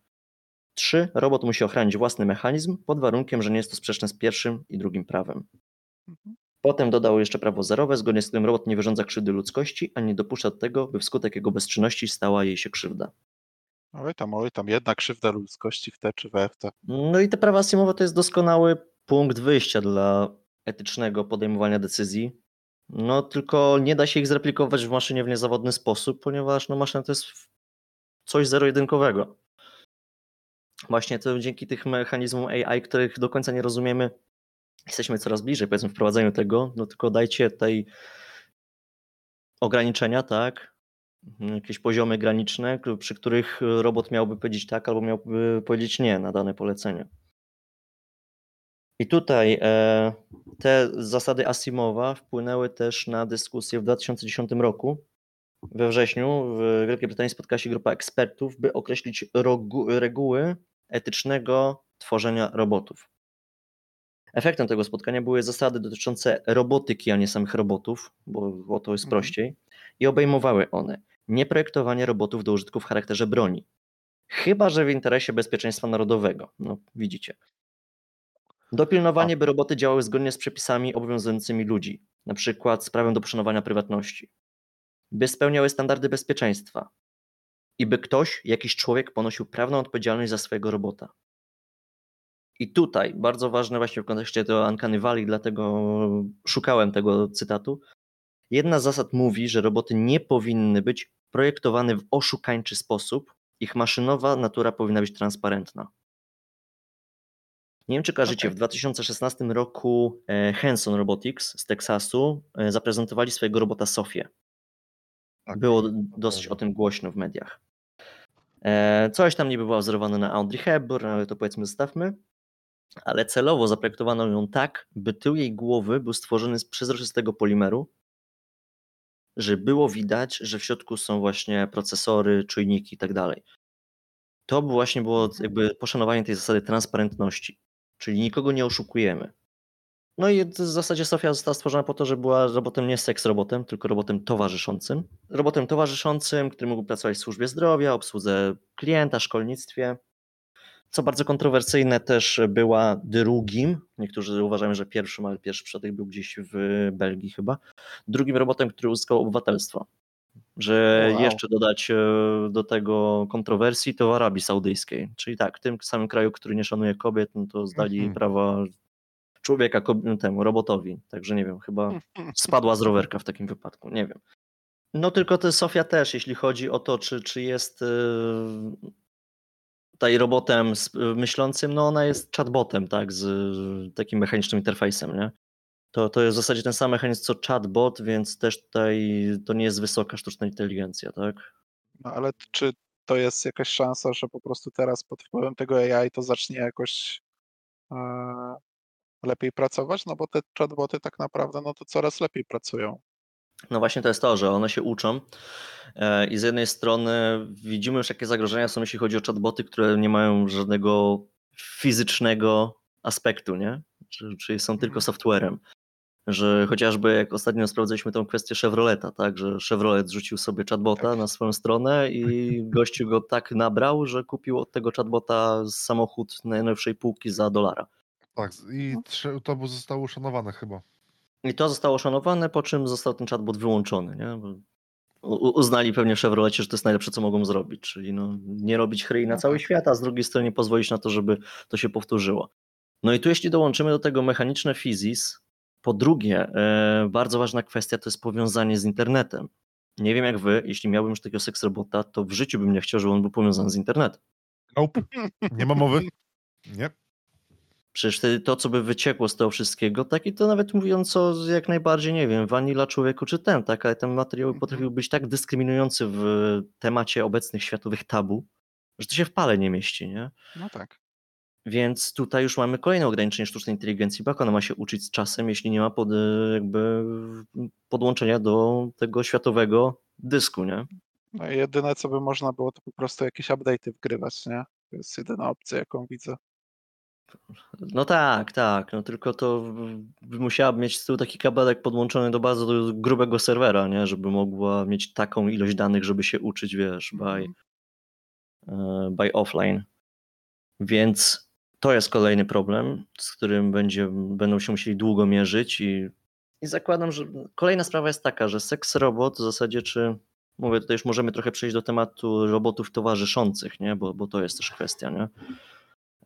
Trzy, robot musi ochronić własny mechanizm pod warunkiem, że nie jest to sprzeczne z pierwszym i drugim prawem. Mhm. Potem dodał jeszcze prawo zerowe, zgodnie z którym robot nie wyrządza krzywdy ludzkości, ani nie dopuszcza do tego, by wskutek jego bezczynności stała jej się krzywda. Oj tam, oj tam, jedna krzywda ludzkości w te czy we w te. No i te prawa Asimowa to jest doskonały punkt wyjścia dla etycznego podejmowania decyzji. No tylko nie da się ich zreplikować w maszynie w niezawodny sposób, ponieważ no, maszyna to jest coś zero-jedynkowego. Właśnie to dzięki tych mechanizmom AI, których do końca nie rozumiemy, jesteśmy coraz bliżej powiedzmy wprowadzeniu tego, no tylko dajcie tej ograniczenia, tak, jakieś poziomy graniczne, przy których robot miałby powiedzieć tak albo miałby powiedzieć nie na dane polecenie. I tutaj e, te zasady Asimowa wpłynęły też na dyskusję w 2010 roku. We wrześniu w Wielkiej Brytanii spotkała się grupa ekspertów, by określić rogu, reguły etycznego tworzenia robotów. Efektem tego spotkania były zasady dotyczące robotyki, a nie samych robotów, bo o to jest Mhm. prościej, i obejmowały one nieprojektowanie robotów do użytku w charakterze broni, chyba że w interesie bezpieczeństwa narodowego. No, widzicie. Dopilnowanie, by roboty działały zgodnie z przepisami obowiązującymi ludzi, na przykład z prawem do poszanowania prywatności, by spełniały standardy bezpieczeństwa i by ktoś, jakiś człowiek ponosił prawną odpowiedzialność za swojego robota. I tutaj bardzo ważne właśnie w kontekście tego Uncanny Valley, dlatego szukałem tego cytatu. Jedna z zasad mówi, że roboty nie powinny być projektowane w oszukańczy sposób. Ich maszynowa natura powinna być transparentna. Nie wiem, czy kojarzycie, Okej. w 2016 roku e, Hanson Robotics z Teksasu e, zaprezentowali swojego robota Sofię. Tak, Było dosyć o tym głośno w mediach. E, Coś tam niby było wzorowane na Audrey Hepburn, ale to powiedzmy zostawmy. Ale celowo zaprojektowano ją tak, by tył jej głowy był stworzony z przezroczystego polimeru, że było widać, że w środku są właśnie procesory, czujniki i tak dalej. To właśnie było jakby poszanowanie tej zasady transparentności, czyli nikogo nie oszukujemy. No i w zasadzie Sofia została stworzona po to, żeby była robotem nie seks robotem, tylko robotem towarzyszącym. Robotem towarzyszącym, który mógł pracować w służbie zdrowia, obsłudze klienta, szkolnictwie. Co bardzo kontrowersyjne też była drugim, niektórzy uważają, że pierwszym, ale pierwszy przypadek był gdzieś w Belgii chyba, drugim robotem, który uzyskał obywatelstwo. Że Wow. jeszcze dodać e, do tego kontrowersji, to w Arabii Saudyjskiej. Czyli tak, w tym samym kraju, który nie szanuje kobiet, no to zdali Mhm. prawa człowieka temu robotowi. Także nie wiem, chyba spadła z rowerka w takim wypadku, nie wiem. No tylko to Sofia też, jeśli chodzi o to, czy, czy jest yy, tutaj robotem myślącym, no ona jest chatbotem, tak, z takim mechanicznym interfejsem, nie? To, to jest w zasadzie ten sam mechanizm co chatbot, więc też tutaj to nie jest wysoka sztuczna inteligencja, tak? No ale czy to jest jakaś szansa, że po prostu teraz pod wpływem tego AI to zacznie jakoś e, lepiej pracować? No bo te chatboty tak naprawdę no to coraz lepiej pracują. No właśnie to jest to, że one się uczą e, i z jednej strony widzimy już jakie zagrożenia są, jeśli chodzi o chatboty, które nie mają żadnego fizycznego aspektu, nie? Czy- Czyli są tylko Mhm. softwarem. Że chociażby jak ostatnio sprawdzaliśmy tą kwestię Chevroleta, tak, że Chevrolet rzucił sobie chatbota Tak. na swoją stronę i gościu go tak nabrał, że kupił od tego chatbota samochód najnowszej półki za dolara. Tak, i trze- to zostało uszanowane chyba. I to zostało szanowane, po czym został ten chatbot wyłączony. Nie? Uznali pewnie w Chevrolecie, że to jest najlepsze, co mogą zrobić, czyli no, nie robić chryi na No cały tak. świat, a z drugiej strony nie pozwolić na to, żeby to się powtórzyło. No i tu jeśli dołączymy do tego mechaniczne fizis, po drugie, e, bardzo ważna kwestia to jest powiązanie z internetem. Nie wiem jak wy, jeśli miałbym już takiego seks robota, to w życiu bym nie chciał, żeby on był powiązany z internetem. Nope. Nie ma mowy. Nie. Przecież wtedy to, co by wyciekło z tego wszystkiego, tak i to nawet mówiąc o jak najbardziej, nie wiem, wanila człowieku czy ten, tak, ale ten materiał Mhm. potrafił być tak dyskryminujący w temacie obecnych światowych tabu, że to się w pale nie mieści, nie? No tak. Więc tutaj już mamy kolejne ograniczenie sztucznej inteligencji, bo jak ona ma się uczyć z czasem, jeśli nie ma pod, jakby podłączenia do tego światowego dysku, nie? No jedyne co by można było to po prostu jakieś update'y wgrywać, nie? To jest jedyna opcja jaką widzę. No tak, tak, no tylko to w- by musiała mieć z tyłu taki kabelek podłączony do bardzo do grubego serwera, nie? Żeby mogła mieć taką ilość danych, żeby się uczyć, wiesz, by, Mhm. e, by offline. Więc to jest kolejny problem, z którym będzie, będą się musieli długo mierzyć i, i zakładam, że kolejna sprawa jest taka, że seks robot w zasadzie, czy mówię, tutaj już możemy trochę przejść do tematu robotów towarzyszących, nie? Bo, bo to jest też kwestia, nie?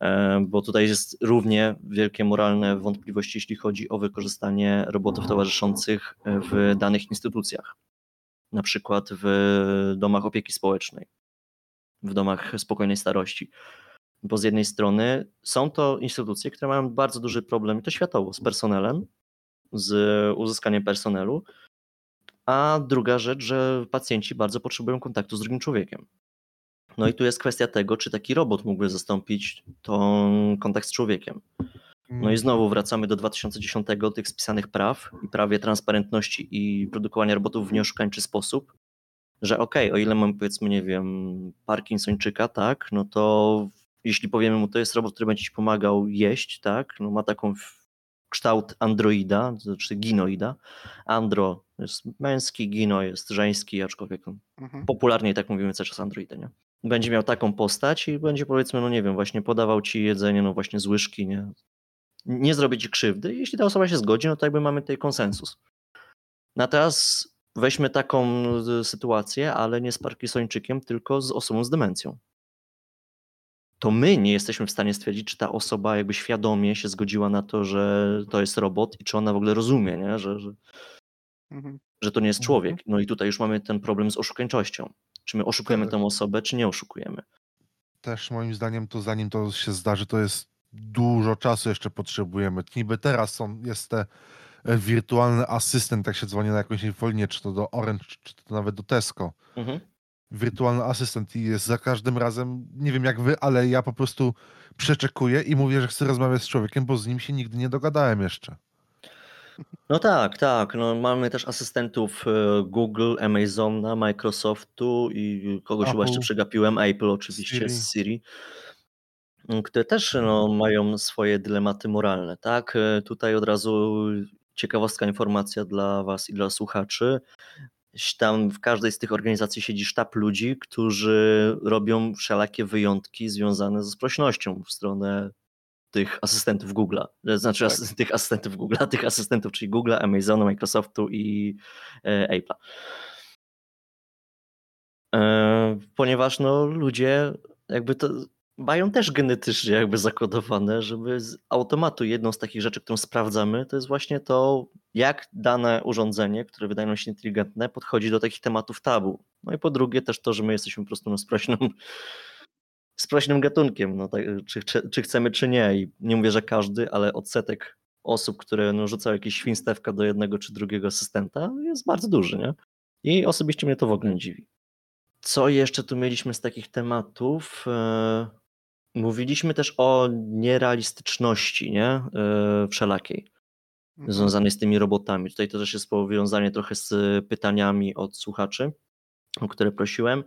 E, bo tutaj jest równie wielkie moralne wątpliwości, jeśli chodzi o wykorzystanie robotów towarzyszących w danych instytucjach, na przykład w domach opieki społecznej, w domach spokojnej starości. Bo z jednej strony są to instytucje, które mają bardzo duży problem, i to światowo, z personelem, z uzyskaniem personelu, a druga rzecz, że pacjenci bardzo potrzebują kontaktu z drugim człowiekiem. No i tu jest kwestia tego, czy taki robot mógłby zastąpić tą kontakt z człowiekiem. No i znowu wracamy do 2010, tych spisanych praw i prawie transparentności i produkowania robotów w nieoszukańczy sposób, że okej, o ile mamy powiedzmy, nie wiem, Parkinsończyka, tak, no to jeśli powiemy mu, to jest robot, który będzie ci pomagał jeść, tak, no ma taką kształt androida, to znaczy ginoida. Andro jest męski, gino jest żeński, aczkolwiek Mhm. popularnie tak mówimy cały czas Androidy, nie? Będzie miał taką postać i będzie powiedzmy, no nie wiem, właśnie podawał ci jedzenie, no właśnie z łyżki, nie? Nie zrobi ci krzywdy. Jeśli ta osoba się zgodzi, no to jakby mamy tutaj konsensus. No a teraz weźmy taką y, sytuację, ale nie z Parkinsończykiem, tylko z osobą z demencją. To my nie jesteśmy w stanie stwierdzić, czy ta osoba jakby świadomie się zgodziła na to, że to jest robot i czy ona w ogóle rozumie, nie? Że, że, Mhm. że to nie jest Mhm. człowiek. No i tutaj już mamy ten problem z oszukańczością. Czy my oszukujemy Tak. tę osobę, czy nie oszukujemy. Też moim zdaniem to zanim to się zdarzy, to jest dużo czasu jeszcze potrzebujemy. Niby teraz są, jest te e, wirtualny asystent, jak się dzwoni na jakąś infolinię, czy to do Orange, czy to nawet do Tesco. Mhm. Wirtualny asystent i jest za każdym razem, nie wiem jak wy, ale ja po prostu przeczekuję i mówię, że chcę rozmawiać z człowiekiem, bo z nim się nigdy nie dogadałem jeszcze. No tak, tak. No, mamy też asystentów e, Google, Amazona, Microsoftu i kogoś chyba jeszcze Apple. przegapiłem, Apple oczywiście Siri. z Siri, które też no, mają swoje dylematy moralne, tak? E, Tutaj od razu ciekawostka informacja dla was i dla słuchaczy. Tam w każdej z tych organizacji siedzi sztab ludzi, którzy robią wszelakie wyjątki związane ze sprośnością w stronę tych asystentów Google'a. E, Znaczy Tak. tych asystentów Google'a, tych asystentów, czyli Google'a, Amazonu, Microsoftu i e, Apple'a. E, ponieważ no, ludzie jakby to mają też genetycznie jakby zakodowane, żeby z automatu jedną z takich rzeczy, którą sprawdzamy, to jest właśnie to, jak dane urządzenie, które wydaje nam się inteligentne, podchodzi do takich tematów tabu. No i po drugie też to, że my jesteśmy po prostu no, sprośnym gatunkiem, no, tak, czy, czy, czy chcemy, czy nie. I nie mówię, że każdy, ale odsetek osób, które no, rzucają jakieś świństewka do jednego czy drugiego asystenta jest bardzo duży, nie? I osobiście mnie to w ogóle dziwi. Co jeszcze tu mieliśmy z takich tematów? E, Mówiliśmy też o nierealistyczności, nie? E, Wszelakiej, Mhm. związanej z tymi robotami. Tutaj to też jest powiązanie trochę z pytaniami od słuchaczy, o które prosiłem.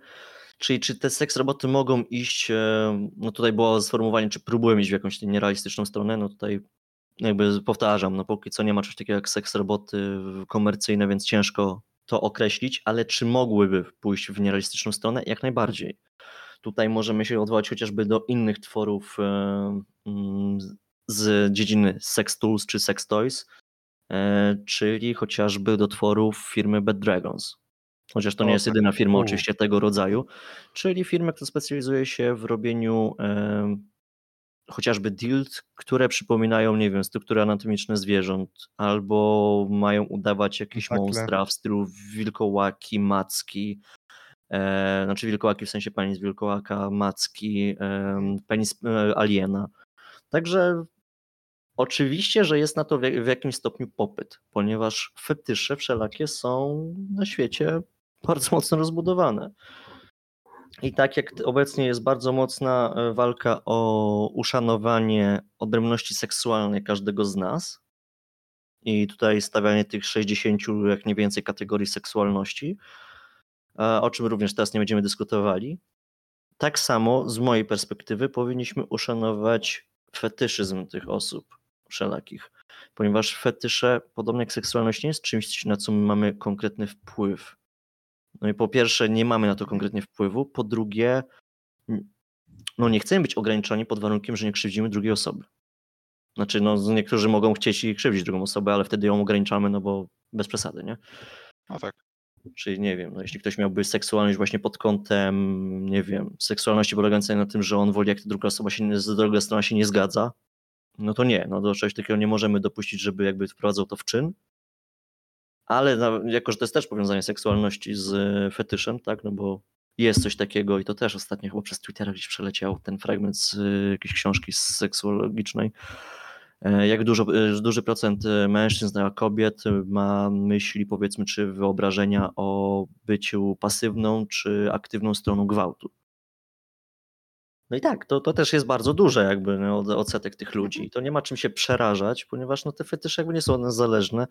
Czyli czy te seks roboty mogą iść, e, no tutaj było sformułowanie, czy próbują iść w jakąś nierealistyczną stronę, no tutaj jakby powtarzam, no póki co nie ma czegoś takiego jak seks roboty komercyjne, więc ciężko to określić, ale czy mogłyby pójść w nierealistyczną stronę? Jak najbardziej. Tutaj możemy się odwołać chociażby do innych tworów e, mm, z dziedziny sex tools czy sex toys, e, czyli chociażby do tworów firmy Bad Dragons. Chociaż to nie jest tak. jedyna firma oczywiście tego rodzaju, czyli firma, która specjalizuje się w robieniu e, chociażby dild, które przypominają, nie wiem, struktury anatomiczne zwierząt, albo mają udawać jakieś Tentakle. monstra w stylu wilkołaki, macki, e, znaczy wilkołaki w sensie penis wilkołaka, macki, e, penis e, aliena. Także oczywiście, że jest na to w, w jakimś stopniu popyt, ponieważ fetysze wszelakie są na świecie bardzo mocno rozbudowane. I tak jak obecnie jest bardzo mocna walka o uszanowanie odrębności seksualnej każdego z nas, i tutaj stawianie tych 60, jak nie więcej, kategorii seksualności, o czym również teraz nie będziemy dyskutowali, tak samo z mojej perspektywy powinniśmy uszanować fetyszyzm tych osób wszelakich, ponieważ fetysze, podobnie jak seksualność, nie jest czymś, na co my mamy konkretny wpływ. No i po pierwsze, nie mamy na to konkretnie wpływu, po drugie, no nie chcemy być ograniczeni pod warunkiem, że nie krzywdzimy drugiej osoby. Znaczy, no niektórzy mogą chcieć i krzywdzić drugą osobę, ale wtedy ją ograniczamy, no bo bez przesady, nie? No tak. Czyli nie wiem, no jeśli ktoś miałby seksualność właśnie pod kątem, nie wiem, seksualności polegającej na tym, że on woli, jak ta druga osoba się, druga strona się nie zgadza, no to nie, no do czegoś takiego nie możemy dopuścić, żeby jakby wprowadzał to w czyn. Ale na, jako, że to jest też powiązanie seksualności z e, fetyszem, tak, no bo jest coś takiego i to też ostatnio chyba przez Twittera gdzieś przeleciał ten fragment z e, jakiejś książki seksuologicznej, jak dużo, e, duży procent e, mężczyzn, a kobiet e, ma myśli, powiedzmy, czy wyobrażenia o byciu pasywną czy aktywną stroną gwałtu. No i tak, to, to też jest bardzo duże jakby no, od- odsetek tych ludzi. I to nie ma czym się przerażać, ponieważ no, te fetysze jakby nie są nas zależne.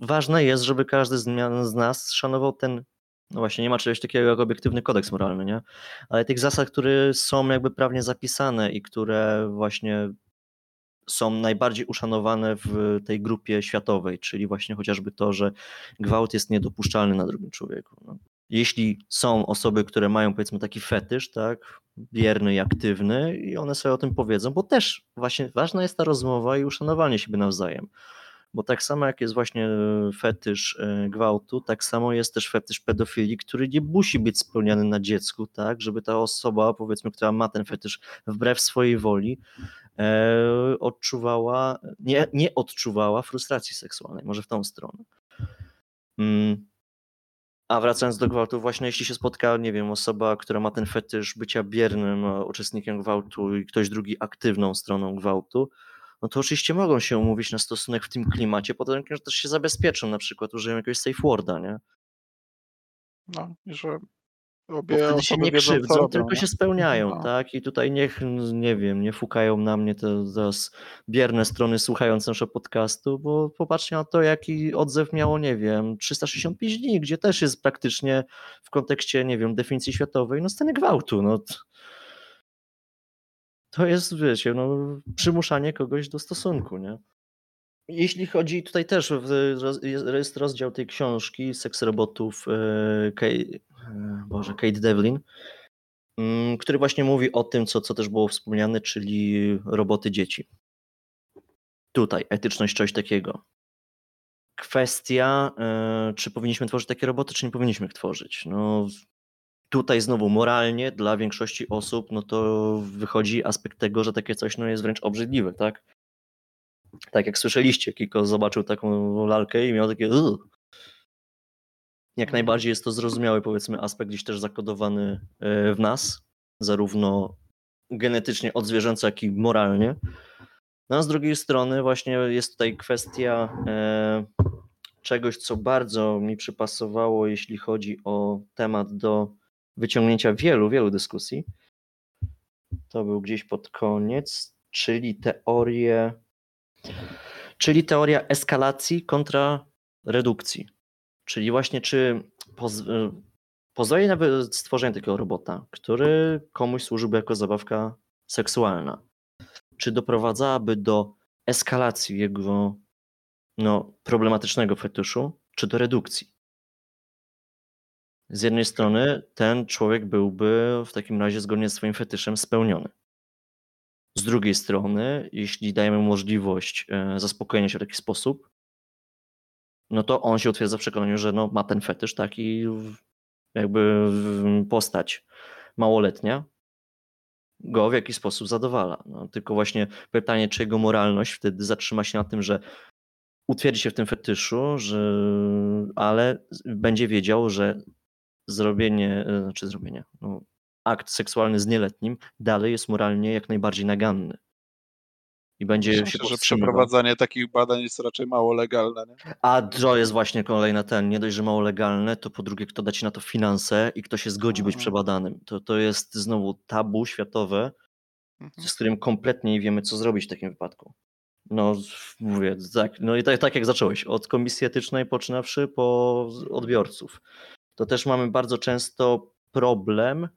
Ważne jest, żeby każdy z, z nas szanował ten, no właśnie nie ma czegoś takiego jak obiektywny kodeks moralny, nie? Ale tych zasad, które są jakby prawnie zapisane i które właśnie są najbardziej uszanowane w tej grupie światowej, czyli właśnie chociażby to, że gwałt jest niedopuszczalny na drugim człowieku. No. Jeśli są osoby, które mają powiedzmy taki fetysz, tak, bierny i aktywny i one sobie o tym powiedzą, bo też właśnie ważna jest ta rozmowa i uszanowanie siebie nawzajem. Bo tak samo jak jest właśnie fetysz e, gwałtu, tak samo jest też fetysz pedofilii, który nie musi być spełniany na dziecku, tak, żeby ta osoba, powiedzmy, która ma ten fetysz wbrew swojej woli, odczuwała, nie, nie odczuwała frustracji seksualnej, może w tą stronę. Mm. A wracając do gwałtu, właśnie jeśli się spotka, nie wiem, osoba, która ma ten fetysz bycia biernym e, uczestnikiem gwałtu i ktoś drugi aktywną stroną gwałtu, no to oczywiście mogą się umówić na stosunek w tym klimacie, potem że też się zabezpieczą, na przykład użyją jakiegoś safe worda, nie? No, i że obie wtedy się nie krzywdzą, tylko się spełniają, No. tak? I tutaj niech, nie wiem, nie fukają na mnie te teraz bierne strony słuchające naszego podcastu, bo popatrzcie na to, jaki odzew miało, nie wiem, 365 dni, gdzie też jest praktycznie w kontekście, nie wiem, definicji światowej, no sceny gwałtu, no. To jest, wiecie, no, przymuszanie kogoś do stosunku, nie? Jeśli chodzi tutaj też, jest rozdział tej książki Seks robotów e, Kate, e, Boże, Kate Devlin, mm, który właśnie mówi o tym, co, co też było wspomniane, czyli roboty dzieci. Tutaj etyczność, coś takiego. Kwestia, e, czy powinniśmy tworzyć takie roboty, czy nie powinniśmy ich tworzyć. No, tutaj znowu moralnie dla większości osób, no to wychodzi aspekt tego, że takie coś no, jest wręcz obrzydliwe, tak? Tak jak słyszeliście, Kiko zobaczył taką lalkę i miał takie jak najbardziej jest to zrozumiały, powiedzmy, aspekt gdzieś też zakodowany e, w nas, zarówno genetycznie od zwierzęca, jak i moralnie. No a z drugiej strony właśnie jest tutaj kwestia e, czegoś, co bardzo mi przypasowało, jeśli chodzi o temat do wyciągnięcia wielu, wielu dyskusji. To był gdzieś pod koniec, czyli teorie, czyli teoria eskalacji kontra redukcji. Czyli właśnie czy poz, y, pozwoli na stworzenie takiego robota, który komuś służyłby jako zabawka seksualna, czy doprowadzałaby do eskalacji jego no, problematycznego fetyszu, czy do redukcji. Z jednej strony ten człowiek byłby w takim razie zgodnie z swoim fetyszem spełniony. Z drugiej strony, jeśli dajemy możliwość e, zaspokojenia się w taki sposób, no to on się utwierdza w przekonaniu, że no, ma ten fetysz, tak, i w- jakby postać małoletnia go w jakiś sposób zadowala. No, tylko właśnie pytanie, czy jego moralność wtedy zatrzyma się na tym, że utwierdzi się w tym fetyszu, że, ale będzie wiedział, że zrobienie, e, znaczy zrobienie, no, akt seksualny z nieletnim dalej jest moralnie jak najbardziej naganny. I będzie Myślę, się że przeprowadzanie takich badań jest raczej mało legalne. Nie? A to jest właśnie kolejna ten, nie dość, że mało legalne, to po drugie, kto da ci na to finanse i kto się zgodzi być Mhm. przebadanym. To, to jest znowu tabu światowe, Mhm. z którym kompletnie nie wiemy, co zrobić w takim wypadku. No, mówię, tak, no i tak, tak jak zacząłeś, od komisji etycznej poczynawszy po odbiorców. To też mamy bardzo często problem,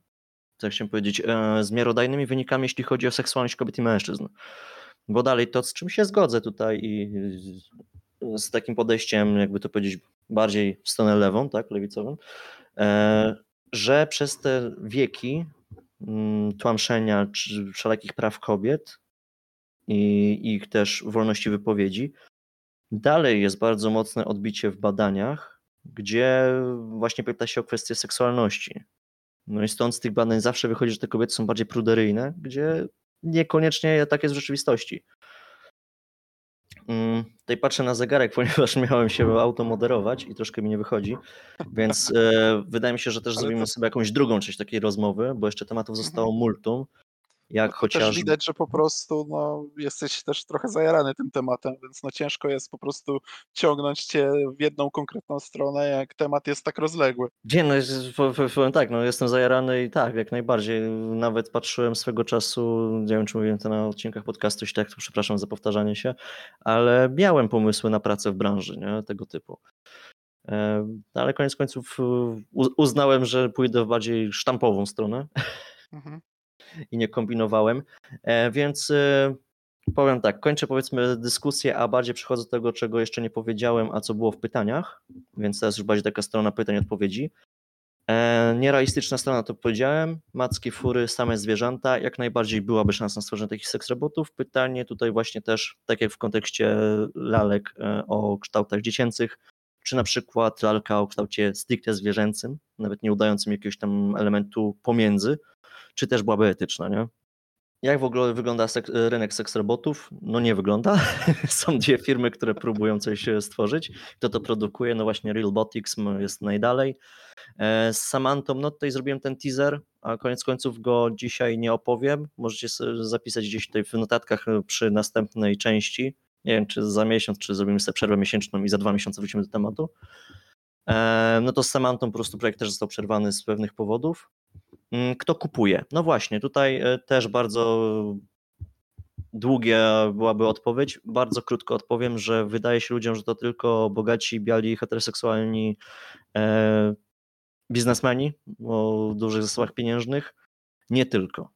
co chciałem powiedzieć, e, z miarodajnymi wynikami, jeśli chodzi o seksualność kobiet i mężczyzn. Bo dalej to, z czym się zgodzę tutaj i z- z takim podejściem, jakby to powiedzieć, bardziej w stronę lewą, tak, lewicową, e, że przez te wieki mm, tłamszenia czy wszelakich praw kobiet i ich też wolności wypowiedzi, dalej jest bardzo mocne odbicie w badaniach, gdzie właśnie pyta się o kwestię seksualności. No i stąd z tych badań zawsze wychodzi, że te kobiety są bardziej pruderyjne, gdzie niekoniecznie tak jest w rzeczywistości. Mm, Tutaj patrzę na zegarek, ponieważ miałem się automoderować i troszkę mi nie wychodzi, więc e, wydaje mi się, że też zrobimy sobie jakąś drugą część takiej rozmowy, bo jeszcze tematów zostało multum, jak To chociaż... też widać, że po prostu no, jesteś też trochę zajarany tym tematem, więc no, ciężko jest po prostu ciągnąć cię w jedną konkretną stronę, jak temat jest tak rozległy. Nie, no jest- po- po- powiem tak, no jestem zajarany i tak, jak najbardziej. Nawet patrzyłem swego czasu, nie wiem czy mówiłem to na odcinkach podcastu, tak, to przepraszam za powtarzanie się, ale miałem pomysły na pracę w branży, nie, tego typu. E, Ale koniec końców uznałem, że pójdę w bardziej sztampową stronę Mhm. I nie kombinowałem, E, więc e, powiem tak, kończę powiedzmy dyskusję, a bardziej przechodzę do tego, czego jeszcze nie powiedziałem, a co było w pytaniach, więc teraz już bardziej taka strona pytań odpowiedzi. E, Nierealistyczna strona to powiedziałem, macki, fury, same zwierzęta, jak najbardziej byłaby szansa na stworzenie takich seks robotów. Pytanie tutaj właśnie też, tak jak w kontekście lalek o kształtach dziecięcych, czy na przykład lalka o kształcie stricte zwierzęcym, nawet nie udającym jakiegoś tam elementu pomiędzy, czy też byłaby etyczna, nie? Jak w ogóle wygląda rynek seks robotów? No nie wygląda. Są dwie firmy, które próbują coś e, stworzyć. Kto to produkuje? No właśnie Realbotics jest najdalej. E, Z Samantą, no tutaj zrobiłem ten teaser, a koniec końców go dzisiaj nie opowiem. Możecie zapisać gdzieś tutaj w notatkach e, przy następnej części. Nie wiem, czy za miesiąc, czy zrobimy sobie przerwę miesięczną i za dwa miesiące wrócimy do tematu. No to z Samantą po prostu projekt też został przerwany z pewnych powodów. Mm, Kto kupuje? No właśnie, tutaj e, też bardzo długia byłaby odpowiedź. Bardzo krótko odpowiem, że wydaje się ludziom, że to tylko bogaci, biali, heteroseksualni e, biznesmeni o dużych zasobach pieniężnych. Nie tylko.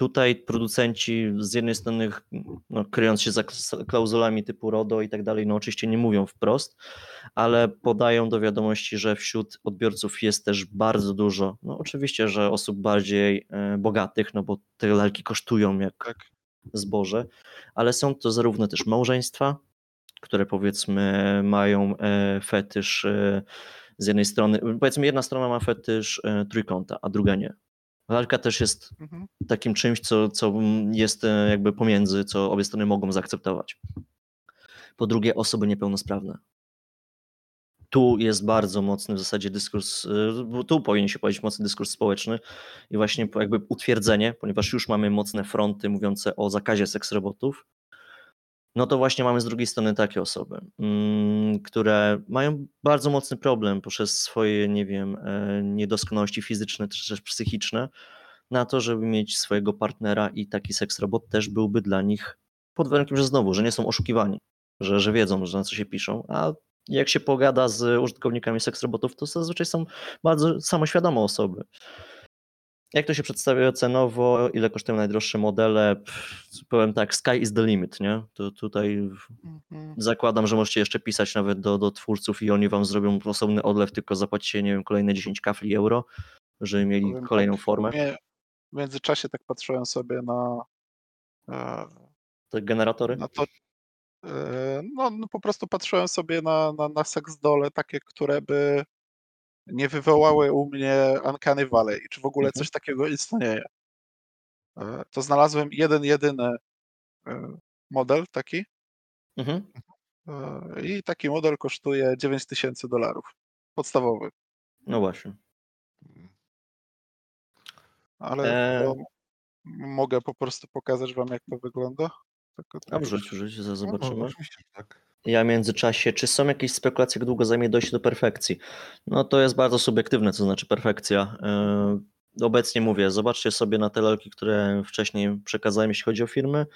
Tutaj producenci z jednej strony, no, kryjąc się za klauzulami typu RODO i tak dalej, no oczywiście nie mówią wprost, ale podają do wiadomości, że wśród odbiorców jest też bardzo dużo, no oczywiście, że osób bardziej e, bogatych, no bo te lalki kosztują jak Tak. zboże, ale są to zarówno też małżeństwa, które powiedzmy mają e, fetysz e, z jednej strony, powiedzmy jedna strona ma fetysz trójkąta, a druga nie. Lalka też jest Mhm. takim czymś, co, co jest e, jakby pomiędzy, co obie strony mogą zaakceptować. Po drugie, osoby niepełnosprawne. Tu jest bardzo mocny w zasadzie dyskurs, bo tu powinien się pojawić mocny dyskurs społeczny i właśnie jakby utwierdzenie, ponieważ już mamy mocne fronty mówiące o zakazie seks robotów, no to właśnie mamy z drugiej strony takie osoby, mm, które mają bardzo mocny problem poprzez swoje, nie wiem, e, niedoskonałości fizyczne czy też psychiczne, na to, żeby mieć swojego partnera i taki seks robot też byłby dla nich pod warunkiem, że znowu, że nie są oszukiwani, że, że wiedzą, że na co się piszą, a jak się pogada z użytkownikami seks robotów, to zazwyczaj są bardzo samoświadome osoby. Jak to się przedstawia cenowo, ile kosztują najdroższe modele? Pff, powiem tak, sky is the limit, nie? To tutaj Mhm. zakładam, że możecie jeszcze pisać nawet do, do twórców i oni wam zrobią osobny odlew, tylko zapłacicie, nie wiem, kolejne 10 kafli euro, żeby mieli Powiem kolejną tak, formę. mnie- W międzyczasie tak patrzyłem sobie na, e, Te generatory? na to. e, No, no po prostu patrzyłem sobie na, na, na seks dole, takie, które by nie wywołały u mnie Uncanny Valley. Czy w ogóle Mhm. coś takiego istnieje? E, To znalazłem jeden, jedyny e, model taki Mhm. e, i taki model kosztuje 9000 dolarów. Podstawowy. No właśnie. Ale E. mogę po prostu pokazać wam, jak to wygląda. A zaraz No, zobaczymy. no, tak. Ja w międzyczasie, czy są jakieś spekulacje, jak długo zajmie dojście do perfekcji? No to jest bardzo subiektywne, co znaczy perfekcja. Yy, Obecnie mówię, zobaczcie sobie na te lalki, które wcześniej przekazałem, jeśli chodzi o firmy,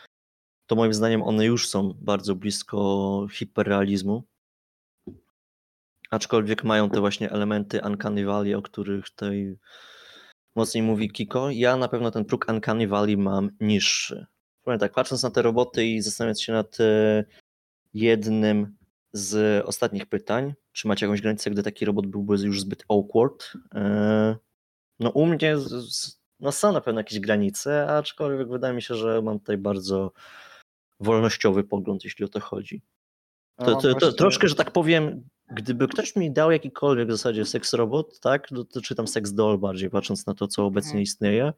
to moim zdaniem one już są bardzo blisko hiperrealizmu. Aczkolwiek mają te właśnie elementy Uncanny Valley, o których tutaj mocniej mówi Kiko. Ja na pewno ten próg Uncanny Valley mam niższy. Powiem tak, patrząc na te roboty i zastanawiając się nad e, jednym z ostatnich pytań, czy macie jakąś granicę, gdy taki robot byłby już zbyt awkward? E, No u mnie no są na pewno jakieś granice, aczkolwiek wydaje mi się, że mam tutaj bardzo wolnościowy pogląd, jeśli o to chodzi. To, mam to, to właśnie- troszkę, że tak powiem, gdyby ktoś mi dał jakikolwiek w zasadzie seks robot, tak, no to czy tam seks doll bardziej, patrząc na to, co obecnie Mhm. istnieje,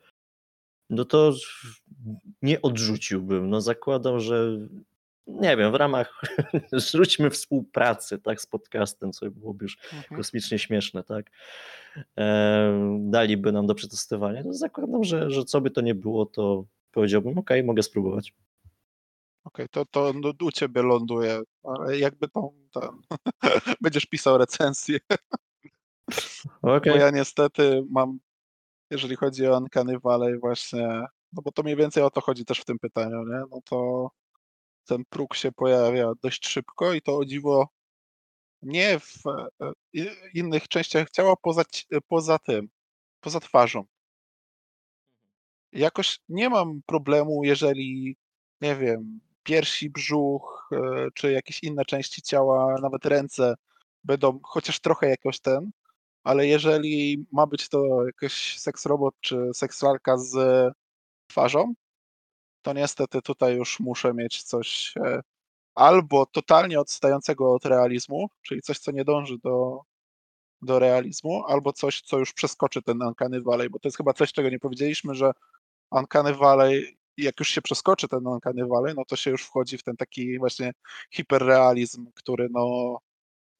no to nie odrzuciłbym. No zakładam, że nie wiem, w ramach rzućmy współpracy, tak, z podcastem, co byłoby już Mhm. kosmicznie śmieszne, tak, e, daliby nam do przetestowania, to zakładam, że, że co by to nie było, to powiedziałbym, okej, mogę spróbować. Okej, to, to no, u ciebie ląduje, ale jakby to ten, będziesz pisał recenzję, Okej, bo ja niestety mam, jeżeli chodzi o Uncanny Valley właśnie, no bo to mniej więcej o to chodzi też w tym pytaniu, nie? No to ten próg się pojawia dość szybko i to o dziwo nie w e, innych częściach ciała poza, ci- poza tym, poza twarzą. Jakoś nie mam problemu, jeżeli, nie wiem, piersi, brzuch, e, czy jakieś inne części ciała, nawet ręce będą chociaż trochę jakoś ten, ale jeżeli ma być to jakiś seks robot czy seksualka z twarzą, to niestety tutaj już muszę mieć coś e, albo totalnie odstającego od realizmu, czyli coś, co nie dąży do, do realizmu, albo coś, co już przeskoczy ten Uncanny Valley, bo to jest chyba coś, czego nie powiedzieliśmy, że Uncanny Valley, jak już się przeskoczy ten Uncanny Valley, no to się już wchodzi w ten taki właśnie hiperrealizm, który no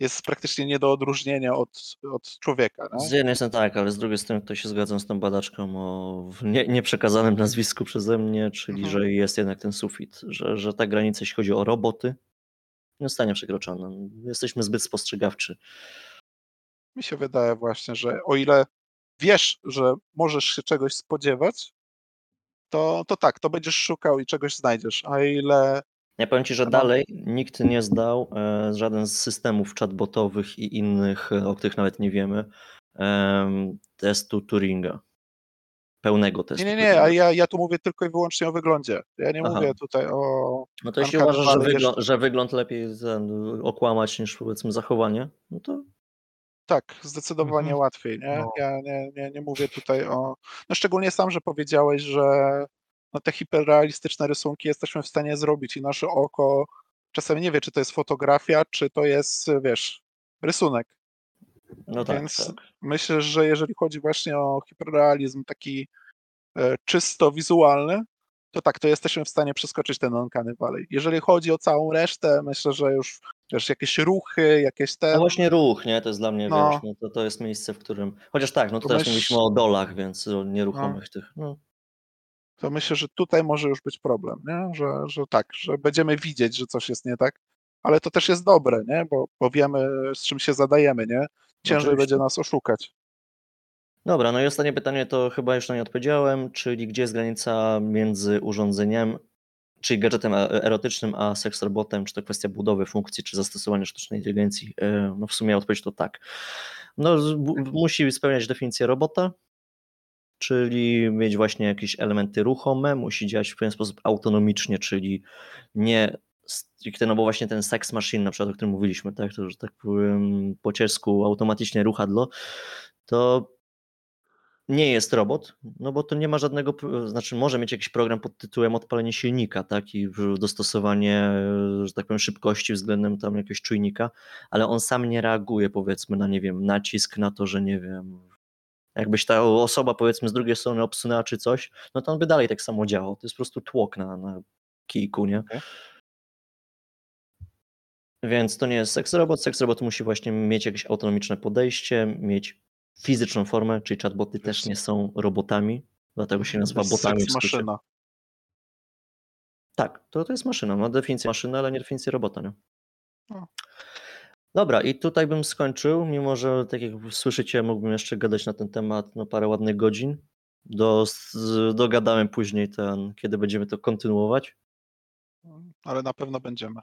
jest praktycznie nie do odróżnienia od, od człowieka. No? Z jednej strony tak, ale z drugiej strony to się zgadzam z tą badaczką o nie, nieprzekazanym nazwisku przeze mnie, czyli Mhm. że jest jednak ten sufit, że, że ta granica, jeśli chodzi o roboty, nie zostanie przekroczona. Jesteśmy zbyt spostrzegawczy. Mi się wydaje właśnie, że o ile wiesz, że możesz się czegoś spodziewać, to, to tak, to będziesz szukał i czegoś znajdziesz. A ile Ja powiem Ci, że dalej nikt nie zdał, e, żaden z systemów chatbotowych i innych, e, o których nawet nie wiemy, em, testu Turinga. Pełnego testu. Nie, nie, nie, a ja, ja tu mówię tylko i wyłącznie o wyglądzie. Ja nie Aha. mówię tutaj o. No to jeśli uważasz, że, wyglą- jeszcze- że wygląd lepiej okłamać niż powiedzmy zachowanie, no to Tak, zdecydowanie Mhm. łatwiej, nie? No. Ja nie, nie, nie mówię tutaj o. No szczególnie sam, że powiedziałeś, że no te hiperrealistyczne rysunki jesteśmy w stanie zrobić i nasze oko czasem nie wie, czy to jest fotografia, czy to jest, wiesz, rysunek. no tak, Więc- tak. Myślę, że jeżeli chodzi właśnie o hiperrealizm taki e, czysto wizualny, to tak, to jesteśmy w stanie przeskoczyć ten Uncanny Valley. Jeżeli chodzi o całą resztę, myślę, że już wiesz, jakieś ruchy, jakieś te. No właśnie ruch, nie? To jest dla mnie, No. wiesz, no to, to jest miejsce, w którym... Chociaż tak, no teraz myśl- mówiliśmy o dolach, więc o nieruchomych tych, no. To myślę, że tutaj może już być problem, nie? Że, że tak, że będziemy widzieć, że coś jest nie tak, ale to też jest dobre, nie? Bo, bo wiemy, z czym się zadajemy, nie? Ciężej Oczywiście. będzie nas oszukać. Dobra, no i ostatnie pytanie to chyba jeszcze nie odpowiedziałem, czyli gdzie jest granica między urządzeniem, czyli gadżetem e- erotycznym, a seks robotem, czy to kwestia budowy funkcji, czy zastosowania sztucznej inteligencji? E, No w sumie odpowiedź to tak. No bu- musi spełniać definicję robota, czyli mieć właśnie jakieś elementy ruchome, musi działać w pewien sposób autonomicznie, czyli nie no bo właśnie ten sex machine na przykład, o którym mówiliśmy, tak, to, że tak powiem po ciesku automatycznie ruchadlo, to nie jest robot, no bo to nie ma żadnego, znaczy może mieć jakiś program pod tytułem odpalenie silnika, tak, i dostosowanie, że tak powiem, szybkości względem tam jakiegoś czujnika, ale on sam nie reaguje, powiedzmy, na, nie wiem, nacisk, na to, że nie wiem, jakbyś ta osoba, powiedzmy, z drugiej strony obsunęła czy coś, no to on by dalej tak samo działał, to jest po prostu tłok na, na kijku, nie? Więc to nie jest seks robot, seks robot musi właśnie mieć jakieś autonomiczne podejście, mieć fizyczną formę, czyli chatboty też jest- nie są robotami, dlatego się To nazywa jest botami. w skrócie. maszyna. Tak, to, to jest maszyna, ma definicję maszyny, ale nie definicję robota, nie? No. Dobra, i tutaj bym skończył, mimo że tak jak słyszycie, mógłbym jeszcze gadać na ten temat no, parę ładnych godzin. Do, z- dogadamy później ten, kiedy będziemy to kontynuować. Ale na pewno będziemy.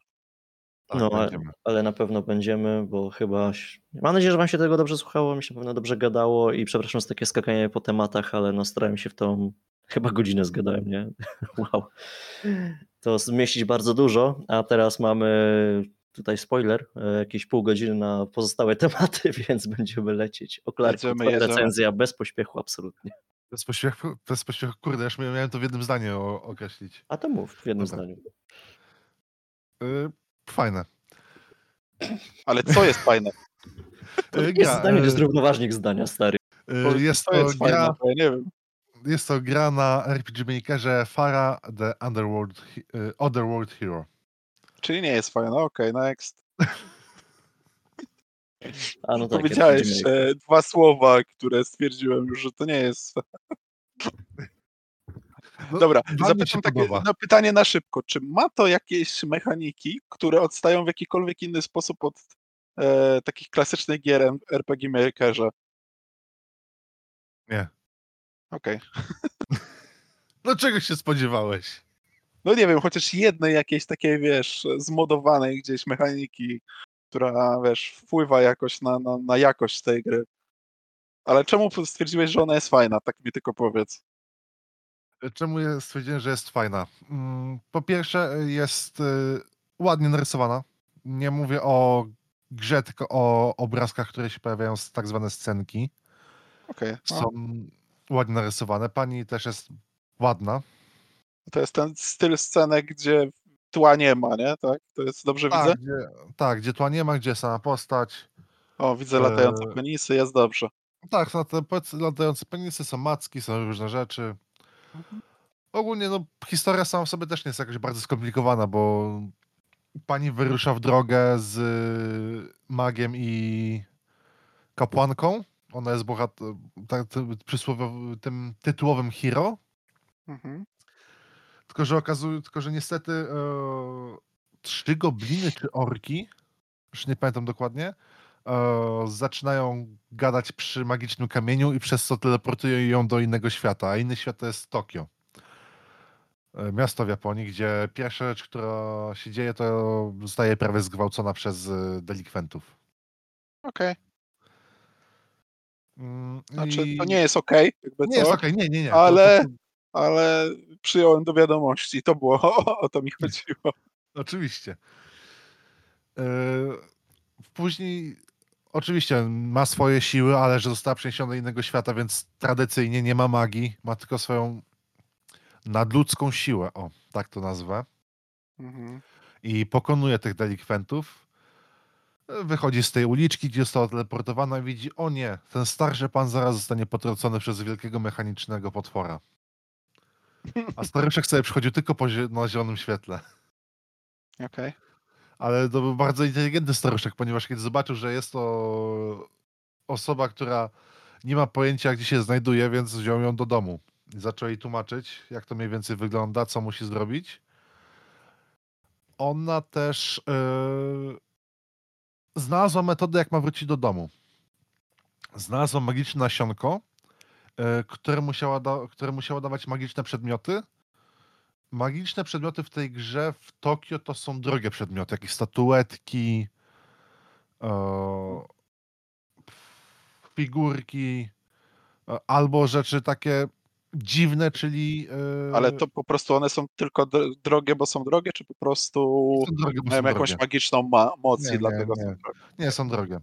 Tak, no, ale, będziemy. ale na pewno będziemy, bo chyba. Mam nadzieję, że Wam się tego dobrze słuchało, mi się na pewno dobrze gadało i przepraszam za takie skakanie po tematach, ale no starałem się w tą. Chyba godzinę zgadałem, nie? Wow. To zmieścić bardzo dużo, a teraz mamy tutaj spoiler, e, jakieś pół godziny na pozostałe tematy, więc będziemy lecieć. Oklarki, recenzja bez pośpiechu, absolutnie. Bez pośpiechu, bez pośpiechu, kurde, już miałem to w jednym zdaniu o- określić. A to mów w jednym Dobra. zdaniu. Y, fajne. Ale co jest fajne? To Y, jest gra, zdanie, to y, jest równoważnik zdania, stary. y, Bo Jest to to jest fajne, gra, bo ja nie wiem. jest to gra na RPG Makerze Fara The Underworld, y, Otherworld Hero. Czyli nie jest fajne, okej, next. A no tak, Powiedziałeś e, dwa słowa, które stwierdziłem już, że to nie jest. No, Dobra, zapytam takie no, pytanie na szybko. Czy ma to jakieś mechaniki, które odstają w jakikolwiek inny sposób od e, takich klasycznych gier RPG Makerze? Nie. Okej. No czego się spodziewałeś? No nie wiem, chociaż jednej jakiejś takiej, wiesz, zmodowanej gdzieś mechaniki, która, wiesz, wpływa jakoś na, na, na jakość tej gry. Ale czemu stwierdziłeś, że ona jest fajna? Tak mi tylko powiedz. Czemu ja stwierdziłem, że jest fajna? Mm, Po pierwsze, jest y, ładnie narysowana. Nie mówię o grze, tylko o obrazkach, które się pojawiają z tak zwane scenki. Okej. no, Są ładnie narysowane. Pani też jest ładna. To jest ten styl scenek, gdzie tła nie ma, nie? Tak? To jest dobrze widzę? Tak, gdzie, tak, gdzie tła nie ma, gdzie sama postać. O, widzę latające Eee, penisy, jest dobrze. Tak, są te latające penisy, są macki, są różne rzeczy. Mhm. Ogólnie no, historia sama w sobie też nie jest jakoś bardzo skomplikowana, bo pani wyrusza w drogę z magiem i kapłanką. Ona jest bohat- tak, tym, przysłowiowym, tym tytułowym hero. Mhm. Tylko, że okazuje, tylko, że niestety e, trzy gobliny czy orki, już nie pamiętam dokładnie, e, zaczynają gadać przy magicznym kamieniu i przez co teleportują ją do innego świata, a inny świat to jest Tokio. E, Miasto w Japonii, gdzie pierwsza rzecz, która się dzieje, to zostaje prawie zgwałcona przez e, delikwentów. Okej. Mm, Znaczy, to nie jest okej, jakby Nie jest okej, nie, nie, nie. to- ale- to- ale przyjąłem do wiadomości. To było, o, o to mi chodziło. Oczywiście. Yy, Później oczywiście ma swoje siły, ale że została przeniesiona do innego świata, więc tradycyjnie nie ma magii, ma tylko swoją nadludzką siłę, o, tak to nazwę. Mhm. I pokonuje tych delikwentów. Wychodzi z tej uliczki, gdzie została teleportowana i widzi, o nie, ten starszy pan zaraz zostanie potrącony przez wielkiego mechanicznego potwora. A staruszek sobie przychodził tylko po, na zielonym świetle. Okej. Ale to był bardzo inteligentny staruszek, ponieważ kiedy zobaczył, że jest to osoba, która nie ma pojęcia, gdzie się znajduje, więc wziął ją do domu. I zaczął jej tłumaczyć, jak to mniej więcej wygląda, co musi zrobić. Ona też yy, znalazła metodę, jak ma wrócić do domu. Znalazła magiczne nasionko, które, musiała da- które musiało dawać magiczne przedmioty. Magiczne przedmioty w tej grze w Tokio to są drogie przedmioty, jakieś statuetki, e, figurki, e, albo rzeczy takie dziwne, czyli. e, Ale to po prostu one są tylko dro- drogie, bo są drogie, czy po prostu drogie, mają jakąś drogie. magiczną ma- moc Nie, i nie, dlatego nie. są drogie? Nie, są drogie.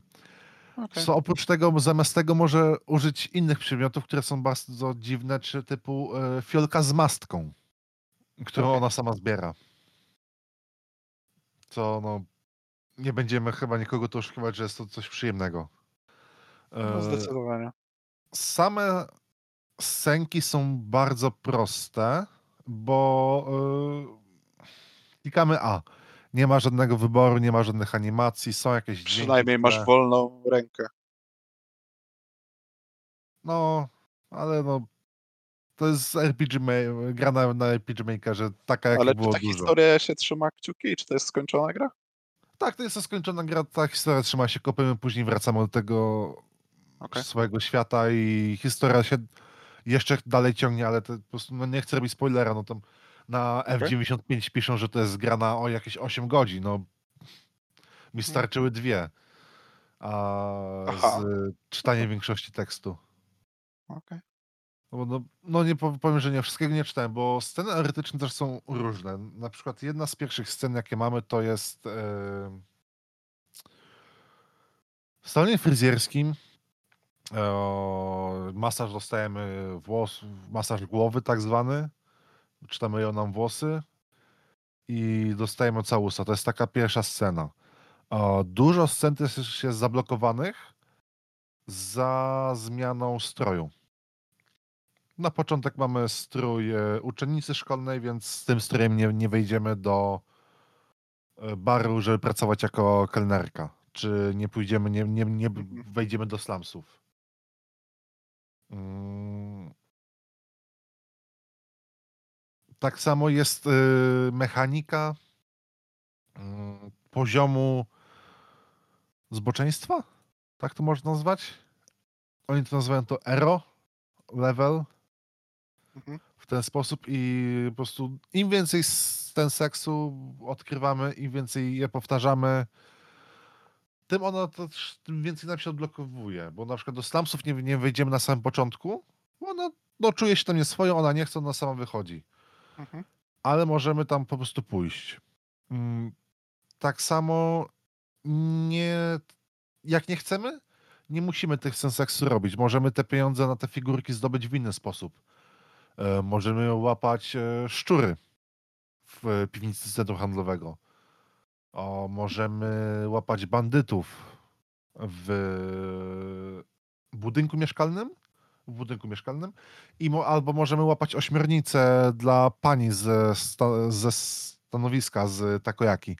Okej. So, oprócz tego, zamiast tego może użyć innych przedmiotów, które są bardzo dziwne, czy typu e, fiolka z mastką, którą Okej. ona sama zbiera. Co no, nie będziemy chyba nikogo tu oszukiwać, że jest to coś przyjemnego. No, E, zdecydowanie. Same scenki są bardzo proste, bo e, klikamy A. Nie ma żadnego wyboru, nie ma żadnych animacji, są jakieś dźwięki. Przynajmniej masz które- wolną rękę. No, ale no. To jest RPG, gra na, na RPG Makerze, taka jak Ale czy było ta dużo. historia się trzyma kciuki? Czy to jest skończona gra? Tak, to jest skończona gra, ta historia trzyma się kopymy, później wracamy do tego Okej. swojego świata i historia się jeszcze dalej ciągnie, ale to po prostu, no nie chcę robić spoilera, no tam na F95 piszą, że to jest gra na o jakieś 8 godzin, no mi starczyły dwie, a Aha. z czytaniem większości tekstu. Okej. No, bo no, no nie pow- powiem, że nie wszystkiego nie czytałem, bo sceny erotyczne też są różne. Na przykład jedna z pierwszych scen, jakie mamy, to jest e, w salonie fryzjerskim e, masaż dostajemy włos, masaż głowy tak zwany, czytamy ją nam włosy i dostajemy całusa. To jest taka pierwsza scena. Dużo scen też jest zablokowanych za zmianą stroju. Na początek mamy strój e, uczennicy szkolnej, więc z tym strojem nie, nie wejdziemy do e, baru, żeby pracować jako kelnerka. Czy nie pójdziemy, nie, nie, nie Mhm. wejdziemy do slumsów. Mm. Tak samo jest y, mechanika mm, poziomu zboczeństwa? Tak to można nazwać? Oni to nazywają to Ero level Mhm. w ten sposób i po prostu im więcej ten seksu odkrywamy, im więcej je powtarzamy, tym ono też, tym więcej nam się odblokowuje, bo na przykład do slumsów nie, nie wejdziemy na samym początku, bo ona no, czuje się tam nieswojo, ona nie chce, ona sama wychodzi. Mhm. Ale możemy tam po prostu pójść. Mm, Tak samo nie jak nie chcemy, nie musimy tych senseksu robić. Możemy te pieniądze na te figurki zdobyć w inny sposób. E, możemy łapać e, szczury w e, piwnicy centrum handlowego. O, możemy łapać bandytów w budynku mieszkalnym. W budynku mieszkalnym. I mo, albo możemy łapać ośmiornicę dla pani ze, sta, ze stanowiska z Takojaki.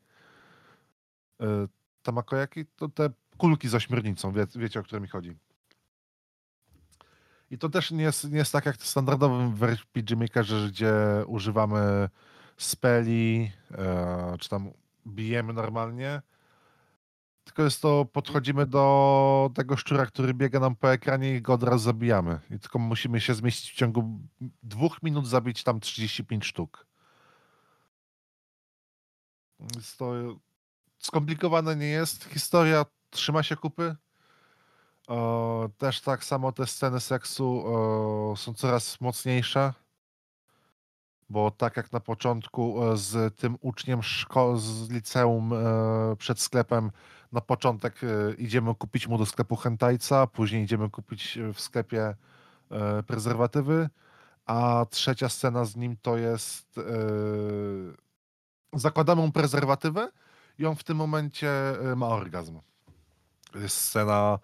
E, Tamakojaki to te kulki z ośmiornicą, wie, wiecie o które mi chodzi. I to też nie jest, nie jest tak jak w standardowym w RPG Makerze, gdzie używamy speli, e, czy tam bijemy normalnie. Tylko jest to, podchodzimy do tego szczura, który biega nam po ekranie i go od razu zabijamy. I tylko musimy się zmieścić w ciągu dwóch minut, zabić tam 35 sztuk. Jest to skomplikowane nie jest. Historia trzyma się kupy. O, też tak samo te sceny seksu o, są coraz mocniejsze. Bo tak jak na początku e, z tym uczniem szko- z liceum e, przed sklepem, na początek e, idziemy kupić mu do sklepu hentajca, później idziemy kupić w sklepie e, prezerwatywy, a trzecia scena z nim to jest e, zakładamy mu prezerwatywę i on w tym momencie e, ma orgazm. Jest scena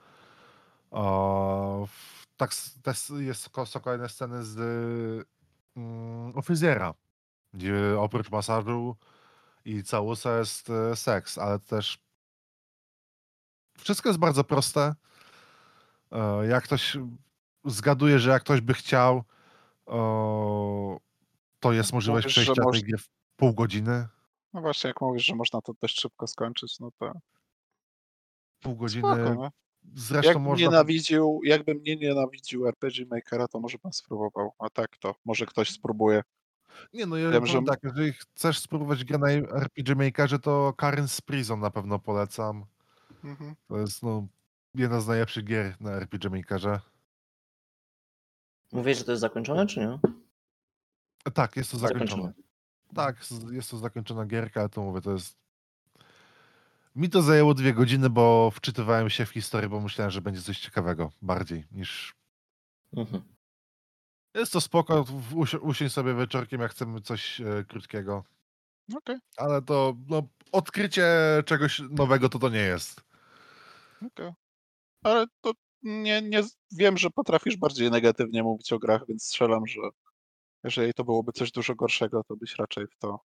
o, tak, jest, kolejne sceny z mm, gdzie oprócz masażu i całusa jest e, seks, ale też wszystko jest bardzo proste. E, Jak ktoś zgaduje, że jak ktoś by chciał, to jest możliwość Mówisz, przejścia moż- tej gry w pół godziny. No właśnie, jak mówisz, że można to dość szybko skończyć, no to Pół godziny. spoko? Zresztą Jakbym można. nienawidził, jakbym nie nienawidził RPG Makera, to może bym spróbował. A tak to, może ktoś spróbuje. Nie, no ja Wiem, że- tak, jeżeli chcesz spróbować grę na RPG Makerze, to Karen's Prison na pewno polecam. Mhm. To jest no, jedna z najlepszych gier na RPG Makerze. Mówisz, że to jest zakończone, czy nie? Tak, jest to zakończone. Zakończone. Tak, jest to zakończona gierka, ale to mówię, to jest... Mi to zajęło dwie godziny, bo wczytywałem się w historię, bo myślałem, że będzie coś ciekawego bardziej niż... Mhm. Jest to spoko, usi- usiąść sobie wieczorkiem, jak chcemy coś e, krótkiego. Okej, Ale to no, odkrycie czegoś nowego to to nie jest. Okej. Ale to nie, nie wiem, że potrafisz bardziej negatywnie mówić o grach, więc strzelam, że jeżeli to byłoby coś dużo gorszego, to byś raczej w to,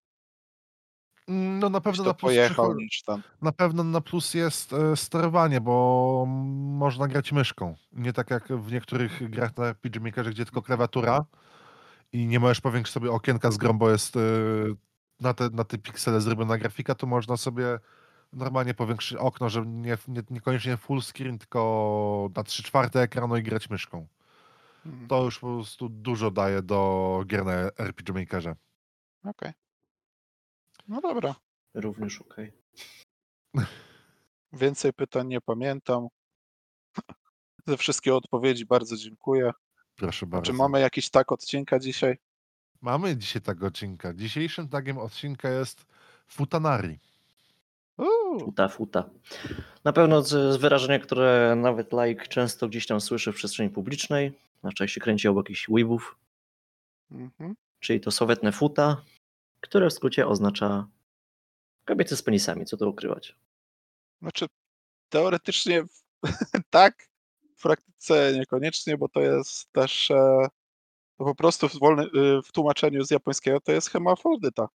No na pewno na plus, pojechał niż tam. na pewno na plus jest e, sterowanie, bo można grać myszką. Nie tak jak w niektórych grach na RPG Makerze, gdzie tylko klawiatura i nie możesz powiększyć sobie okienka z grą, bo jest e, na te, na te piksele zrobiona grafika, to można sobie normalnie powiększyć okno, że nie, nie, niekoniecznie full screen, tylko na 3 czwarte ekranu i grać myszką. Mhm. To już po prostu dużo daje do gier na RPG Makerze. Okej. No dobra. Również okej. Więcej pytań nie pamiętam. Ze wszystkie odpowiedzi bardzo dziękuję. Proszę bardzo. Czy mamy jakiś tak odcinka dzisiaj? Mamy dzisiaj tak odcinka. Dzisiejszym tagiem odcinka jest Futanari. Futa, futa. Na pewno z, wyrażenia, które nawet like często gdzieś tam słyszy w przestrzeni publicznej, znaczy jak się kręci obok jakichś weebów, mhm. czyli to sowetne futa, które w skrócie oznacza kobiety z penisami, co tu ukrywać. Znaczy, teoretycznie tak, w praktyce niekoniecznie, bo to jest też e, to po prostu w, wolny, y, w tłumaczeniu z japońskiego to jest hemafrodyta.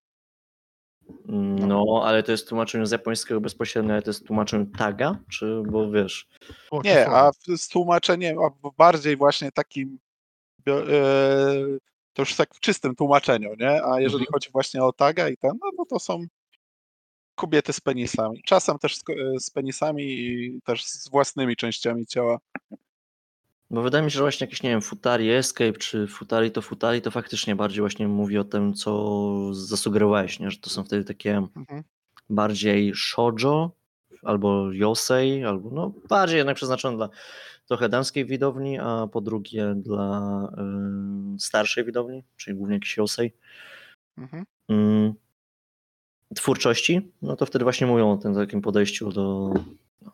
Mm, No, ale to jest tłumaczenie z japońskiego bezpośrednio, ale to jest tłumaczenie taga, czy bo wiesz, Nie, a z tłumaczeniem, a bardziej właśnie takim, e, to już tak w czystym tłumaczeniu, nie? A jeżeli Mhm. chodzi właśnie o taga i ten, no, no to są kobiety z penisami. Czasem też z, e, z penisami i też z własnymi częściami ciała. Bo wydaje mi się, że właśnie jakieś, nie wiem, Futari Escape czy Futari to Futari to faktycznie bardziej właśnie mówi o tym, co zasugerowałeś, nie? że to są wtedy takie Mhm. bardziej shoujo albo yosei, albo no bardziej jednak przeznaczone dla trochę damskiej widowni, a po drugie dla y, starszej widowni, czyli głównie jakiś yosei. Mhm. Mm, twórczości, no to wtedy właśnie mówią o tym takim podejściu do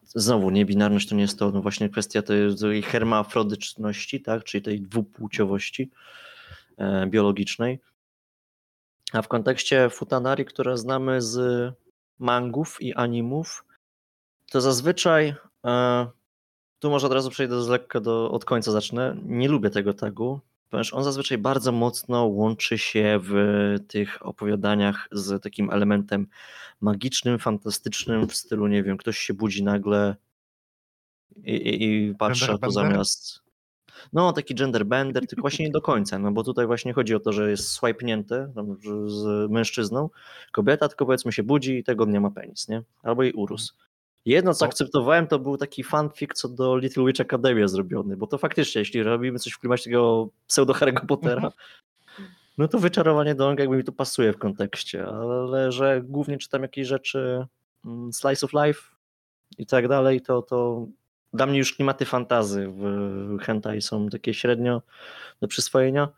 znowu niebinarność to nie jest to, no właśnie kwestia tej, hermafrodyczności, tak, czyli tej dwupłciowości e, biologicznej. A w kontekście futanari, które znamy z mangów i animów, to zazwyczaj e, tu może od razu przejdę z lekka do, od końca zacznę. Nie lubię tego tagu, ponieważ on zazwyczaj bardzo mocno łączy się w tych opowiadaniach z takim elementem magicznym, fantastycznym, w stylu, nie wiem, ktoś się budzi nagle i, i, i patrzy, a to zamiast. No, taki genderbender, tylko właśnie nie do końca, no bo tutaj właśnie chodzi o to, że jest swajpnięty z mężczyzną, kobieta tylko powiedzmy się budzi i tego dnia ma penis, nie? Albo jej urósł. Jedno, co akceptowałem, to był taki fanfic co do Little Witch Academia zrobiony, bo to faktycznie, jeśli robimy coś w klimacie tego pseudo Harry'ego Pottera, no to wyczarowanie Dong jakby mi to pasuje w kontekście, ale że głównie czytam jakieś rzeczy mm, slice of life i tak dalej, to, to dla mnie już klimaty fantazy w hentai są takie średnio do przyswojenia,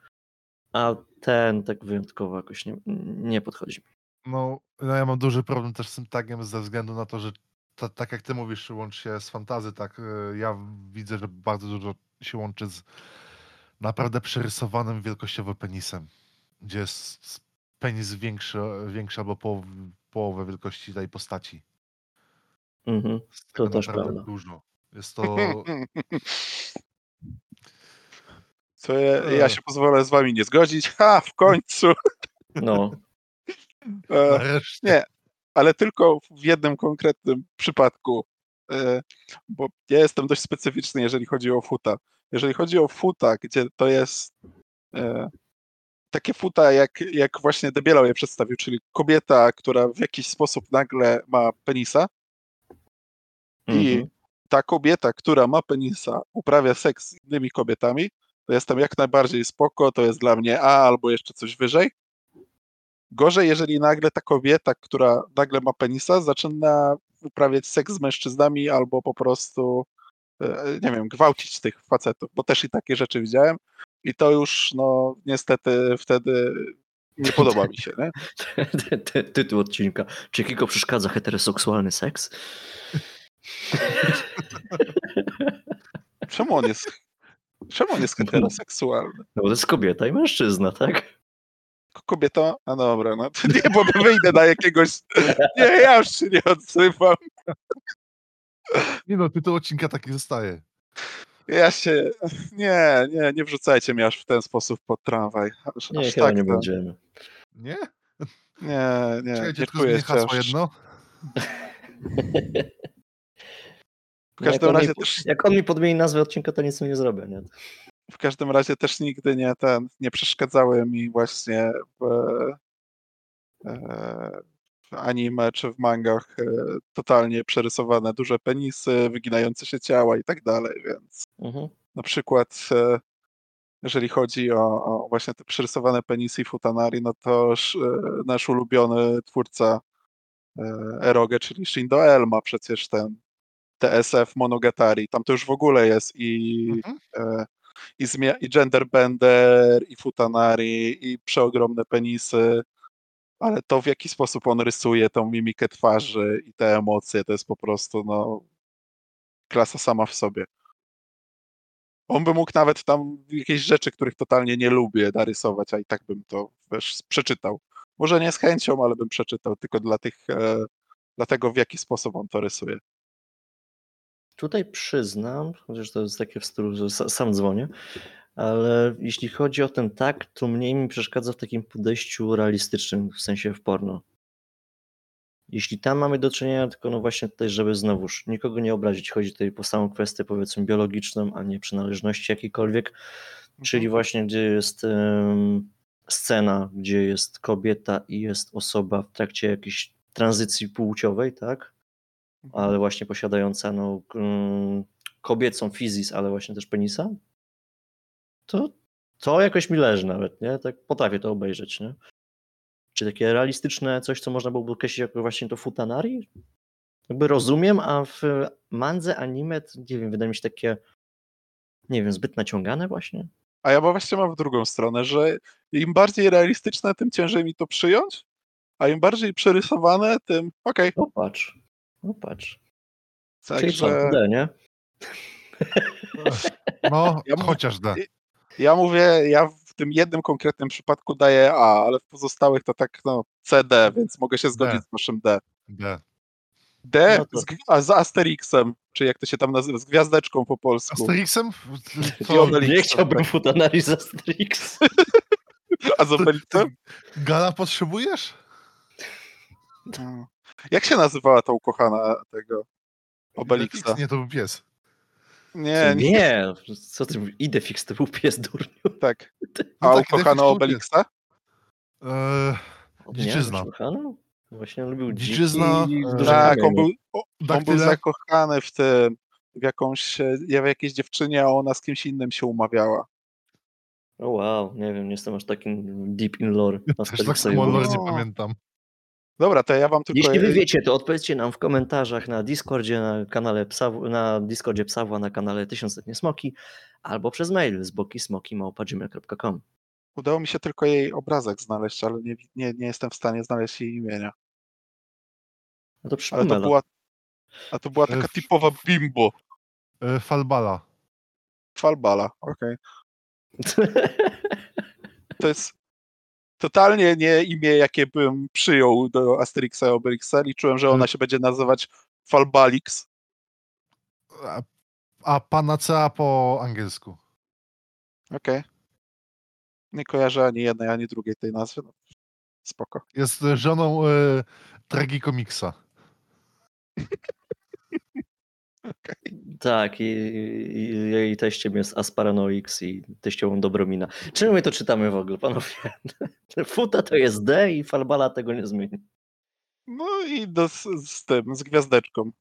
a ten tak wyjątkowo jakoś nie, nie podchodzi mi. No, no ja mam duży problem też z tym tagiem ze względu na to, że ta, tak jak ty mówisz, łączy się z fantazy, tak y, ja widzę, że bardzo dużo się łączy z naprawdę przerysowanym wielkościowo penisem, gdzie jest penis większy, większy albo połow, połowę wielkości tej postaci. Mhm. Jest tego też prawda. dużo. Jest to... Co ja, ja się pozwolę z wami nie zgodzić. Ha, w końcu. No, E, nie, ale tylko w jednym konkretnym przypadku, e, bo ja jestem dość specyficzny, jeżeli chodzi o futa. Jeżeli chodzi o futa, gdzie to jest e, takie futa, jak, jak właśnie Debielał je przedstawił, czyli kobieta, która w jakiś sposób nagle ma penisa i mhm. ta kobieta, która ma penisa, uprawia seks z innymi kobietami, to jestem jak najbardziej spoko, to jest dla mnie A albo jeszcze coś wyżej. Gorzej, jeżeli nagle ta kobieta, która nagle ma penisa, zaczyna uprawiać seks z mężczyznami albo po prostu, e, nie wiem, gwałcić tych facetów, bo też i takie rzeczy widziałem i to już, no, niestety wtedy nie podoba mi się, nie? Ty- ty- Tytuł odcinka. Czy Kiko przeszkadza heteroseksualny seks? Czemu on jest, czemu on jest heteroseksualny? No bo to jest kobieta i mężczyzna, tak? Kobieta? A dobra, no to nie, bo wyjdę na jakiegoś, nie, ja już się nie odzywam. Nie no, tytuł odcinka taki zostaje. Ja się. Nie, nie, nie wrzucajcie mnie aż w ten sposób pod tramwaj. Aż, Nie, aż chyba tak nie to- będziemy. Nie? Nie, nie, hasło aż... jedno. W każdym jak, on razie mi, też, jak on mi podmieni nazwę odcinka, to nic mu nie zrobię. Nie? W każdym razie też nigdy nie ten, nie przeszkadzały mi właśnie w, e, w anime czy w mangach e, totalnie przerysowane duże penisy, wyginające się ciała i tak dalej, więc Mhm. na przykład e, jeżeli chodzi o, o właśnie te przerysowane penisy i futanari, no to sz- nasz ulubiony twórca Eroge, czyli Shindo El ma przecież ten TSF Monogatari. Tam to już w ogóle jest i, Mhm. e, i, zmia- i genderbender, i futanari, i przeogromne penisy, ale to w jaki sposób on rysuje tą mimikę twarzy i te emocje, to jest po prostu no klasa sama w sobie. On by mógł nawet tam jakieś rzeczy, których totalnie nie lubię, narysować, a i tak bym to wiesz, przeczytał. Może nie z chęcią, ale bym przeczytał tylko dla tych, e, w jaki sposób on to rysuje. Tutaj przyznam, chociaż to jest takie w stylu, że sa- sam dzwonię, ale jeśli chodzi o ten tak, to mniej mi przeszkadza w takim podejściu realistycznym, w sensie w porno. Jeśli tam mamy do czynienia tylko no właśnie tutaj, żeby znowuż nikogo nie obrazić, chodzi tutaj po samą kwestię powiedzmy biologiczną, a nie przynależności jakiejkolwiek, czyli właśnie gdzie jest em, scena, gdzie jest kobieta i jest osoba w trakcie jakiejś tranzycji płciowej, tak? Ale właśnie posiadająca no, mm, kobiecą fizis, ale właśnie też penisa, to, to jakoś mi leży nawet, nie? Tak potrafię to obejrzeć, nie? Czy takie realistyczne coś, co można byłoby określić jako właśnie to futanari? Jakby rozumiem, a w mandze anime, nie wiem, wydaje mi się takie, nie wiem, zbyt naciągane właśnie. A ja właśnie mam w drugą stronę, że im bardziej realistyczne, tym ciężej mi to przyjąć, a im bardziej przerysowane, tym okej. No patrz, no patrz. Czyli co, Także D, nie? No, Ja chociaż D. ja mówię, ja w tym jednym konkretnym przypadku daję A, ale w pozostałych to tak no CD, więc mogę się zgodzić D. z waszym D. D. D No to- z, a z Asterixem, czy jak to się tam nazywa, z gwiazdeczką po polsku. Asterixem? Obelix. Nie chciałbym food analiz Asterix. A z Obelixem? Gala potrzebujesz? No. Jak się nazywała ta ukochana tego Obelixa? Nie, to był pies. Nie, nie, Nie, co ty mówisz? Idefix to był pies durniu. tak. No A tak, Idefix ukochana Obelixa? Eee, Dziczyzna. Nie? Właśnie on lubił Dziczyzna, e, Tak, on był, o, on był zakochany w tym, w jakąś, e, w jakiejś dziewczynie, a ona z kimś innym się umawiała. O wow, nie wiem, nie jestem aż takim deep in lore. Też tak samo lore nie No. pamiętam. Dobra, to ja wam tylko... Jeśli wy wiecie, to odpowiedzcie nam w komentarzach na Discordzie, na kanale Psaw, na Discordzie Psawła, na kanale Tysiącletnie Smoki, albo przez mail z bokismoki.gmail.com. Udało mi się tylko jej obrazek znaleźć, ale nie, nie, nie jestem w stanie znaleźć jej imienia. No to Ale to była, a to była taka F- typowa bimbo. Eee, Falbala. Falbala, okej. To jest totalnie nie imię, jakie bym przyjął do Asterixa i Obelixa. Liczyłem, że ona się będzie nazywać Falbalix. A, a panacea po angielsku. Okej. Nie kojarzę ani jednej, ani drugiej tej nazwy. No, spoko. Jest żoną e, tragikomiksa. tak, i, i jej teściem jest Asparanoix i teściową Dobromina. Czym my to czytamy w ogóle, panowie? Futa to jest D i Falbala tego nie zmieni. No i do, z, z tym, z gwiazdeczką.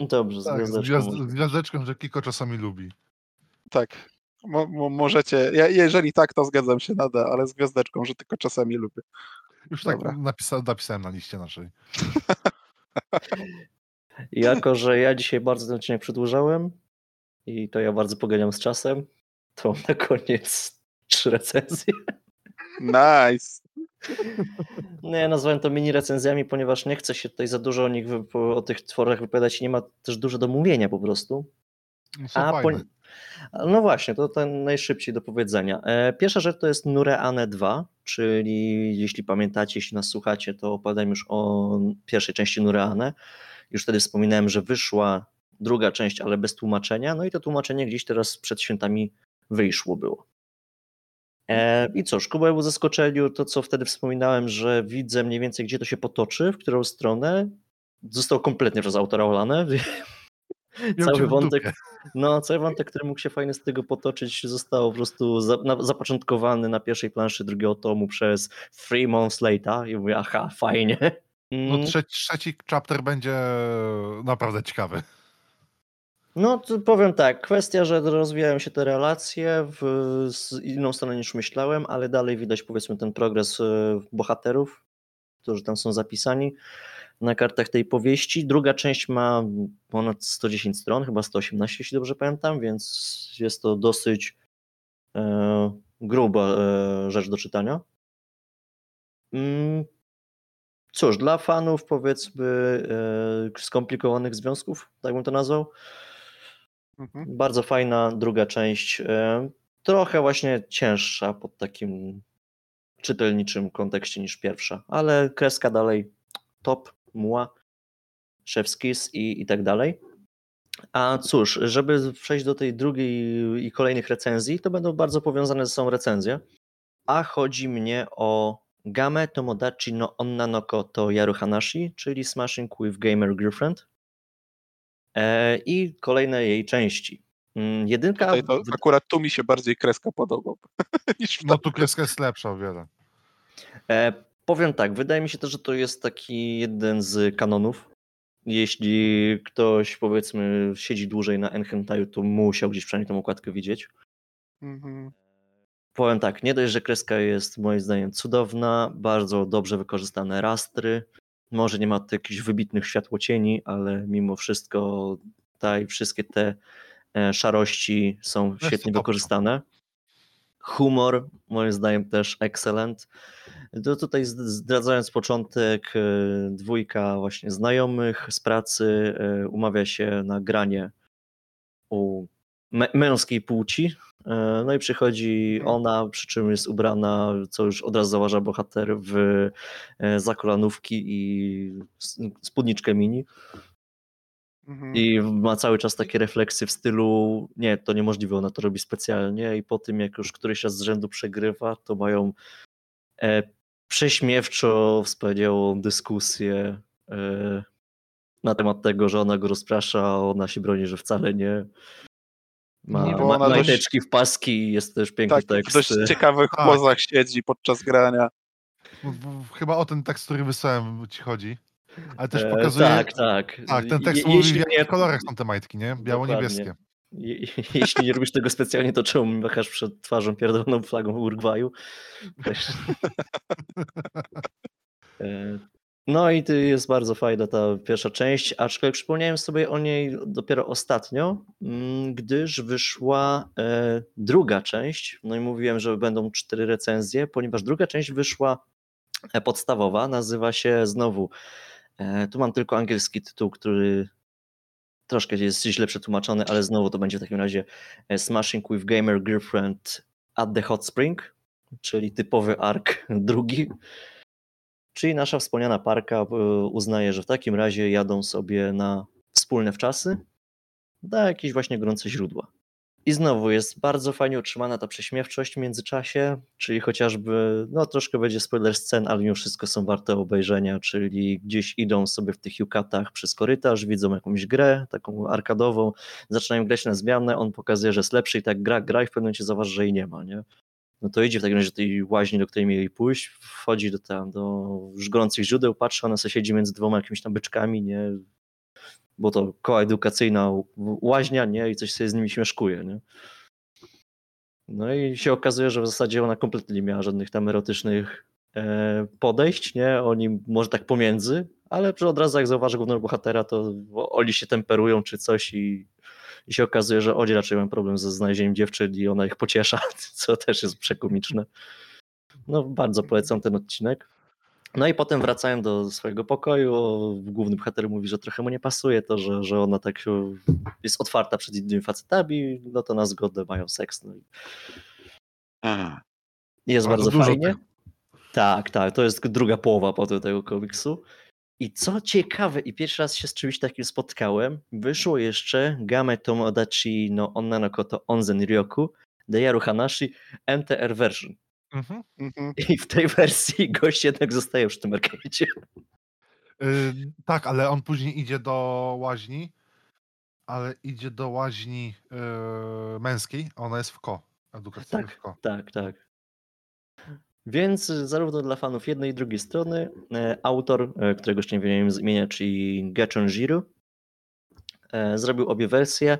Dobrze, z Tak, z, gwiazdeczką gwiazd, może. z gwiazdeczką, że Kiko czasami lubi. Tak. Mo, mo, możecie. Ja, jeżeli tak, to zgadzam się na D, ale z gwiazdeczką, że tylko czasami lubię. Już tak Dobra. napisa, napisałem na liście naszej. Jako, że ja dzisiaj bardzo ten odcinek przedłużałem i to ja bardzo poganiam z czasem, to na koniec trzy recenzje. Nice. No ja nazwałem to mini recenzjami, ponieważ nie chcę się tutaj za dużo o nich, po- o tych tworach wypowiadać i nie ma też dużo do mówienia po prostu. No, A poń- No właśnie, to ten najszybciej do powiedzenia. E, Pierwsza rzecz to jest Nureane 2, czyli jeśli pamiętacie, jeśli nas słuchacie, to opowiadałem już o pierwszej części Nureane. Już wtedy wspominałem, że wyszła druga część, ale bez tłumaczenia. No i to tłumaczenie gdzieś teraz przed świętami wyszło było. E, I cóż, Kuba był zaskoczeniu, to co wtedy wspominałem, że widzę mniej więcej, gdzie to się potoczy, w którą stronę. Zostało kompletnie przez autora olane. Cały wątek, no, cały wątek, który mógł się fajnie z tego potoczyć, został po prostu za, na, zapoczątkowany na pierwszej planszy drugiego tomu przez Three Months Later i mówię, aha, fajnie. No, Mm, trzeci, trzeci chapter będzie naprawdę ciekawy. No, to powiem tak, kwestia, że rozwijają się te relacje w z inną stronę niż myślałem, ale dalej widać powiedzmy ten progres e, bohaterów, którzy tam są zapisani na kartach tej powieści. Druga część ma ponad 110 stron, chyba 118, jeśli dobrze pamiętam, więc jest to dosyć e, gruba e, rzecz do czytania. Mm, Cóż, dla fanów powiedzmy e, skomplikowanych związków, tak bym to nazwał, Mhm. bardzo fajna druga część. e, Trochę właśnie cięższa pod takim czytelniczym kontekście niż pierwsza, ale kreska dalej top, muła, szewskis i, i tak dalej. A cóż, żeby przejść do tej drugiej i kolejnych recenzji, to będą bardzo powiązane ze sobą recenzje. A chodzi mnie o Game Tomodachi no Onna no Koto Yaru Hanashi, czyli Smashing with Gamer Girlfriend. E, I kolejne jej części. Mm, Jedynka. Tutaj to akurat tu mi się bardziej kreska niż w No tu kreska jest lepsza o wiele. E, powiem tak, wydaje mi się też, że to jest taki jeden z kanonów. Jeśli ktoś powiedzmy siedzi dłużej na Enhentaju, to musiał gdzieś przynajmniej tą okładkę widzieć. Mhm. Powiem tak, nie dość, że kreska jest moim zdaniem cudowna, bardzo dobrze wykorzystane rastry. Może nie ma tu jakichś wybitnych światłocieni, ale mimo wszystko tutaj wszystkie te e, szarości są to świetnie wykorzystane. Humor, moim zdaniem też excellent. To tutaj zd- zdradzając początek, e, dwójka właśnie znajomych z pracy e, umawia się na granie u mę- męskiej płci. E, No i przychodzi ona, przy czym jest ubrana, co już od razu zauważa bohater, w e, zakolanówki i spódniczkę mini. Mhm. I ma cały czas takie refleksje w stylu, nie, to niemożliwe, ona to robi specjalnie i po tym jak już któryś raz z rzędu przegrywa, to mają e, prześmiewczo wspaniałą dyskusję e, na temat tego, że ona go rozprasza, ona się broni, że wcale nie. Ma, Nie, ma dość- majteczki w paski, jest też piękny Tak, w tekst. dość ciekawych Tak. pozach siedzi podczas grania. W- w- Chyba o ten tekst, który wysłałem ci chodzi. Ale też E, pokazuje... Tak, tak. Tak, ten Je- tekst jeśli mówi, w jakich nie- kolorach są te majtki, nie? Biało-niebieskie. Je, jeśli nie robisz tego specjalnie, to czemu machasz przed twarzą pierdoloną flagą Urugwaju? Też. No i jest bardzo fajna ta pierwsza część, aczkolwiek przypomniałem sobie o niej dopiero ostatnio, mm, gdyż wyszła e, druga część. No i mówiłem, że będą cztery recenzje, ponieważ druga część wyszła e, podstawowa, nazywa się znowu, e, tu mam tylko angielski tytuł, który troszkę jest źle przetłumaczony, ale znowu to będzie w takim razie Smashing with Gamer Girlfriend at the Hot Spring, czyli typowy ark drugi. Czyli nasza wspomniana parka e, uznaje, że w takim razie jadą sobie na wspólne wczasy na jakieś właśnie gorące źródła. I znowu jest bardzo fajnie utrzymana ta prześmiewczość w międzyczasie, czyli chociażby, no troszkę będzie spoiler scen, ale mimo wszystko są warte obejrzenia, czyli gdzieś idą sobie w tych jukatach przez korytarz, widzą jakąś grę, taką arkadową, zaczynają grać na zmianę, on pokazuje, że jest lepszy i tak gra, gra i w pewnym momencie zauważy, że jej nie ma, nie? No to idzie w takim razie do tej łaźni, do której mieli pójść, wchodzi do tam, do gorących źródeł, patrzy, ona sobie siedzi między dwoma jakimiś tam byczkami, nie? Bo to koła edukacyjna łaźnia, nie? I coś sobie z nimi śmieszkuje, nie? No i się okazuje, że w zasadzie ona kompletnie nie miała żadnych tam erotycznych e, podejść, nie? Oni może tak pomiędzy, ale od razu jak zauważy głównego bohatera, to oni się temperują czy coś i, i się okazuje, że oni raczej mają problem ze znalezieniem dziewczyn i ona ich pociesza, co też jest przekomiczne. No bardzo polecam ten odcinek. No i potem wracają do swojego pokoju. Główny bohater mówi, że trochę mu nie pasuje to, że, że ona tak się- jest otwarta przed innymi facetami, no to na zgodę mają seks. No i jest A, to bardzo dużo fajnie. tego. Tak, tak, to jest druga połowa potem tego komiksu. I co ciekawe, i pierwszy raz się z czymś takim spotkałem, wyszło jeszcze Game Tomodachi no Onna no Koto Onzen Ryoku Deyaru Hanashi MTR version. Mhm. Mhm. I w tej wersji gość jednak zostaje przy tym arcade'cie. Y, tak, ale on później idzie do łaźni, ale idzie do łaźni y, męskiej, a ona jest w ko. Edukacyjnej Tak, w ko. tak, tak. Więc zarówno dla fanów jednej i drugiej strony e, autor, e, którego jeszcze nie wiem z imienia, czyli Gechonjiru, e, zrobił obie wersje.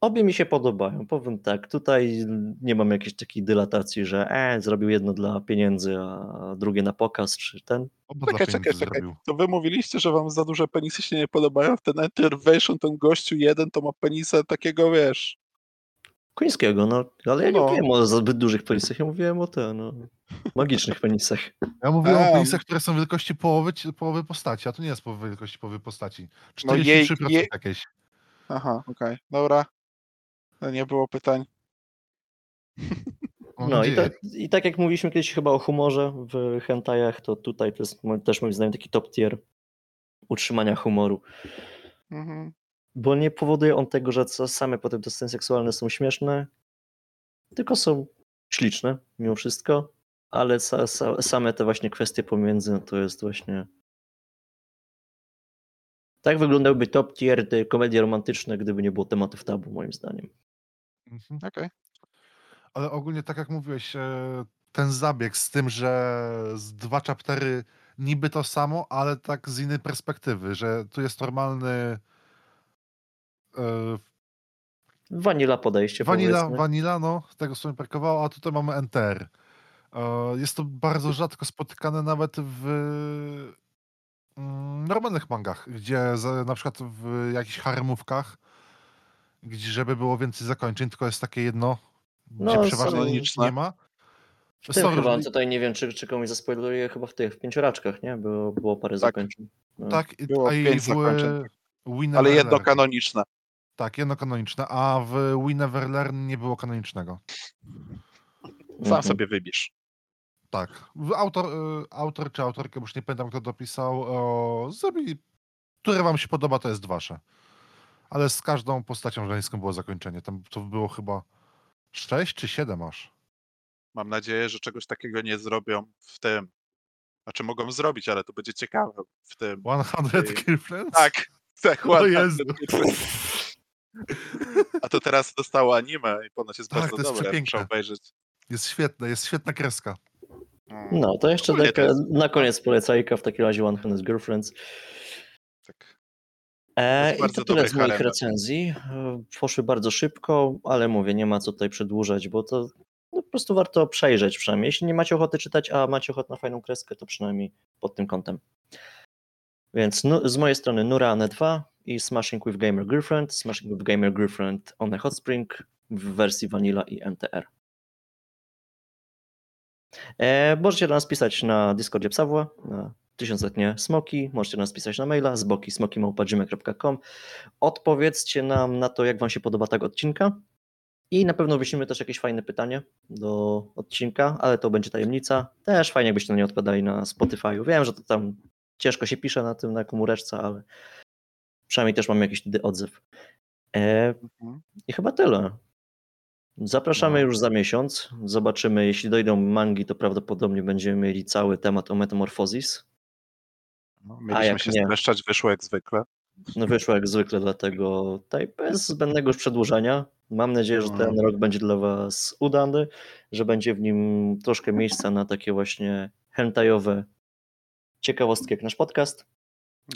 Obie mi się podobają. Powiem tak, tutaj nie mam jakiejś takiej dylatacji, że e, zrobił jedno dla pieniędzy, a drugie na pokaz, czy ten. Oba Czekaj, czekaj, czekaj. To wy mówiliście, że wam za duże penisy się nie podobają? Ten Intervention, ten gościu jeden, to ma penisa takiego, wiesz... Końskiego, no, ale ja nie No. mówiłem o zbyt dużych penisach, ja mówiłem o te, no, magicznych penisach. Ja mówiłem A. o penisach, które są wielkości połowy, połowy postaci, a to nie jest połowy wielkości połowy postaci. No jej- 43% jej- jakieś. Aha, okej, dobra. No nie było pytań. No i, to, nadzieję. i tak jak mówiliśmy kiedyś chyba o humorze w hentajach, to tutaj to jest też moim zdaniem taki top tier utrzymania humoru. Mhm. Bo nie powoduje on tego, że same potem te sceny seksualne są śmieszne, tylko są śliczne mimo wszystko, ale sa, sa, same te właśnie kwestie pomiędzy, to jest właśnie... Tak wyglądałby top tier te komedie romantyczne, gdyby nie było tematów tabu, moim zdaniem. Mhm. Okej. Ale ogólnie tak jak mówiłeś, e, ten zabieg z tym, że z dwa chaptery niby to samo, ale tak z innej perspektywy, że tu jest normalny e, Vanilla podejście, Vanilla, powiedzmy. vanilla, no, tego sobie brakowało, a tutaj mamy NTR. E, Jest to bardzo rzadko spotykane nawet w mm, normalnych mangach, gdzie za- na przykład w jakichś haremówkach, gdzie żeby było więcej zakończeń, tylko jest takie jedno, gdzie No, przeważnie nic nie ma. W tym Są chyba, tutaj nie wiem, czy, czy komuś zaspoiluję, chyba w tych, w pięcioraczkach, nie? Było, było parę Tak. zakończeń. No. Tak, i- Było a i pięć w zakończeń. We Ale jedno kanoniczne. Tak, jedno kanoniczne, a w We Never Learn nie było kanonicznego. Sam Mhm. sobie wybierz. Tak. Autor, y, autor czy autorka, bo już nie pamiętam kto dopisał, o, zrobili, które wam się podoba, to jest wasze. Ale z każdą postacią żeńską było zakończenie. Tam to było chyba 6 czy 7 aż. Mam nadzieję, że czegoś takiego nie zrobią w tym. Znaczy mogą zrobić, ale to będzie ciekawe w tym. 100 Ej, Girlfriends? Tak, tak, O ładnie. Jezu. A to teraz dostało anime i ponoć jest Tak, bardzo to jest dobre. Muszę przepiękne. obejrzeć. Jest świetne, jest świetna kreska. Mm, No, to jeszcze taka, jest- na koniec polecajka, w takim razie 100 Girlfriends. Tak. E, I to tyle z moich harem. recenzji. E, Poszły bardzo szybko, ale mówię, nie ma co tutaj przedłużać, bo to no, po prostu warto przejrzeć przynajmniej. Jeśli nie macie ochoty czytać, a macie ochotę na fajną kreskę, to przynajmniej pod tym kątem. Więc nu, z mojej strony Nurane 2 i Smashing with Gamer Girlfriend. Smashing with Gamer Girlfriend on a Hot Spring w wersji Vanilla i MTR. E, możecie do nas pisać na Discordzie Psawła, na tysiącletnie smoki, możecie nas pisać na maila z boki smokimałpa.gmail.com. Odpowiedzcie nam na to, jak wam się podoba tak odcinka i na pewno wyślimy też jakieś fajne pytanie do odcinka, ale to będzie tajemnica. Też fajnie, jakbyście na nie odpowiadali na Spotify'u. Wiem, że to tam ciężko się pisze na tym, na komóreczce, ale przynajmniej też mamy jakiś wtedy odzew. E, Mhm. I chyba tyle. Zapraszamy No. już za miesiąc. Zobaczymy, jeśli dojdą mangi, to prawdopodobnie będziemy mieli cały temat o Metamorphosis. No, A mieliśmy jak się nie? streszczać, wyszło jak zwykle. No wyszło jak zwykle, dlatego tutaj bez zbędnego już przedłużania. Mam nadzieję, że ten Mhm. rok będzie dla Was udany, że będzie w nim troszkę miejsca na takie właśnie hentajowe ciekawostki jak nasz podcast.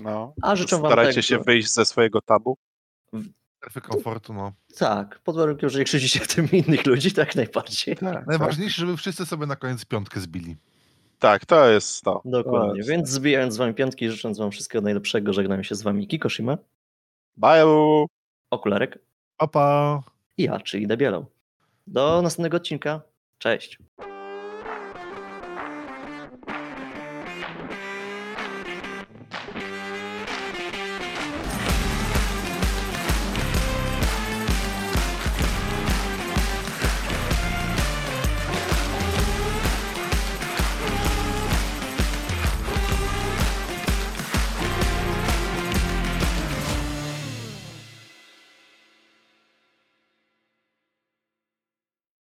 No. A życzę Wam Starajcie tego. się wyjść ze swojego tabu. Strefy komfortu, no. Tak, pod warunkiem, że nie krzyczycie w tym innych ludzi, tak najbardziej. Tak, Najważniejsze, żeby wszyscy sobie na koniec piątkę zbili. tak, to jest to. Dokładnie, To jest- więc zbijając z Wami piątki, życząc Wam wszystkiego najlepszego, żegnam się z Wami Kikoshima, Bye! Okularek Opa! i ja, czyli Debielał. Do następnego odcinka. Cześć.